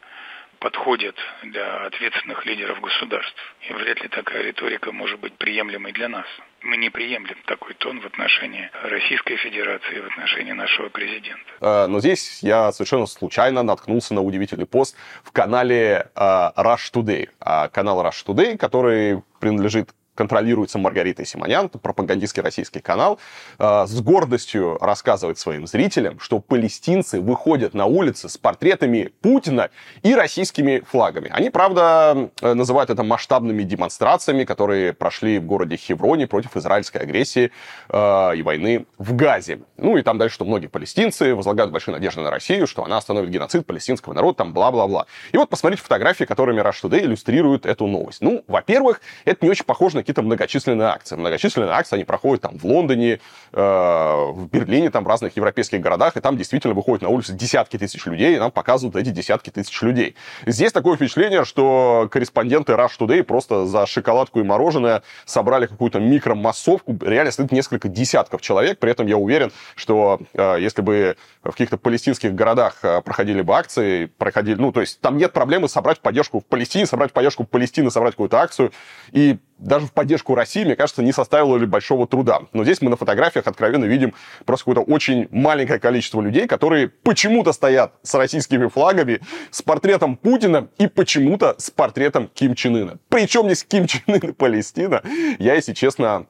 Speaker 21: подходит для ответственных лидеров государств. И вряд ли такая риторика может быть приемлемой для нас. Мы не приемлем такой тон в отношении Российской Федерации, в отношении нашего президента.
Speaker 1: А, но здесь я совершенно случайно наткнулся на удивительный пост в канале а, Rush Today. А, канал Rush Today, который принадлежит контролируется Маргаритой Симонян, это пропагандистский российский канал, э, с гордостью рассказывает своим зрителям, что палестинцы выходят на улицы с портретами Путина и российскими флагами. Они, правда, э, называют это масштабными демонстрациями, которые прошли в городе Хевроне против израильской агрессии э, и войны в Газе. Ну и там дальше, что многие палестинцы возлагают большие надежды на Россию, что она остановит геноцид палестинского народа, там бла-бла-бла. И вот посмотрите фотографии, которыми Rush Today иллюстрирует эту новость. Ну, во-первых, это не очень похоже на на какие-то многочисленные акции. Многочисленные акции, они проходят там в Лондоне, э, в Берлине, там в разных европейских городах, и там действительно выходят на улицы десятки тысяч людей, и нам показывают эти десятки тысяч людей. Здесь такое впечатление, что корреспонденты Rush Today просто за шоколадку и мороженое собрали какую-то микромассовку. Реально стоит несколько десятков человек. При этом я уверен, что э, если бы в каких-то палестинских городах э, проходили бы акции, проходили, ну, то есть там нет проблемы собрать поддержку в Палестине, собрать поддержку Палестины, собрать какую-то акцию. И даже в поддержку России, мне кажется, не составило ли большого труда. Но здесь мы на фотографиях откровенно видим просто какое-то очень маленькое количество людей, которые почему-то стоят с российскими флагами, с портретом Путина и почему-то с портретом Ким Чен Ына. Причем здесь Ким Чен Ын и Палестина, я, если честно,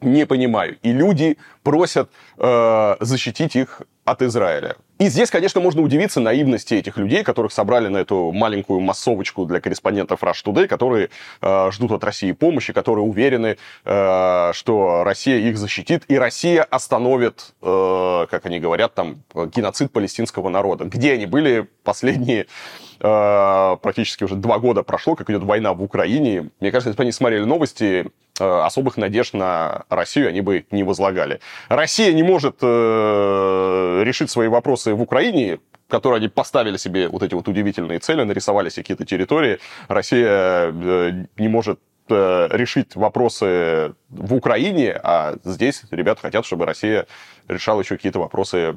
Speaker 1: не понимаю. И люди просят э, защитить их от Израиля. И здесь, конечно, можно удивиться наивности этих людей, которых собрали на эту маленькую массовочку для корреспондентов Rush Today, которые э, ждут от России помощи, которые уверены, э, что Россия их защитит, и Россия остановит, э, как они говорят, там, геноцид палестинского народа. Где они были последние практически уже два года прошло, как идет война в Украине. Мне кажется, если бы они смотрели новости, э, особых надежд на Россию они бы не возлагали. Россия не может э, решить свои вопросы в Украине, которые они поставили себе вот эти вот удивительные цели, нарисовали себе какие-то территории. Россия э, не может э, решить вопросы в Украине, а здесь ребята хотят, чтобы Россия решала еще какие-то вопросы Э,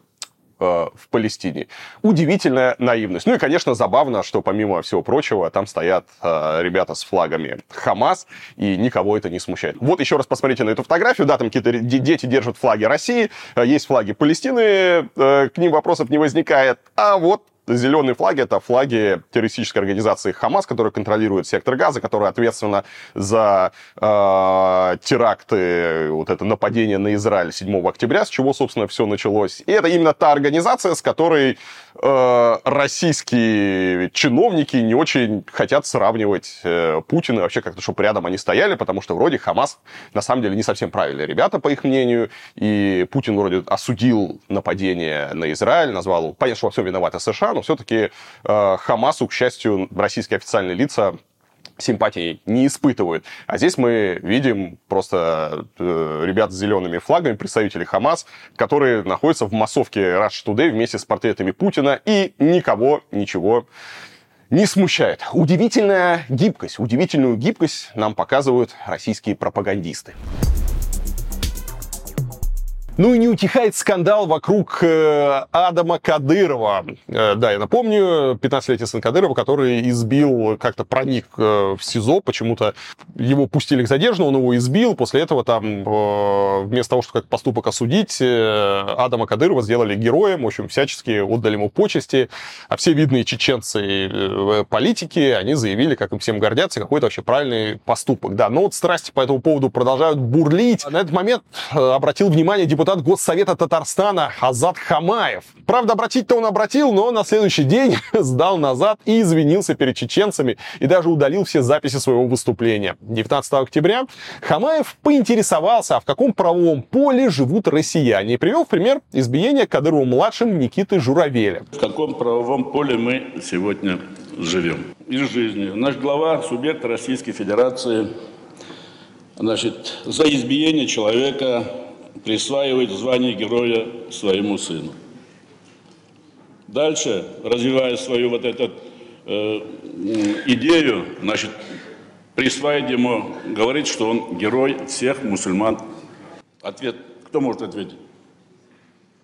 Speaker 1: в Палестине. Удивительная наивность. Ну и, конечно, забавно, что помимо всего прочего, там стоят э, ребята с флагами Хамас, и никого это не смущает. Вот еще раз посмотрите на эту фотографию. Да, там какие-то дети держат флаги России, э, есть флаги Палестины, э, к ним вопросов не возникает. А вот зеленые флаги — это флаги террористической организации Хамас, которая контролирует сектор Газа, которая ответственна за э, теракты, вот это нападение на Израиль 7 октября, с чего, собственно, все началось. И это именно та организация, с которой э, российские чиновники не очень хотят сравнивать э, Путина, вообще как-то, чтобы рядом они стояли, потому что вроде Хамас на самом деле не совсем правильные ребята, по их мнению, и Путин вроде осудил нападение на Израиль, назвал, понятно, что во всем виноваты США, но все-таки э, Хамасу, к счастью, российские официальные лица симпатии не испытывают. А здесь мы видим просто э, ребят с зелеными флагами, представителей Хамас, которые находятся в массовке Rush Today вместе с портретами Путина, и никого ничего не смущает. Удивительная гибкость, удивительную гибкость нам показывают российские пропагандисты. Ну и не утихает скандал вокруг э, Адама Кадырова. Э, да, я напомню, 15-летний сын Кадырова, который избил, как-то проник э, в СИЗО, почему-то его пустили к задержанному, он его избил. После этого там, вместо того, чтобы как поступок осудить, Адама Кадырова сделали героем, в общем, всячески отдали ему почести. А все видные чеченцы политики, они заявили, как им всем гордятся, какой-то вообще правильный поступок. Да, но вот страсти по этому поводу продолжают бурлить. На этот момент обратил внимание депутат депутат Госсовета Татарстана Азат Хамаев. Правда, обратить-то он обратил, но на следующий день сдал назад и извинился перед чеченцами и даже удалил все записи своего выступления. 19 октября Хамаев поинтересовался, а в каком правовом поле живут россияне, и привел в пример избиения Кадыровым-младшим Никиты Журавеля.
Speaker 22: В каком правовом поле мы сегодня живем? Из жизни. Наш глава, субъект Российской Федерации, значит, за избиение человека присваивает звание героя своему сыну. Дальше, развивая свою вот эту э, идею, значит, присваивает ему, говорит, что он герой всех мусульман. Ответ, кто может ответить?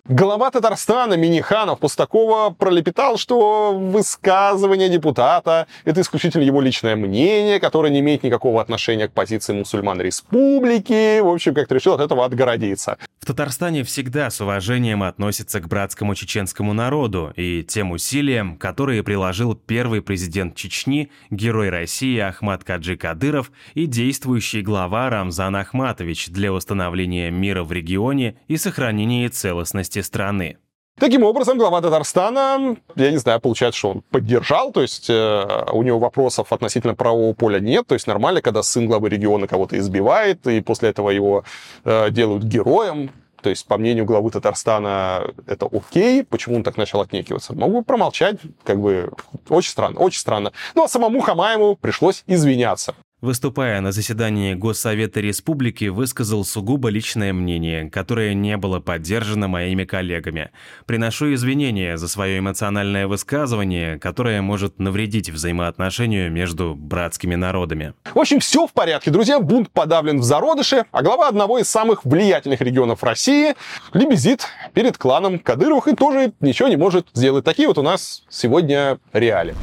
Speaker 1: Глава Татарстана Миниханов такого пролепетал, что высказывание депутата — это исключительно его личное мнение, которое не имеет никакого отношения к позиции мусульман республики. В общем, как-то решил от этого отгородиться.
Speaker 2: В Татарстане всегда с уважением относятся к братскому чеченскому народу и тем усилиям, которые приложил первый президент Чечни, герой России Ахмад Каджи Кадыров и действующий глава Рамзан Ахматович для установления мира в регионе и сохранения целостности страны.
Speaker 1: Таким образом, глава Татарстана, я не знаю, получается, что он поддержал, то есть э, у него вопросов относительно правового поля нет, то есть нормально, когда сын главы региона кого-то избивает, и после этого его э, делают героем, то есть, по мнению главы Татарстана, это окей. Почему он так начал отнекиваться? Могу промолчать, как бы, очень странно, очень странно. Ну, а самому Хамаеву пришлось извиняться.
Speaker 2: Выступая на заседании Госсовета Республики, высказал сугубо личное мнение, которое не было поддержано моими коллегами. Приношу извинения за свое эмоциональное высказывание, которое может навредить взаимоотношению между братскими народами.
Speaker 1: В общем, все в порядке, друзья. Бунт подавлен в зародыше, а глава одного из самых влиятельных регионов России лебезит перед кланом Кадыровых и тоже ничего не может сделать. Такие вот у нас сегодня реалии.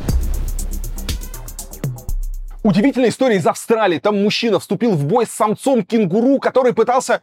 Speaker 1: Удивительная история из Австралии. Там мужчина вступил в бой с самцом кенгуру, который пытался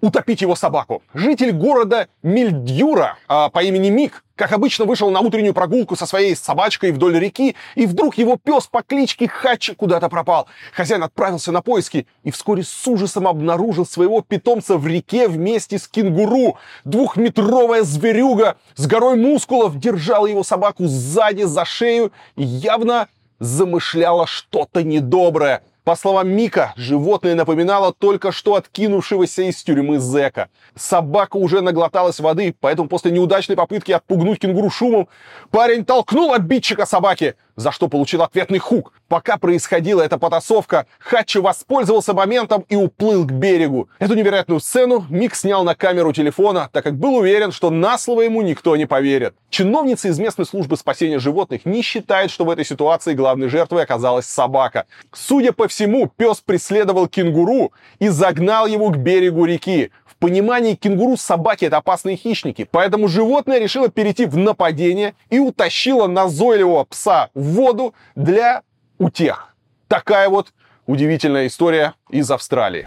Speaker 1: утопить его собаку. Житель города Мильдюра а, по имени Мик, как обычно, вышел на утреннюю прогулку со своей собачкой вдоль реки, и вдруг его пес по кличке Хачи куда-то пропал. Хозяин отправился на поиски и вскоре с ужасом обнаружил своего питомца в реке вместе с кенгуру. Двухметровая зверюга с горой мускулов держала его собаку сзади за шею и явно замышляла что-то недоброе. По словам Мика, животное напоминало только что откинувшегося из тюрьмы зэка. Собака уже наглоталась воды, поэтому после неудачной попытки отпугнуть кенгуру шумом, парень толкнул обидчика собаки, за что получил ответный хук. Пока происходила эта потасовка, Хатчи воспользовался моментом и уплыл к берегу. Эту невероятную сцену Мик снял на камеру телефона, так как был уверен, что на слово ему никто не поверит. Чиновница из местной службы спасения животных не считает, что в этой ситуации главной жертвой оказалась собака. Судя по всему, пес преследовал кенгуру и загнал его к берегу реки. Понимании кенгуру собаки это опасные хищники, поэтому животное решило перейти в нападение и утащило назойливого пса в воду для утех. Такая вот удивительная история из Австралии.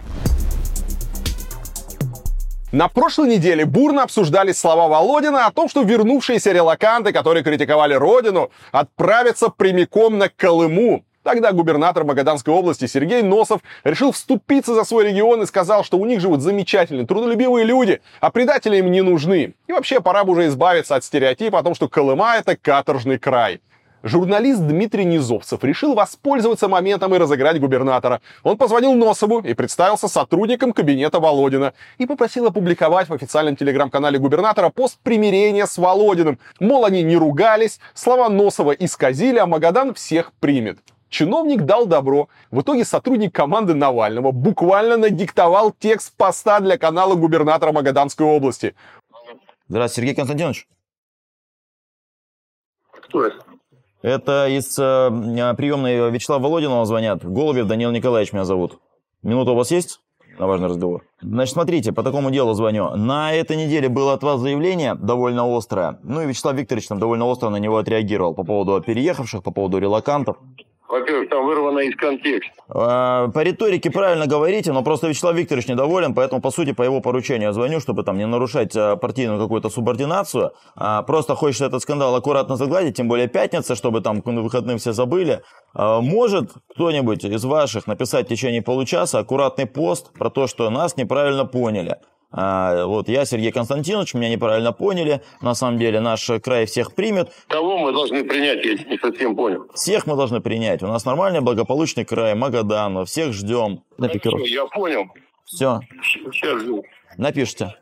Speaker 1: На прошлой неделе бурно обсуждались слова Володина о том, что вернувшиеся релаканты, которые критиковали родину, отправятся прямиком на Колыму. Тогда губернатор Магаданской области Сергей Носов решил вступиться за свой регион и сказал, что у них живут замечательные, трудолюбивые люди, а предатели им не нужны. И вообще пора бы уже избавиться от стереотипа о том, что Колыма — это каторжный край. Журналист Дмитрий Низовцев решил воспользоваться моментом и разыграть губернатора. Он позвонил Носову и представился сотрудником кабинета Володина и попросил опубликовать в официальном телеграм-канале губернатора пост примирения с Володиным. Мол, они не ругались, слова Носова исказили, а Магадан всех примет. Чиновник дал добро. В итоге сотрудник команды Навального буквально надиктовал текст поста для канала губернатора Магаданской области.
Speaker 23: Здравствуйте, Сергей Константинович.
Speaker 24: Кто это?
Speaker 23: Это из э, приемной Вячеслава Володинова звонят. Голубев Данил Николаевич меня зовут. Минута у вас есть на важный разговор? Значит, смотрите, по такому делу звоню. На этой неделе было от вас заявление довольно острое. Ну и Вячеслав Викторович там довольно остро на него отреагировал по поводу переехавших, по поводу релакантов.
Speaker 24: Во-первых, там вырвано из контекста.
Speaker 23: А, по риторике правильно говорите, но просто Вячеслав Викторович недоволен, поэтому, по сути, по его поручению я звоню, чтобы там не нарушать а, партийную какую-то субординацию. А, просто хочется этот скандал аккуратно загладить, тем более пятница, чтобы там к выходным все забыли. Может кто-нибудь из ваших написать в течение получаса аккуратный пост про то, что нас неправильно поняли. А, вот я, Сергей Константинович, меня неправильно поняли. На самом деле наш край всех примет.
Speaker 24: Кого мы должны принять, я не совсем понял.
Speaker 23: Всех мы должны принять. У нас нормальный, благополучный край, Магадан. Всех ждем.
Speaker 24: На. Я понял.
Speaker 23: Все.
Speaker 24: Сейчас жду.
Speaker 23: Напишите.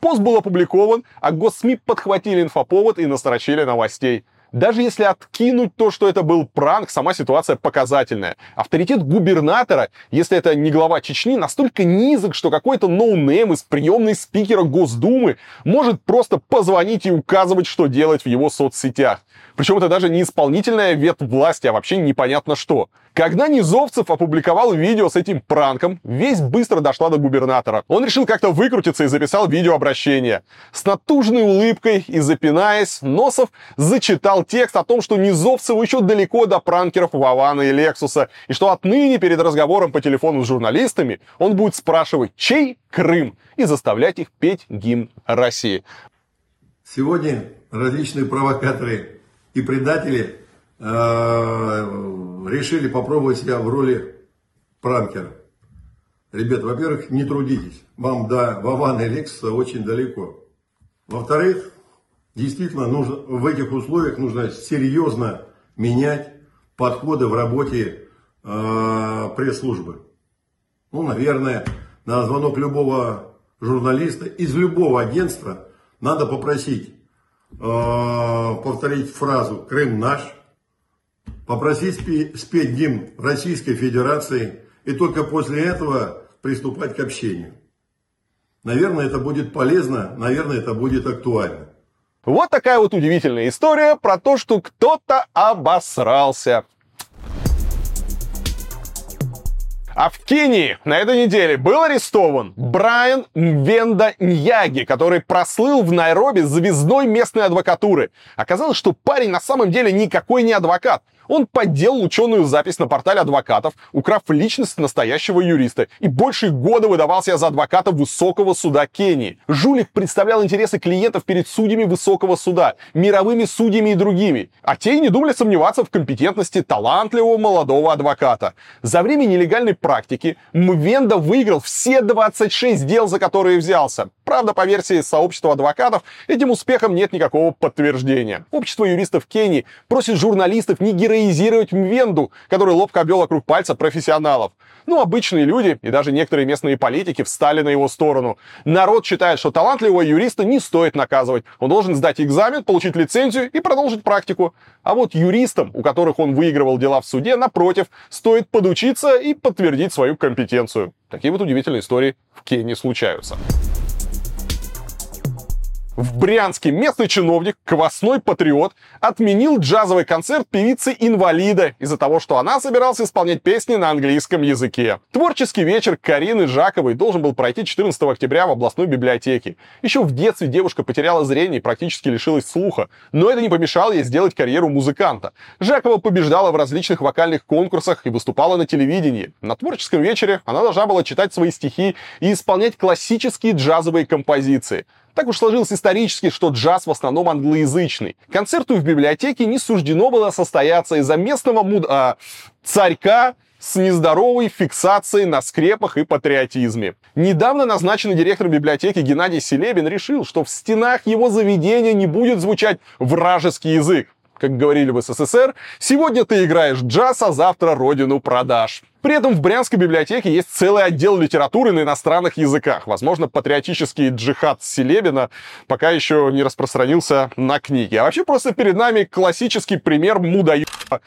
Speaker 1: Пост был опубликован, а госсми подхватили инфоповод и настрочили новостей. Даже если откинуть то, что это был пранк, сама ситуация показательная. Авторитет губернатора, если это не глава Чечни, настолько низок, что какой-то ноунейм из приемной спикера Госдумы может просто позвонить и указывать, что делать в его соцсетях. Причем это даже не исполнительная ветвь власти, а вообще непонятно что. Когда Низовцев опубликовал видео с этим пранком, весть быстро дошла до губернатора. Он решил как-то выкрутиться и записал видеообращение. С натужной улыбкой и запинаясь, Носов зачитал текст о том, что Низовцеву еще далеко до пранкеров Вована и Лексуса, и что отныне перед разговором по телефону с журналистами он будет спрашивать, чей Крым, и заставлять их петь гимн России.
Speaker 6: Сегодня различные провокаторы и предатели э, решили попробовать себя в роли пранкера. Ребят, во-первых, не трудитесь. Вам до Вавана и Лексуса очень далеко. Во-вторых, действительно, нужно, в этих условиях нужно серьезно менять подходы в работе э, пресс-службы. Ну, наверное, на звонок любого журналиста из любого агентства надо попросить повторить фразу «Крым наш», попросить спеть гимн Российской Федерации и только после этого приступать к общению. Наверное, это будет полезно, наверное, это будет актуально.
Speaker 1: Вот такая вот удивительная история про то, что кто-то обосрался. А в Кении на этой неделе был арестован Брайан Мвенда Ньяги, который прослыл в Найроби звездной местной адвокатуры. Оказалось, что парень на самом деле никакой не адвокат. Он подделал ученую запись на портале адвокатов, украв личность настоящего юриста, и больше года выдавался за адвоката высокого суда Кении. Жулик представлял интересы клиентов перед судьями высокого суда, мировыми судьями и другими, а те и не думали сомневаться в компетентности талантливого молодого адвоката. За время нелегальной практики Мвенда выиграл все 26 дел, за которые взялся. Правда, по версии сообщества адвокатов, этим успехом нет никакого подтверждения. Общество юристов Кении просит журналистов не героизировать Мвенду, который ловко обвел вокруг пальца профессионалов. Ну, обычные люди и даже некоторые местные политики встали на его сторону. Народ считает, что талантливого юриста не стоит наказывать. Он должен сдать экзамен, получить лицензию и продолжить практику. А вот юристам, у которых он выигрывал дела в суде, напротив, стоит подучиться и подтвердить свою компетенцию. Такие вот удивительные истории в Кении случаются. В Брянске местный чиновник, квасной патриот, отменил джазовый концерт певицы-инвалида из-за того, что она собиралась исполнять песни на английском языке. Творческий вечер Карины Жаковой должен был пройти 14 октября в областной библиотеке. Еще в детстве девушка потеряла зрение и практически лишилась слуха, но это не помешало ей сделать карьеру музыканта. Жакова побеждала в различных вокальных конкурсах и выступала на телевидении. На творческом вечере она должна была читать свои стихи и исполнять классические джазовые композиции. Так уж сложилось исторически, что джаз в основном англоязычный. Концерту в библиотеке не суждено было состояться из-за местного муд... а, царька с нездоровой фиксацией на скрепах и патриотизме. Недавно назначенный директор библиотеки Геннадий Селебин решил, что в стенах его заведения не будет звучать вражеский язык. Как говорили в СССР, сегодня ты играешь джаз, а завтра родину продашь. При этом в Брянской библиотеке есть целый отдел литературы на иностранных языках. Возможно, патриотический джихад Селебина пока еще не распространился на книги. А вообще просто перед нами классический пример мудоеба.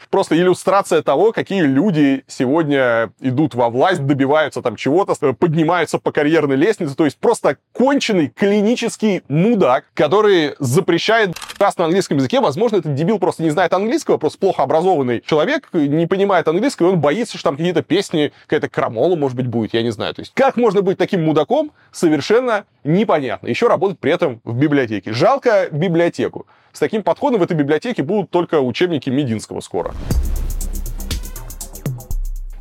Speaker 1: Просто иллюстрация того, какие люди сегодня идут во власть, добиваются там чего-то, поднимаются по карьерной лестнице. То есть просто конченый клинический мудак, который запрещает раз на английском языке. Возможно, этот дебил просто не знает английского, просто плохо образованный человек, не понимает английского, и он боится, что там какие-то песни, какая-то крамола, может быть, будет, я не знаю. То есть, как можно быть таким мудаком, совершенно непонятно. Еще работать при этом в библиотеке. Жалко библиотеку. С таким подходом в этой библиотеке будут только учебники Мединского скоро.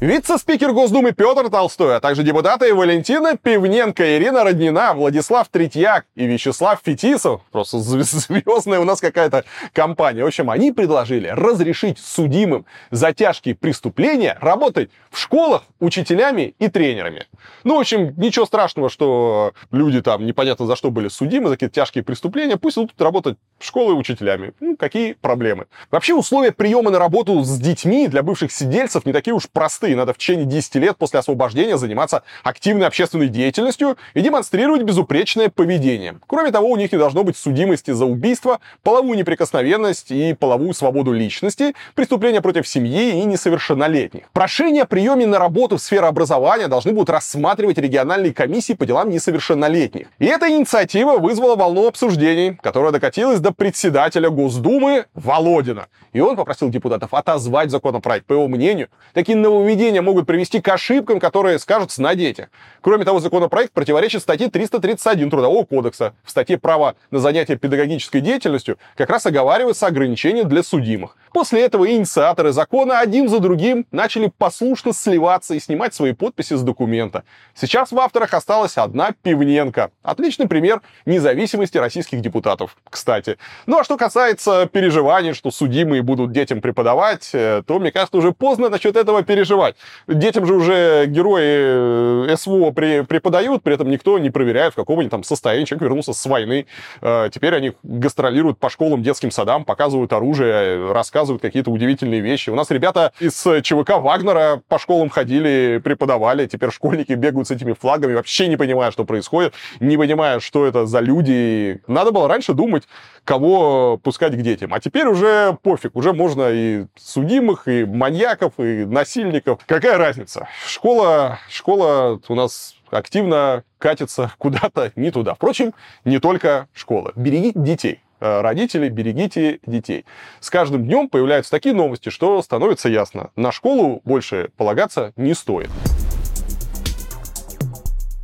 Speaker 1: Вице-спикер Госдумы Петр Толстой, а также депутаты Валентина Пивненко, Ирина Роднина, Владислав Третьяк и Вячеслав Фетисов, просто звездная у нас какая-то компания. В общем, они предложили разрешить судимым за тяжкие преступления работать в школах учителями и тренерами. Ну, в общем, ничего страшного, что люди там непонятно за что были судимы, за какие-то тяжкие преступления, пусть идут работать в школы учителями. Ну, какие проблемы? Вообще, условия приема на работу с детьми для бывших сидельцев не такие уж простые и надо в течение 10 лет после освобождения заниматься активной общественной деятельностью и демонстрировать безупречное поведение. Кроме того, у них не должно быть судимости за убийство, половую неприкосновенность и половую свободу личности, преступления против семьи и несовершеннолетних. Прошение о приеме на работу в сфере образования должны будут рассматривать региональные комиссии по делам несовершеннолетних. И эта инициатива вызвала волну обсуждений, которая докатилась до председателя Госдумы Володина. И он попросил депутатов отозвать законопроект. По его мнению, такие нововведения поведения могут привести к ошибкам, которые скажутся на детях. Кроме того, законопроект противоречит статье 331 Трудового кодекса. В статье «Право на занятие педагогической деятельностью» как раз оговариваются ограничения для судимых. После этого инициаторы закона один за другим начали послушно сливаться и снимать свои подписи с документа. Сейчас в авторах осталась одна Пивненко. Отличный пример независимости российских депутатов, кстати. Ну а что касается переживаний, что судимые будут детям преподавать, э, то, мне кажется, уже поздно насчет этого переживать переживать. Детям же уже герои э, СВО при, преподают, при этом никто не проверяет, в каком они там состоянии. Человек вернулся с войны. Э, теперь они гастролируют по школам, детским садам, показывают оружие, рассказывают какие-то удивительные вещи. У нас ребята из ЧВК Вагнера по школам ходили, преподавали. Теперь школьники бегают с этими флагами, вообще не понимая, что происходит, не понимая, что это за люди. Надо было раньше думать, кого пускать к детям. А теперь уже пофиг, уже можно и судимых, и маньяков, и насильников. Какая разница? Школа, школа у нас активно катится куда-то не туда. Впрочем, не только школа. Берегите детей. Э, родители, берегите детей. С каждым днем появляются такие новости, что становится ясно. На школу больше полагаться не стоит.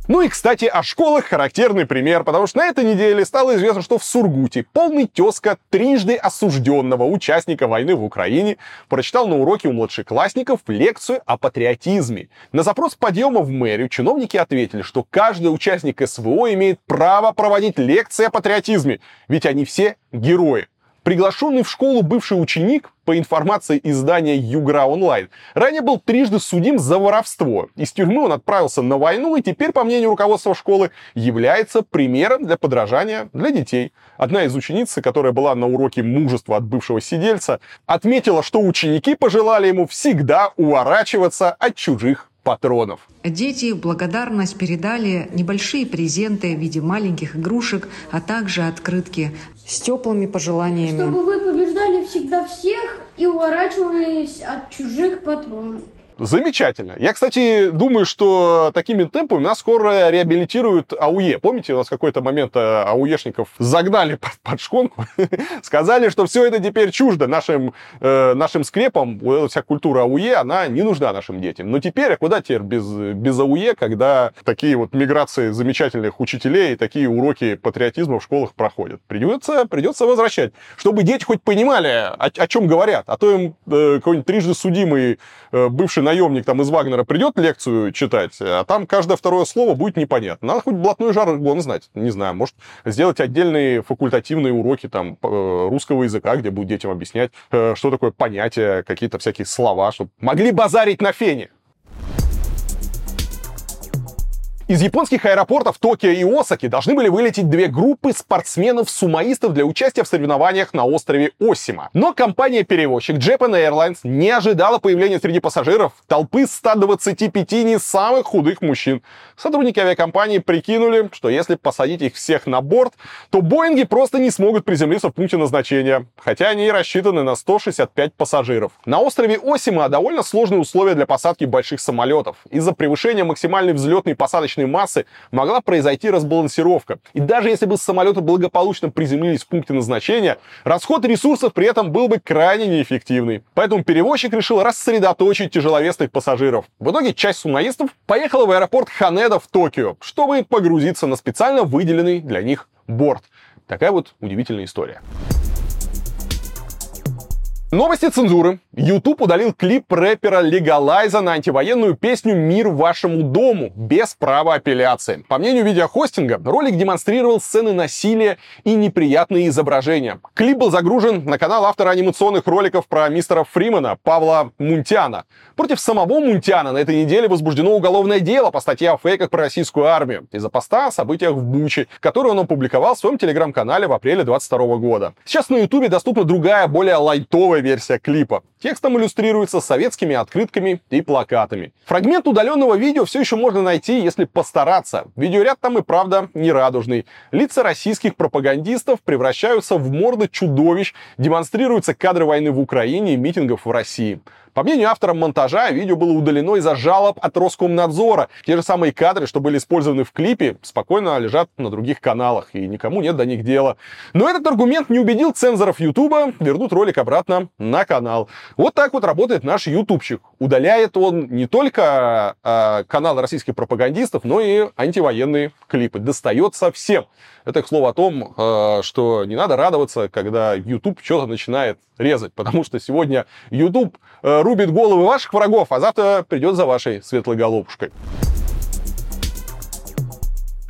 Speaker 1: Ну и, кстати, о школах характерный пример, потому что на этой неделе стало известно, что в Сургуте полный тезка трижды осужденного участника войны в Украине прочитал на уроке у младшеклассников лекцию о патриотизме. На запрос подъема в мэрию чиновники ответили, что каждый участник СВО имеет право проводить лекции о патриотизме, ведь они все герои. Приглашенный в школу бывший ученик, по информации издания Югра Онлайн, ранее был трижды судим за воровство. Из тюрьмы он отправился на войну и теперь, по мнению руководства школы, является примером для подражания для детей. Одна из учениц, которая была на уроке мужества от бывшего сидельца, отметила, что ученики пожелали ему всегда уворачиваться от чужих патронов.
Speaker 25: Дети в благодарность передали небольшие презенты в виде маленьких игрушек, а также открытки с теплыми пожеланиями.
Speaker 26: Чтобы вы побеждали всегда всех и уворачивались от чужих патронов.
Speaker 1: Замечательно. Я, кстати, думаю, что такими темпами нас скоро реабилитируют АУЕ. Помните, у нас какой-то момент э, АУЕшников загнали под, под шконку, сказали, что все это теперь чуждо нашим, э, нашим скрепам, вся культура АУЕ, она не нужна нашим детям. Но теперь, а куда теперь без, без АУЕ, когда такие вот миграции замечательных учителей такие уроки патриотизма в школах проходят? Придется, придется возвращать, чтобы дети хоть понимали, о, о чем говорят. А то им э, какой-нибудь трижды судимый э, бывший наемник там из Вагнера придет лекцию читать, а там каждое второе слово будет непонятно. Надо хоть блатной жаргон знать. Не знаю, может, сделать отдельные факультативные уроки там э, русского языка, где будут детям объяснять, э, что такое понятие, какие-то всякие слова, чтобы могли базарить на фене. Из японских аэропортов Токио и Осаки должны были вылететь две группы спортсменов-сумаистов для участия в соревнованиях на острове Осима. Но компания-перевозчик Japan Airlines не ожидала появления среди пассажиров толпы 125 не самых худых мужчин. Сотрудники авиакомпании прикинули, что если посадить их всех на борт, то Боинги просто не смогут приземлиться в пункте назначения, хотя они и рассчитаны на 165 пассажиров. На острове Осима довольно сложные условия для посадки больших самолетов. Из-за превышения максимальной взлетной и посадочной избыточной массы могла произойти разбалансировка. И даже если бы самолеты благополучно приземлились в пункте назначения, расход ресурсов при этом был бы крайне неэффективный. Поэтому перевозчик решил рассредоточить тяжеловесных пассажиров. В итоге часть сумаистов поехала в аэропорт Ханеда в Токио, чтобы погрузиться на специально выделенный для них борт. Такая вот удивительная история. Новости цензуры. YouTube удалил клип рэпера Легалайза на антивоенную песню «Мир вашему дому» без права апелляции. По мнению видеохостинга, ролик демонстрировал сцены насилия и неприятные изображения. Клип был загружен на канал автора анимационных роликов про мистера Фримана Павла Мунтяна. Против самого Мунтяна на этой неделе возбуждено уголовное дело по статье о фейках про российскую армию из-за поста о событиях в Буче, который он опубликовал в своем телеграм-канале в апреле 2022 года. Сейчас на YouTube доступна другая, более лайтовая новая версия клипа. Текстом иллюстрируется советскими открытками и плакатами. Фрагмент удаленного видео все еще можно найти, если постараться. Видеоряд там и правда не радужный. Лица российских пропагандистов превращаются в морды чудовищ, демонстрируются кадры войны в Украине и митингов в России. По мнению автора монтажа, видео было удалено из-за жалоб от Роскомнадзора. Те же самые кадры, что были использованы в клипе, спокойно лежат на других каналах, и никому нет до них дела. Но этот аргумент не убедил цензоров Ютуба вернуть ролик обратно на канал. Вот так вот работает наш ютубчик. Удаляет он не только э, каналы российских пропагандистов, но и антивоенные клипы. Достается всем. Это, к слову, о том, э, что не надо радоваться, когда YouTube что-то начинает резать, потому что сегодня YouTube э, рубит головы ваших врагов, а завтра придет за вашей светлой голубушкой.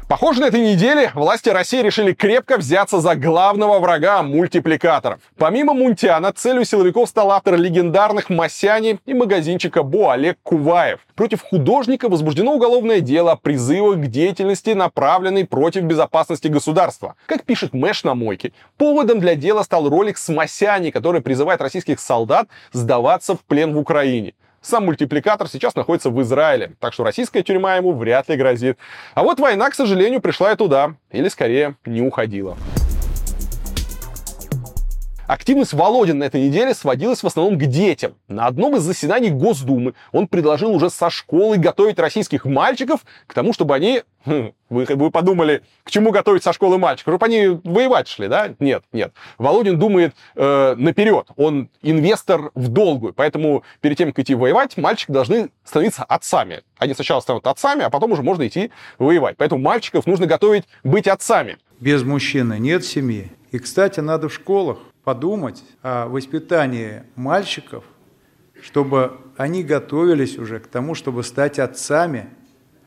Speaker 1: Похоже, на этой неделе власти России решили крепко взяться за главного врага мультипликаторов. Помимо Мунтяна, целью силовиков стал автор легендарных «Масяни» и магазинчика «Бо» Олег Куваев. Против художника возбуждено уголовное дело о призывах к деятельности, направленной против безопасности государства. Как пишет Мэш на мойке, поводом для дела стал ролик с Масяни, который призывает российских солдат сдаваться в плен в Украине. Сам мультипликатор сейчас находится в Израиле, так что российская тюрьма ему вряд ли грозит. А вот война, к сожалению, пришла и туда, или скорее не уходила. Активность Володин на этой неделе сводилась в основном к детям. На одном из заседаний Госдумы он предложил уже со школы готовить российских мальчиков к тому, чтобы они... Хм, вы, вы подумали, к чему готовить со школы мальчиков? Чтобы они воевать шли, да? Нет, нет. Володин думает э, наперед. Он инвестор в долгую. Поэтому перед тем, как идти воевать, мальчики должны становиться отцами. Они сначала станут отцами, а потом уже можно идти воевать. Поэтому мальчиков нужно готовить быть отцами.
Speaker 27: Без мужчины нет семьи. И, кстати, надо в школах подумать о воспитании мальчиков, чтобы они готовились уже к тому, чтобы стать отцами,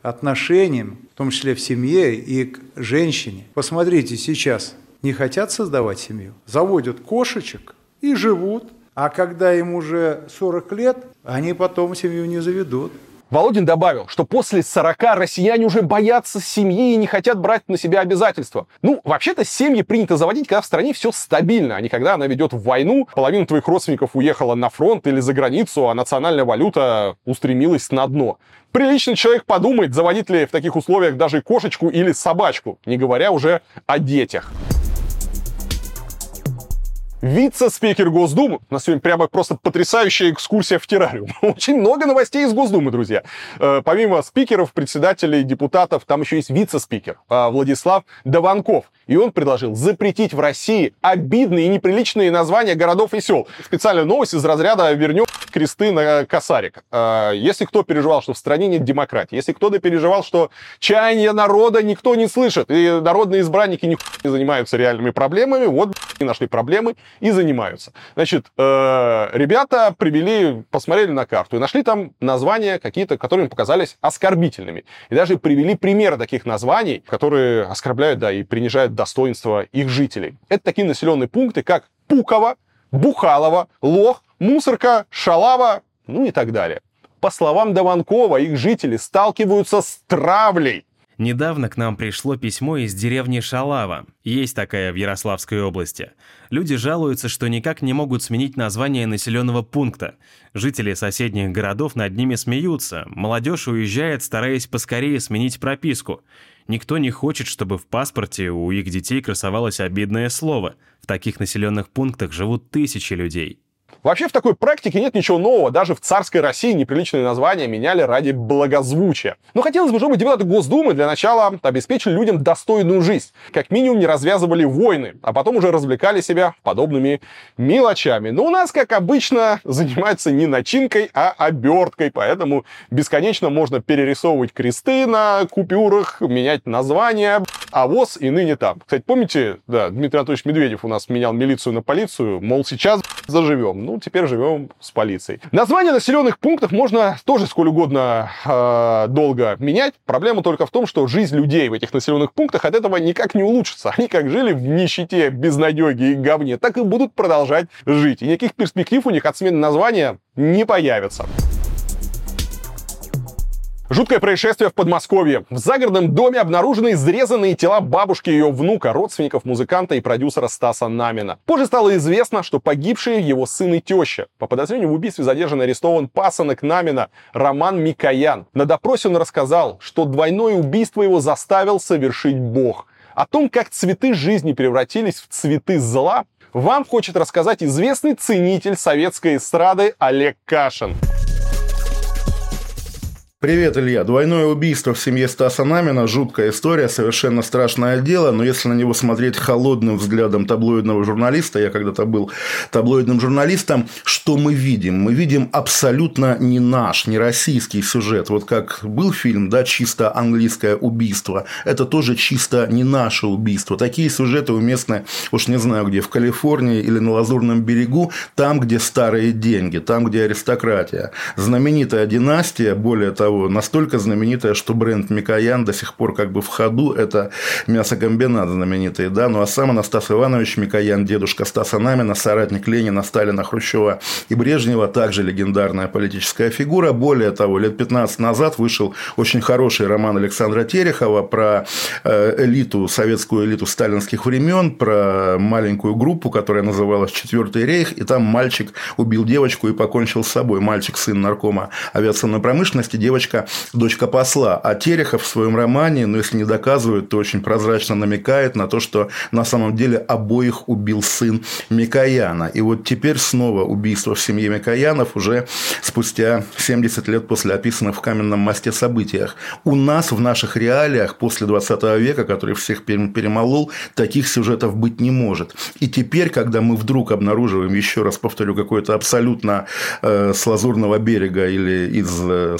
Speaker 27: отношениям, в том числе в семье и к женщине. Посмотрите, сейчас не хотят создавать семью, заводят кошечек и живут, а когда им уже 40 лет, они потом семью не заведут.
Speaker 1: Володин добавил, что после 40 россияне уже боятся семьи и не хотят брать на себя обязательства. Ну, вообще-то семьи принято заводить, когда в стране все стабильно, а не когда она ведет войну, половина твоих родственников уехала на фронт или за границу, а национальная валюта устремилась на дно. Приличный человек подумает, заводить ли в таких условиях даже кошечку или собачку, не говоря уже о детях. Вице-спикер Госдумы. У нас сегодня прямо просто потрясающая экскурсия в террариум. Очень много новостей из Госдумы, друзья. Э, помимо спикеров, председателей, депутатов, там еще есть вице-спикер э, Владислав Даванков. И он предложил запретить в России обидные и неприличные названия городов и сел. Специальная новость из разряда «Вернем кресты на косарик». Э, если кто переживал, что в стране нет демократии, если кто-то переживал, что чаяния народа никто не слышит, и народные избранники не занимаются реальными проблемами, вот и нашли проблемы и занимаются. Значит, э, ребята привели, посмотрели на карту и нашли там названия какие-то, которые им показались оскорбительными. И даже привели примеры таких названий, которые оскорбляют, да, и принижают достоинство их жителей. Это такие населенные пункты, как Пуково, Бухалово, Лох, Мусорка, Шалава, ну и так далее. По словам Даванкова, их жители сталкиваются с травлей
Speaker 2: Недавно к нам пришло письмо из деревни Шалава. Есть такая в Ярославской области. Люди жалуются, что никак не могут сменить название населенного пункта. Жители соседних городов над ними смеются. Молодежь уезжает, стараясь поскорее сменить прописку. Никто не хочет, чтобы в паспорте у их детей красовалось обидное слово. В таких населенных пунктах живут тысячи людей.
Speaker 1: Вообще в такой практике нет ничего нового. Даже в царской России неприличные названия меняли ради благозвучия. Но хотелось бы, чтобы депутаты Госдумы для начала обеспечили людям достойную жизнь. Как минимум не развязывали войны, а потом уже развлекали себя подобными мелочами. Но у нас, как обычно, занимаются не начинкой, а оберткой. Поэтому бесконечно можно перерисовывать кресты на купюрах, менять названия, а ВОЗ и ныне там. Кстати, помните, да, Дмитрий Анатольевич Медведев у нас менял милицию на полицию, мол, сейчас заживем. Ну, теперь живем с полицией. Название населенных пунктов можно тоже сколь угодно э, долго менять. Проблема только в том, что жизнь людей в этих населенных пунктах от этого никак не улучшится. Они как жили в нищете, безнадеге и говне, так и будут продолжать жить. И никаких перспектив у них от смены названия не появится. Жуткое происшествие в Подмосковье. В загородном доме обнаружены изрезанные тела бабушки и ее внука, родственников музыканта и продюсера Стаса Намина. Позже стало известно, что погибшие его сын и теща. По подозрению в убийстве задержан и арестован пасынок Намина Роман Микоян. На допросе он рассказал, что двойное убийство его заставил совершить Бог. О том, как цветы жизни превратились в цветы зла, вам хочет рассказать известный ценитель советской эстрады Олег Кашин.
Speaker 28: Привет, Илья. Двойное убийство в семье Стаса Намина – жуткая история, совершенно страшное дело, но если на него смотреть холодным взглядом таблоидного журналиста, я когда-то был таблоидным журналистом, что мы видим? Мы видим абсолютно не наш, не российский сюжет. Вот как был фильм, да, чисто английское убийство, это тоже чисто не наше убийство. Такие сюжеты уместны, уж не знаю где, в Калифорнии или на Лазурном берегу, там, где старые деньги, там, где аристократия. Знаменитая династия, более того, того, настолько знаменитая, что бренд Микоян до сих пор как бы в ходу, это мясокомбинат знаменитый, да, ну а сам Анастас Иванович Микоян, дедушка Стаса Намина, соратник Ленина, Сталина, Хрущева и Брежнева, также легендарная политическая фигура. Более того, лет 15 назад вышел очень хороший роман Александра Терехова про э, элиту, советскую элиту сталинских времен, про маленькую группу, которая называлась «Четвертый рейх», и там мальчик убил девочку и покончил с собой. Мальчик, сын наркома авиационной промышленности, девочка, дочка посла. А Терехов в своем романе, ну, если не доказывает, то очень прозрачно намекает на то, что на самом деле обоих убил сын Микояна. И вот теперь снова убийство в семье Микоянов уже спустя 70 лет после описанных в каменном мосте событиях. У нас в наших реалиях после 20 века, который всех перемолол, таких сюжетов быть не может. И теперь, когда мы вдруг обнаруживаем, еще раз повторю, какой-то абсолютно э, с Лазурного берега или из э,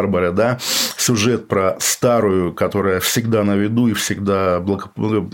Speaker 28: Санта-Барбары, да, сюжет про старую, которая всегда на виду и всегда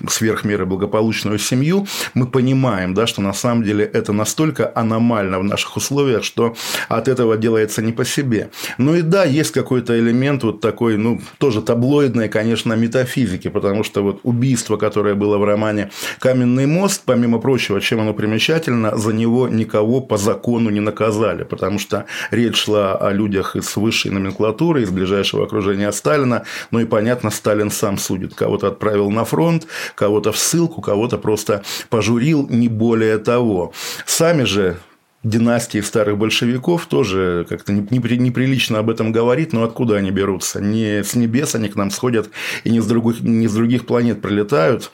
Speaker 28: сверх меры благополучную семью, мы понимаем, да, что на самом деле это настолько аномально в наших условиях, что от этого делается не по себе. Ну и да, есть какой-то элемент вот такой, ну, тоже таблоидной, конечно, метафизики, потому что вот убийство, которое было в романе «Каменный мост», помимо прочего, чем оно примечательно, за него никого по закону не наказали, потому что речь шла о людях из высшей номенклатуры, из ближайшего окружения Сталина, ну и понятно, Сталин сам судит, кого-то отправил на фронт, кого-то в ссылку, кого-то просто пожурил, не более того. Сами же династии старых большевиков тоже как-то неприлично об этом говорить, но откуда они берутся? Не с небес они к нам сходят и не с других, не с других планет прилетают.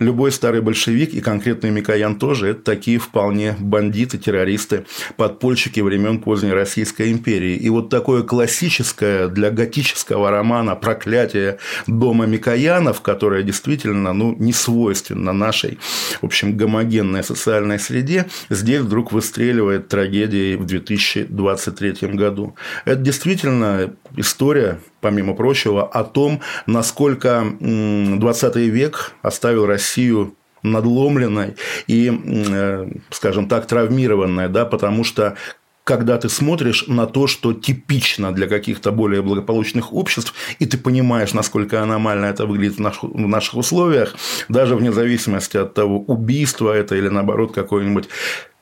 Speaker 28: Любой старый большевик и конкретный Микоян тоже – это такие вполне бандиты, террористы, подпольщики времен поздней Российской империи. И вот такое классическое для готического романа проклятие дома Микоянов, которое действительно ну, не свойственно нашей, в общем, гомогенной социальной среде, здесь вдруг выстреливает трагедией в 2023 году. Это действительно история помимо прочего, о том, насколько 20 век оставил Россию надломленной и, э, скажем так, травмированной, да, потому что когда ты смотришь на то, что типично для каких-то более благополучных обществ, и ты понимаешь, насколько аномально это выглядит в наших, в наших условиях, даже вне зависимости от того, убийство это или наоборот какое-нибудь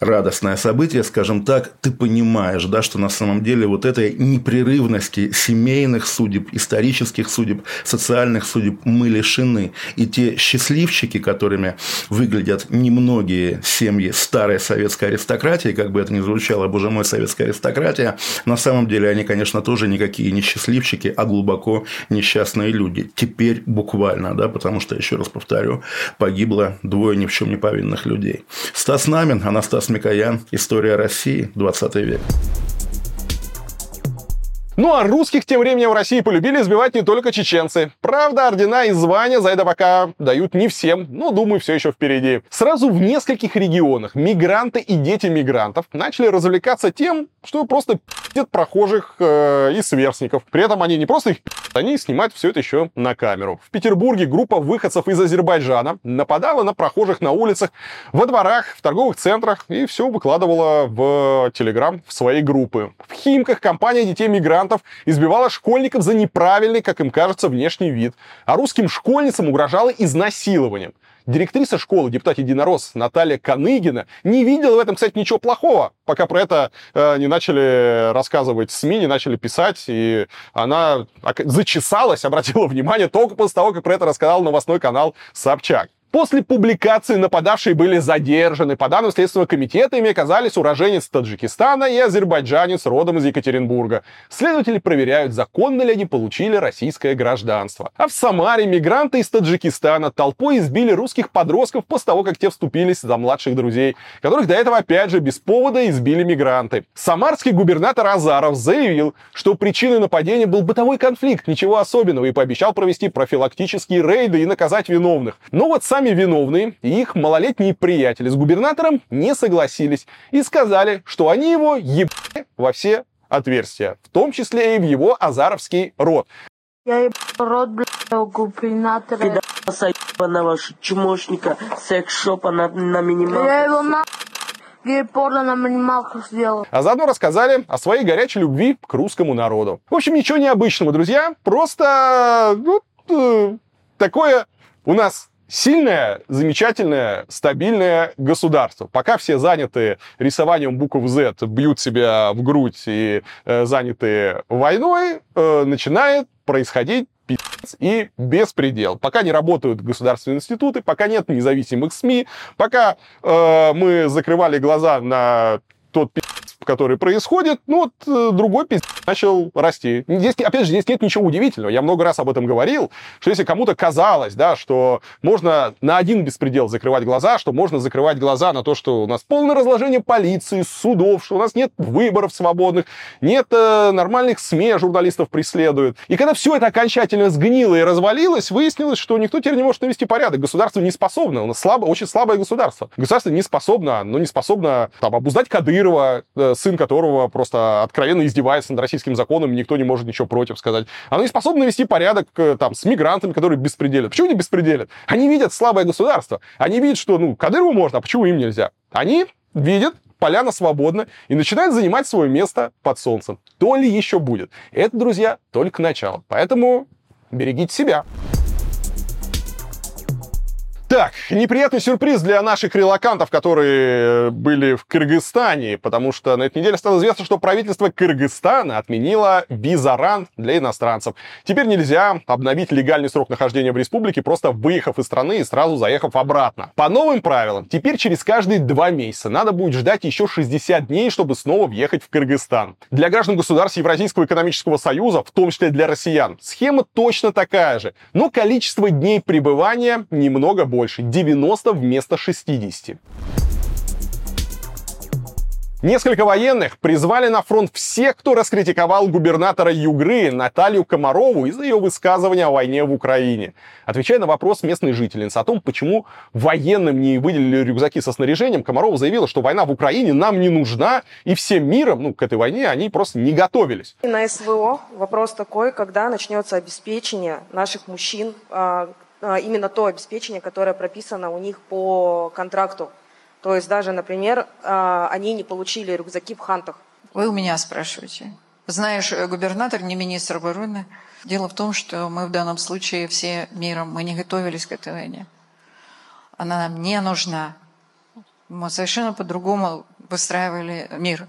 Speaker 28: радостное событие, скажем так, ты понимаешь, да, что на самом деле вот этой непрерывности семейных судеб, исторических судеб, социальных судеб мы лишены. И те счастливчики, которыми выглядят немногие семьи старой советской аристократии, как бы это ни звучало, боже мой, советская аристократия, на самом деле они, конечно, тоже никакие не счастливчики, а глубоко несчастные люди. Теперь буквально, да, потому что, еще раз повторю, погибло двое ни в чем не повинных людей. Стас Намин, Анастас Микоян. История России. 20 век.
Speaker 1: Ну а русских тем временем в России полюбили избивать не только чеченцы. Правда, ордена и звания за это пока дают не всем, но, думаю, все еще впереди. Сразу в нескольких регионах мигранты и дети мигрантов начали развлекаться тем, что просто пи***ят прохожих э, и сверстников. При этом они не просто их пи***ят, они снимают все это еще на камеру. В Петербурге группа выходцев из Азербайджана нападала на прохожих на улицах, во дворах, в торговых центрах и все выкладывала в Телеграм в свои группы. В Химках компания детей мигрантов мигрантов избивала школьников за неправильный, как им кажется, внешний вид, а русским школьницам угрожала изнасилованием. Директриса школы, депутат Единорос Наталья Каныгина, не видела в этом, кстати, ничего плохого, пока про это э, не начали рассказывать СМИ, не начали писать, и она зачесалась, обратила внимание только после того, как про это рассказал новостной канал Собчак. После публикации нападавшие были задержаны. По данным Следственного комитета, ими оказались уроженец Таджикистана и азербайджанец родом из Екатеринбурга. Следователи проверяют, законно ли они получили российское гражданство. А в Самаре мигранты из Таджикистана толпой избили русских подростков после того, как те вступились за младших друзей, которых до этого опять же без повода избили мигранты. Самарский губернатор Азаров заявил, что причиной нападения был бытовой конфликт, ничего особенного, и пообещал провести профилактические рейды и наказать виновных. Но вот сам Сами виновные и их малолетние приятели с губернатором не согласились и сказали, что они его ебали во все отверстия, в том числе и в его азаровский род.
Speaker 29: Я ебал рот, блядь, губернатора.
Speaker 30: Пидаса ебаного чмошника, секс-шопа на, на минималке.
Speaker 29: Я его на... гей-порно на минималках сделал.
Speaker 1: А заодно рассказали о своей горячей любви к русскому народу. В общем, ничего необычного, друзья. Просто ну, э, такое у нас сильное, замечательное, стабильное государство. Пока все заняты рисованием букв Z, бьют себя в грудь и э, заняты войной, э, начинает происходить пиздец и беспредел. Пока не работают государственные институты, пока нет независимых СМИ, пока э, мы закрывали глаза на тот пиздец, который происходит, ну вот э, другой пиздец начал расти. Здесь, опять же, здесь нет ничего удивительного. Я много раз об этом говорил, что если кому-то казалось, да, что можно на один беспредел закрывать глаза, что можно закрывать глаза на то, что у нас полное разложение полиции, судов, что у нас нет выборов свободных, нет э, нормальных СМИ, журналистов преследуют. И когда все это окончательно сгнило и развалилось, выяснилось, что никто теперь не может навести порядок. Государство не способно. У нас слабо, очень слабое государство. Государство не способно, но не способно там, обуздать Кадырова, э, сын которого просто откровенно издевается над российским законом, никто не может ничего против сказать. Оно не способно навести порядок э, там, с мигрантами, которые беспределят. Почему не беспределят? Они видят слабое государство. Они видят, что ну, Кадырову можно, а почему им нельзя? Они видят, поляна свободна, и начинают занимать свое место под солнцем. То ли еще будет. Это, друзья, только начало. Поэтому берегите себя. Так, неприятный сюрприз для наших релакантов, которые были в Кыргызстане, потому что на этой неделе стало известно, что правительство Кыргызстана отменило визаран для иностранцев. Теперь нельзя обновить легальный срок нахождения в республике, просто выехав из страны и сразу заехав обратно. По новым правилам, теперь через каждые два месяца надо будет ждать еще 60 дней, чтобы снова въехать в Кыргызстан. Для граждан государств Евразийского экономического союза, в том числе для россиян, схема точно такая же, но количество дней пребывания немного больше больше, 90 вместо 60. Несколько военных призвали на фронт всех, кто раскритиковал губернатора Югры Наталью Комарову из-за ее высказывания о войне в Украине. Отвечая на вопрос местной жительницы о том, почему военным не выделили рюкзаки со снаряжением, Комарова заявила, что война в Украине нам не нужна, и всем миром, ну, к этой войне они просто не готовились.
Speaker 30: На СВО вопрос такой, когда начнется обеспечение наших мужчин а, именно то обеспечение, которое прописано у них по контракту. То есть даже, например, а, они не получили рюкзаки в хантах.
Speaker 31: Вы у меня спрашиваете. Знаешь, э, губернатор, не министр обороны. Дело в том, что мы в данном случае все миром, мы не готовились к этой войне. Она нам не нужна. Мы совершенно по-другому выстраивали мир.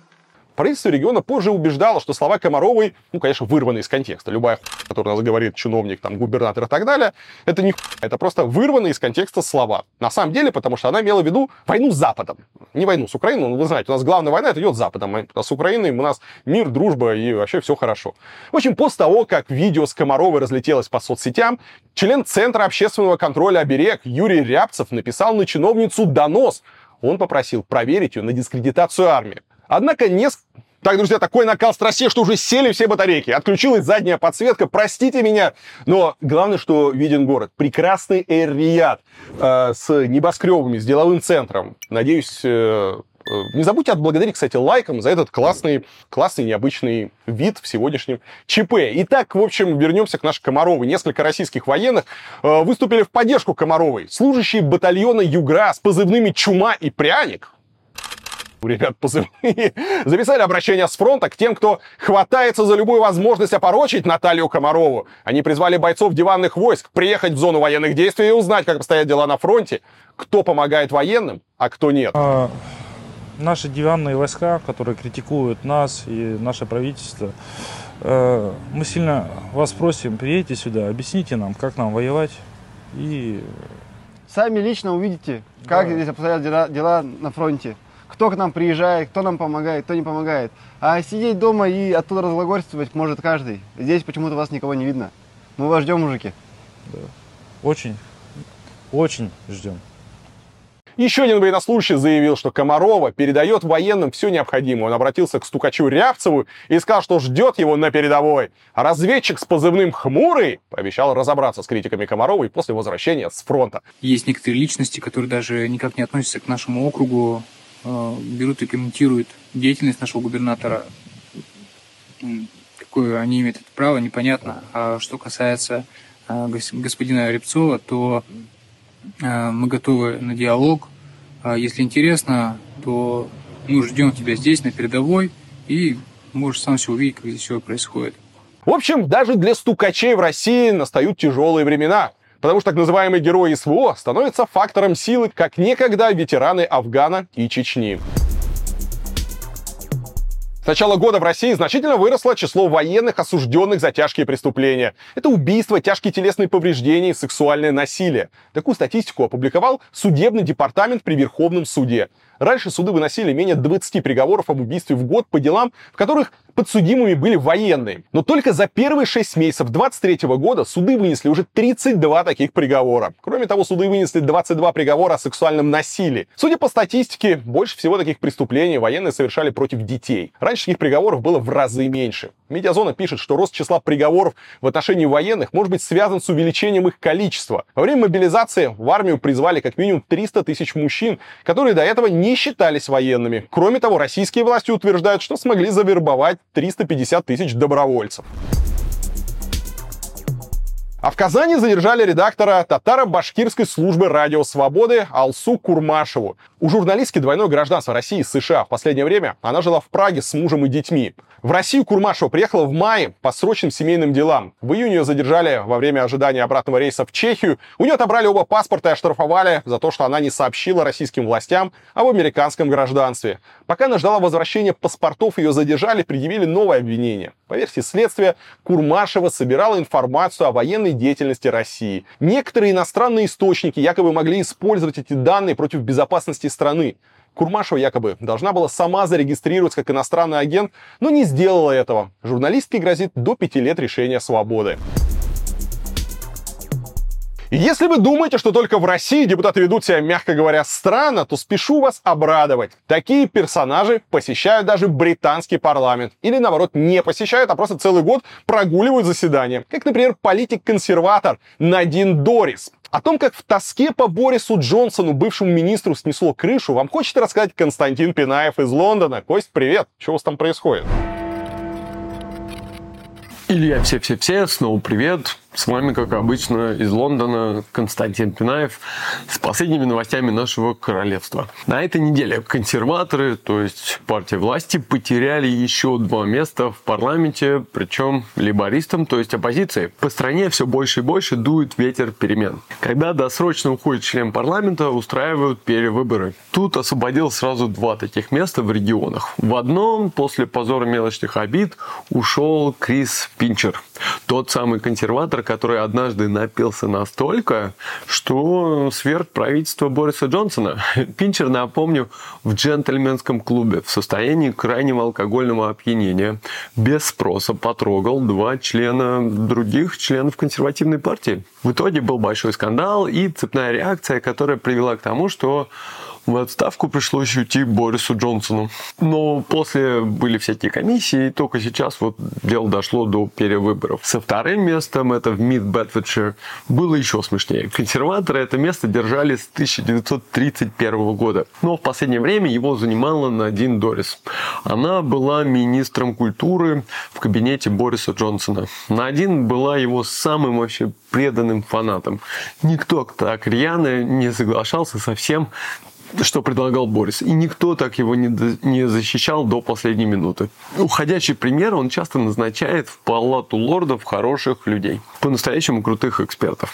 Speaker 1: Правительство региона позже убеждало, что слова Комаровой, ну, конечно, вырваны из контекста. Любая хуйня, которую у нас говорит чиновник, там, губернатор и так далее, это не хуйня, это просто вырваны из контекста слова. На самом деле, потому что она имела в виду войну с Западом. Не войну с Украиной, но вы знаете, у нас главная война, это идет с Западом. А с Украиной у нас мир, дружба и вообще все хорошо. В общем, после того, как видео с Комаровой разлетелось по соцсетям, член Центра общественного контроля «Оберег» Юрий Рябцев написал на чиновницу донос. Он попросил проверить ее на дискредитацию армии. Однако несколько... Так, друзья, такой накал страстей, что уже сели все батарейки. Отключилась задняя подсветка, простите меня. Но главное, что виден город. Прекрасный Эр-Рияд э, с небоскребами, с деловым центром. Надеюсь, э, э, не забудьте отблагодарить, кстати, лайком за этот классный, классный, необычный вид в сегодняшнем ЧП. Итак, в общем, вернемся к нашей Комаровой. Несколько российских военных э, выступили в поддержку Комаровой. Служащие батальона Югра с позывными «Чума» и «Пряник» ребят позывные, записали обращение с фронта к тем, кто хватается за любую возможность опорочить Наталью Комарову. Они призвали бойцов диванных войск приехать в зону военных действий и узнать, как обстоят дела на фронте, кто помогает военным, а кто нет. А,
Speaker 32: наши диванные войска, которые критикуют нас и наше правительство, э, мы сильно вас просим, приедьте сюда, объясните нам, как нам воевать и...
Speaker 33: Сами лично увидите, как да. здесь обстоят дела, дела на фронте кто к нам приезжает, кто нам помогает, кто не помогает. А сидеть дома и оттуда разглагольствовать может каждый. Здесь почему-то вас никого не видно. Мы вас ждем, мужики.
Speaker 32: Да. Очень, очень ждем.
Speaker 1: Еще один военнослужащий заявил, что Комарова передает военным все необходимое. Он обратился к стукачу Рябцеву и сказал, что ждет его на передовой. А разведчик с позывным «Хмурый» пообещал разобраться с критиками Комаровой после возвращения с фронта.
Speaker 34: Есть некоторые личности, которые даже никак не относятся к нашему округу, берут и комментируют деятельность нашего губернатора. Какое они имеют это право, непонятно. А что касается э, господина Рябцова, то э, мы готовы на диалог. А если интересно, то Мы ждем тебя здесь, на передовой, и можешь сам все увидеть, как здесь все происходит.
Speaker 1: В общем, даже для стукачей в России настают тяжелые времена. Потому что так называемые герои СВО становятся фактором силы, как некогда ветераны Афгана и Чечни. С начала года в России значительно выросло число военных, осужденных за тяжкие преступления. Это убийства, тяжкие телесные повреждения и сексуальное насилие. Такую статистику опубликовал судебный департамент при Верховном суде. Раньше суды выносили менее 20 приговоров об убийстве в год по делам, в которых подсудимыми были военные. Но только за первые 6 месяцев 23 года суды вынесли уже 32 таких приговора. Кроме того, суды вынесли 22 приговора о сексуальном насилии. Судя по статистике, больше всего таких преступлений военные совершали против детей. Раньше таких приговоров было в разы меньше. Медиазона пишет, что рост числа приговоров в отношении военных может быть связан с увеличением их количества. Во время мобилизации в армию призвали как минимум 300 тысяч мужчин, которые до этого не считались военными. Кроме того, российские власти утверждают, что смогли завербовать 350 тысяч добровольцев. А в Казани задержали редактора татаро-башкирской службы радио «Свободы» Алсу Курмашеву. У журналистки двойное гражданство России и США. В последнее время она жила в Праге с мужем и детьми. В Россию Курмашева приехала в мае по срочным семейным делам. В июне ее задержали во время ожидания обратного рейса в Чехию. У нее отобрали оба паспорта и оштрафовали за то, что она не сообщила российским властям об американском гражданстве. Пока она ждала возвращения паспортов, ее задержали, предъявили новое обвинение. По версии следствия, Курмашева собирала информацию о военной деятельности России. Некоторые иностранные источники якобы могли использовать эти данные против безопасности страны. Курмашева якобы должна была сама зарегистрироваться как иностранный агент, но не сделала этого. Журналистке грозит до пяти лет решения свободы. Если вы думаете, что только в России депутаты ведут себя, мягко говоря, странно, то спешу вас обрадовать. Такие персонажи посещают даже британский парламент. Или, наоборот, не посещают, а просто целый год прогуливают заседания. Как, например, политик-консерватор Надин Дорис. О том, как в тоске по Борису Джонсону, бывшему министру, снесло крышу, вам хочет рассказать Константин Пинаев из Лондона. Кость, привет! Что у вас там происходит?
Speaker 35: Илья, все-все-все, снова привет. С вами, как обычно, из Лондона Константин Пинаев с последними новостями нашего королевства. На этой неделе консерваторы, то есть партия власти, потеряли еще два места в парламенте, причем либористам, то есть оппозиции. По стране все больше и больше дует ветер перемен. Когда досрочно уходит член парламента, устраивают перевыборы. Тут освободил сразу два таких места в регионах. В одном, после позора мелочных обид, ушел Крис Пинчер. Тот самый консерватор, который однажды напился настолько, что сверх правительства Бориса Джонсона. Пинчер, напомню, в джентльменском клубе в состоянии крайнего алкогольного опьянения без спроса потрогал два члена других членов консервативной партии. В итоге был большой скандал и цепная реакция, которая привела к тому, что в отставку пришлось уйти Борису Джонсону. Но после были всякие комиссии, и только сейчас вот дело дошло до перевыборов. Со вторым местом, это в Мид Бетфордшир, было еще смешнее. Консерваторы это место держали с 1931 года. Но в последнее время его занимала Надин Дорис. Она была министром культуры в кабинете Бориса Джонсона. Надин была его самым вообще преданным фанатом. Никто так рьяно не соглашался со всем, что предлагал Борис. И никто так его не, не защищал до последней минуты. Уходящий премьер он часто назначает в палату лордов хороших людей. По-настоящему крутых экспертов.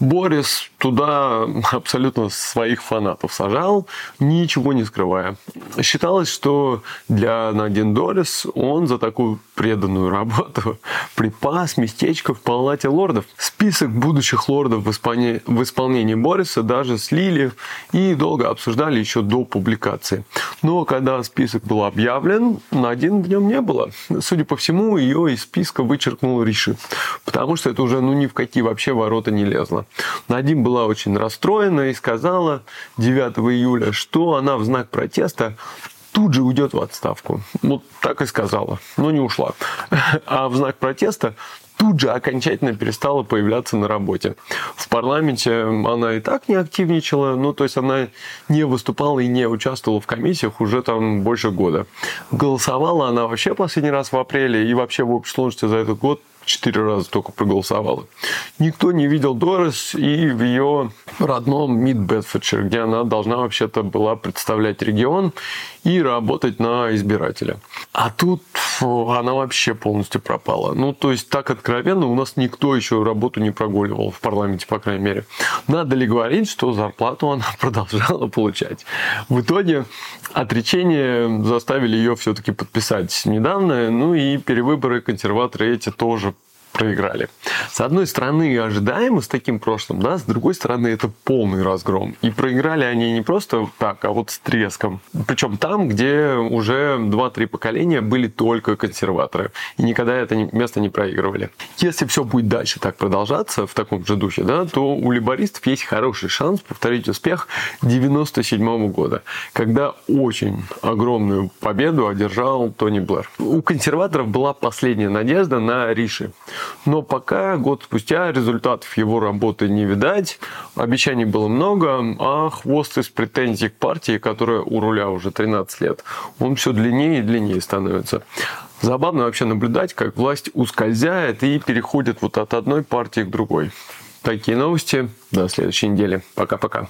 Speaker 35: Борис туда абсолютно своих фанатов сажал, ничего не скрывая. Считалось, что для Надин Дорис он за такую преданную работу припас местечко в палате лордов. Список будущих лордов в исполнении, в исполнении Бориса даже слили и долго обсуждали обсуждали еще до публикации. Но когда список был объявлен, на в нем не было. Судя по всему, ее из списка вычеркнул Риши. Потому что это уже ну, ни в какие вообще ворота не лезло. Надим была очень расстроена и сказала 9 июля, что она в знак протеста тут же уйдет в отставку. Вот так и сказала, но не ушла. А в знак протеста тут же окончательно перестала появляться на работе. В парламенте она и так не активничала, ну, то есть она не выступала и не участвовала в комиссиях уже там больше года. Голосовала она вообще последний раз в апреле и вообще в общей сложности за этот год четыре раза только проголосовала. Никто не видел Дорис и в ее родном Мид Бетфордшир, где она должна вообще-то была представлять регион и работать на избирателя. А тут фу, она вообще полностью пропала. Ну, то есть, так откровенно у нас никто еще работу не прогуливал в парламенте, по крайней мере. Надо ли говорить, что зарплату она продолжала получать? В итоге отречение заставили ее все-таки подписать недавно, ну и перевыборы консерваторы эти тоже проиграли. С одной стороны, ожидаемо с таким прошлым, да, с другой стороны, это полный разгром. И проиграли они не просто так, а вот с треском. Причем там, где уже 2-3 поколения были только консерваторы. И никогда это место не проигрывали. Если все будет дальше так продолжаться, в таком же духе, да, то у либористов есть хороший шанс повторить успех 97 года, когда очень огромную победу одержал Тони Блэр. У консерваторов была последняя надежда на Риши. Но пока, год спустя, результатов его работы не видать. Обещаний было много, а хвост из претензий к партии, которая у руля уже 13 лет, он все длиннее и длиннее становится. Забавно вообще наблюдать, как власть ускользает и переходит вот от одной партии к другой. Такие новости. До следующей недели. Пока-пока.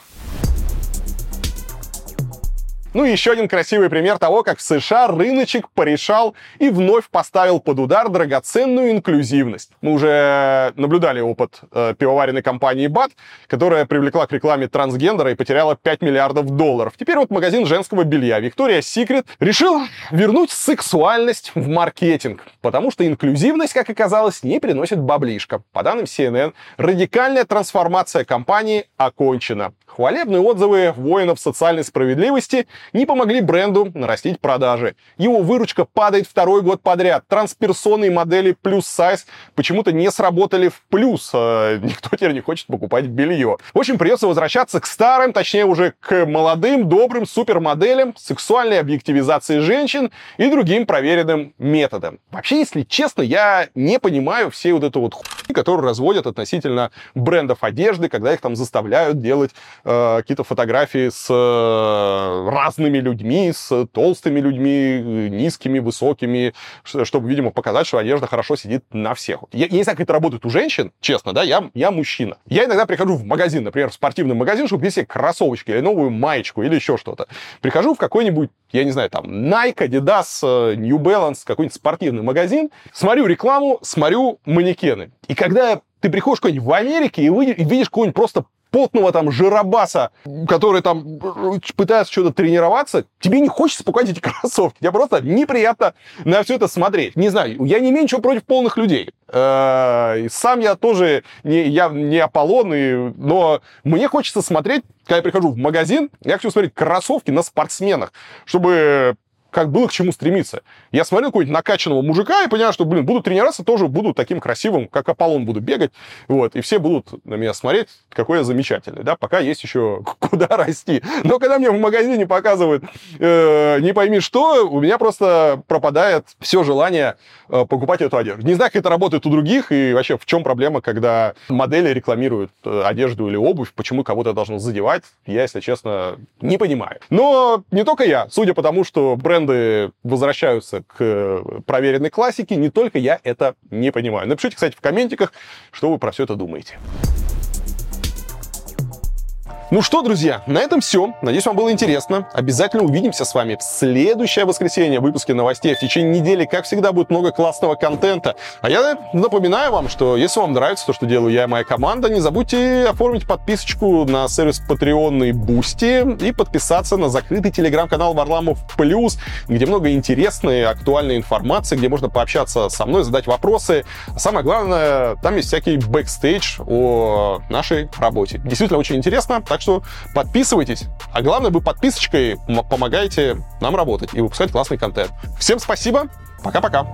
Speaker 1: Ну и еще один красивый пример того, как в США рыночек порешал и вновь поставил под удар драгоценную инклюзивность. Мы уже наблюдали опыт э, пивоваренной компании БАТ, которая привлекла к рекламе трансгендера и потеряла 5 миллиардов долларов. Теперь вот магазин женского белья Victoria's Secret решил вернуть сексуальность в маркетинг, потому что инклюзивность, как оказалось, не приносит баблишка. По данным CNN, радикальная трансформация компании окончена. Хвалебные отзывы воинов социальной справедливости не помогли бренду нарастить продажи. Его выручка падает второй год подряд. Трансперсонные модели плюс сайз почему-то не сработали в плюс. Э, никто теперь не хочет покупать белье. В общем, придется возвращаться к старым, точнее уже к молодым, добрым супермоделям, сексуальной объективизации женщин и другим проверенным методам. Вообще, если честно, я не понимаю всей вот эту вот хуйни, которую разводят относительно брендов одежды, когда их там заставляют делать э, какие-то фотографии с э, разными людьми, с толстыми людьми, низкими, высокими, чтобы, видимо, показать, что одежда хорошо сидит на всех. Я, я не знаю, как это работает у женщин, честно, да, я, я мужчина. Я иногда прихожу в магазин, например, в спортивный магазин, чтобы купить себе кроссовочки или новую маечку или еще что-то. Прихожу в какой-нибудь, я не знаю, там, Nike, Adidas, э, New Balance, какой-нибудь спортивный магазин, смотрю рекламу, смотрю манекены. И когда ты приходишь куда-нибудь в Америке и, видишь какой-нибудь просто потного там жиробаса, который там пытается что-то тренироваться, тебе не хочется покупать эти кроссовки. Тебе просто неприятно на все это смотреть. Не знаю, я не имею ничего против полных людей. Э, сам я тоже не, я не Аполлон, и, но мне хочется смотреть, когда я прихожу в магазин, я хочу смотреть кроссовки на спортсменах, чтобы как было к чему стремиться. Я смотрел какого-нибудь накачанного мужика и понял, что, блин, буду тренироваться, тоже буду таким красивым, как Аполлон буду бегать, вот, и все будут на меня смотреть, какой я замечательный, да, пока есть еще куда расти. Но когда мне в магазине показывают э, не пойми что, у меня просто пропадает все желание э, покупать эту одежду. Не знаю, как это работает у других, и вообще в чем проблема, когда модели рекламируют э, одежду или обувь, почему кого-то должно задевать, я, если честно, не понимаю. Но не только я, судя по тому, что бренд бренды возвращаются к проверенной классике, не только я это не понимаю. Напишите, кстати, в комментиках, что вы про все это думаете. Ну что, друзья, на этом все. Надеюсь, вам было интересно. Обязательно увидимся с вами в следующее воскресенье в выпуске новостей. В течение недели, как всегда, будет много классного контента. А я напоминаю вам, что если вам нравится то, что делаю я и моя команда, не забудьте оформить подписочку на сервис Patreon и Boosty и подписаться на закрытый телеграм-канал Варламов Плюс, где много интересной, актуальной информации, где можно пообщаться со мной, задать вопросы. А самое главное, там есть всякий бэкстейдж о нашей работе. Действительно очень интересно, так так что подписывайтесь. А главное, вы подписочкой помогаете нам работать и выпускать классный контент. Всем спасибо. Пока-пока.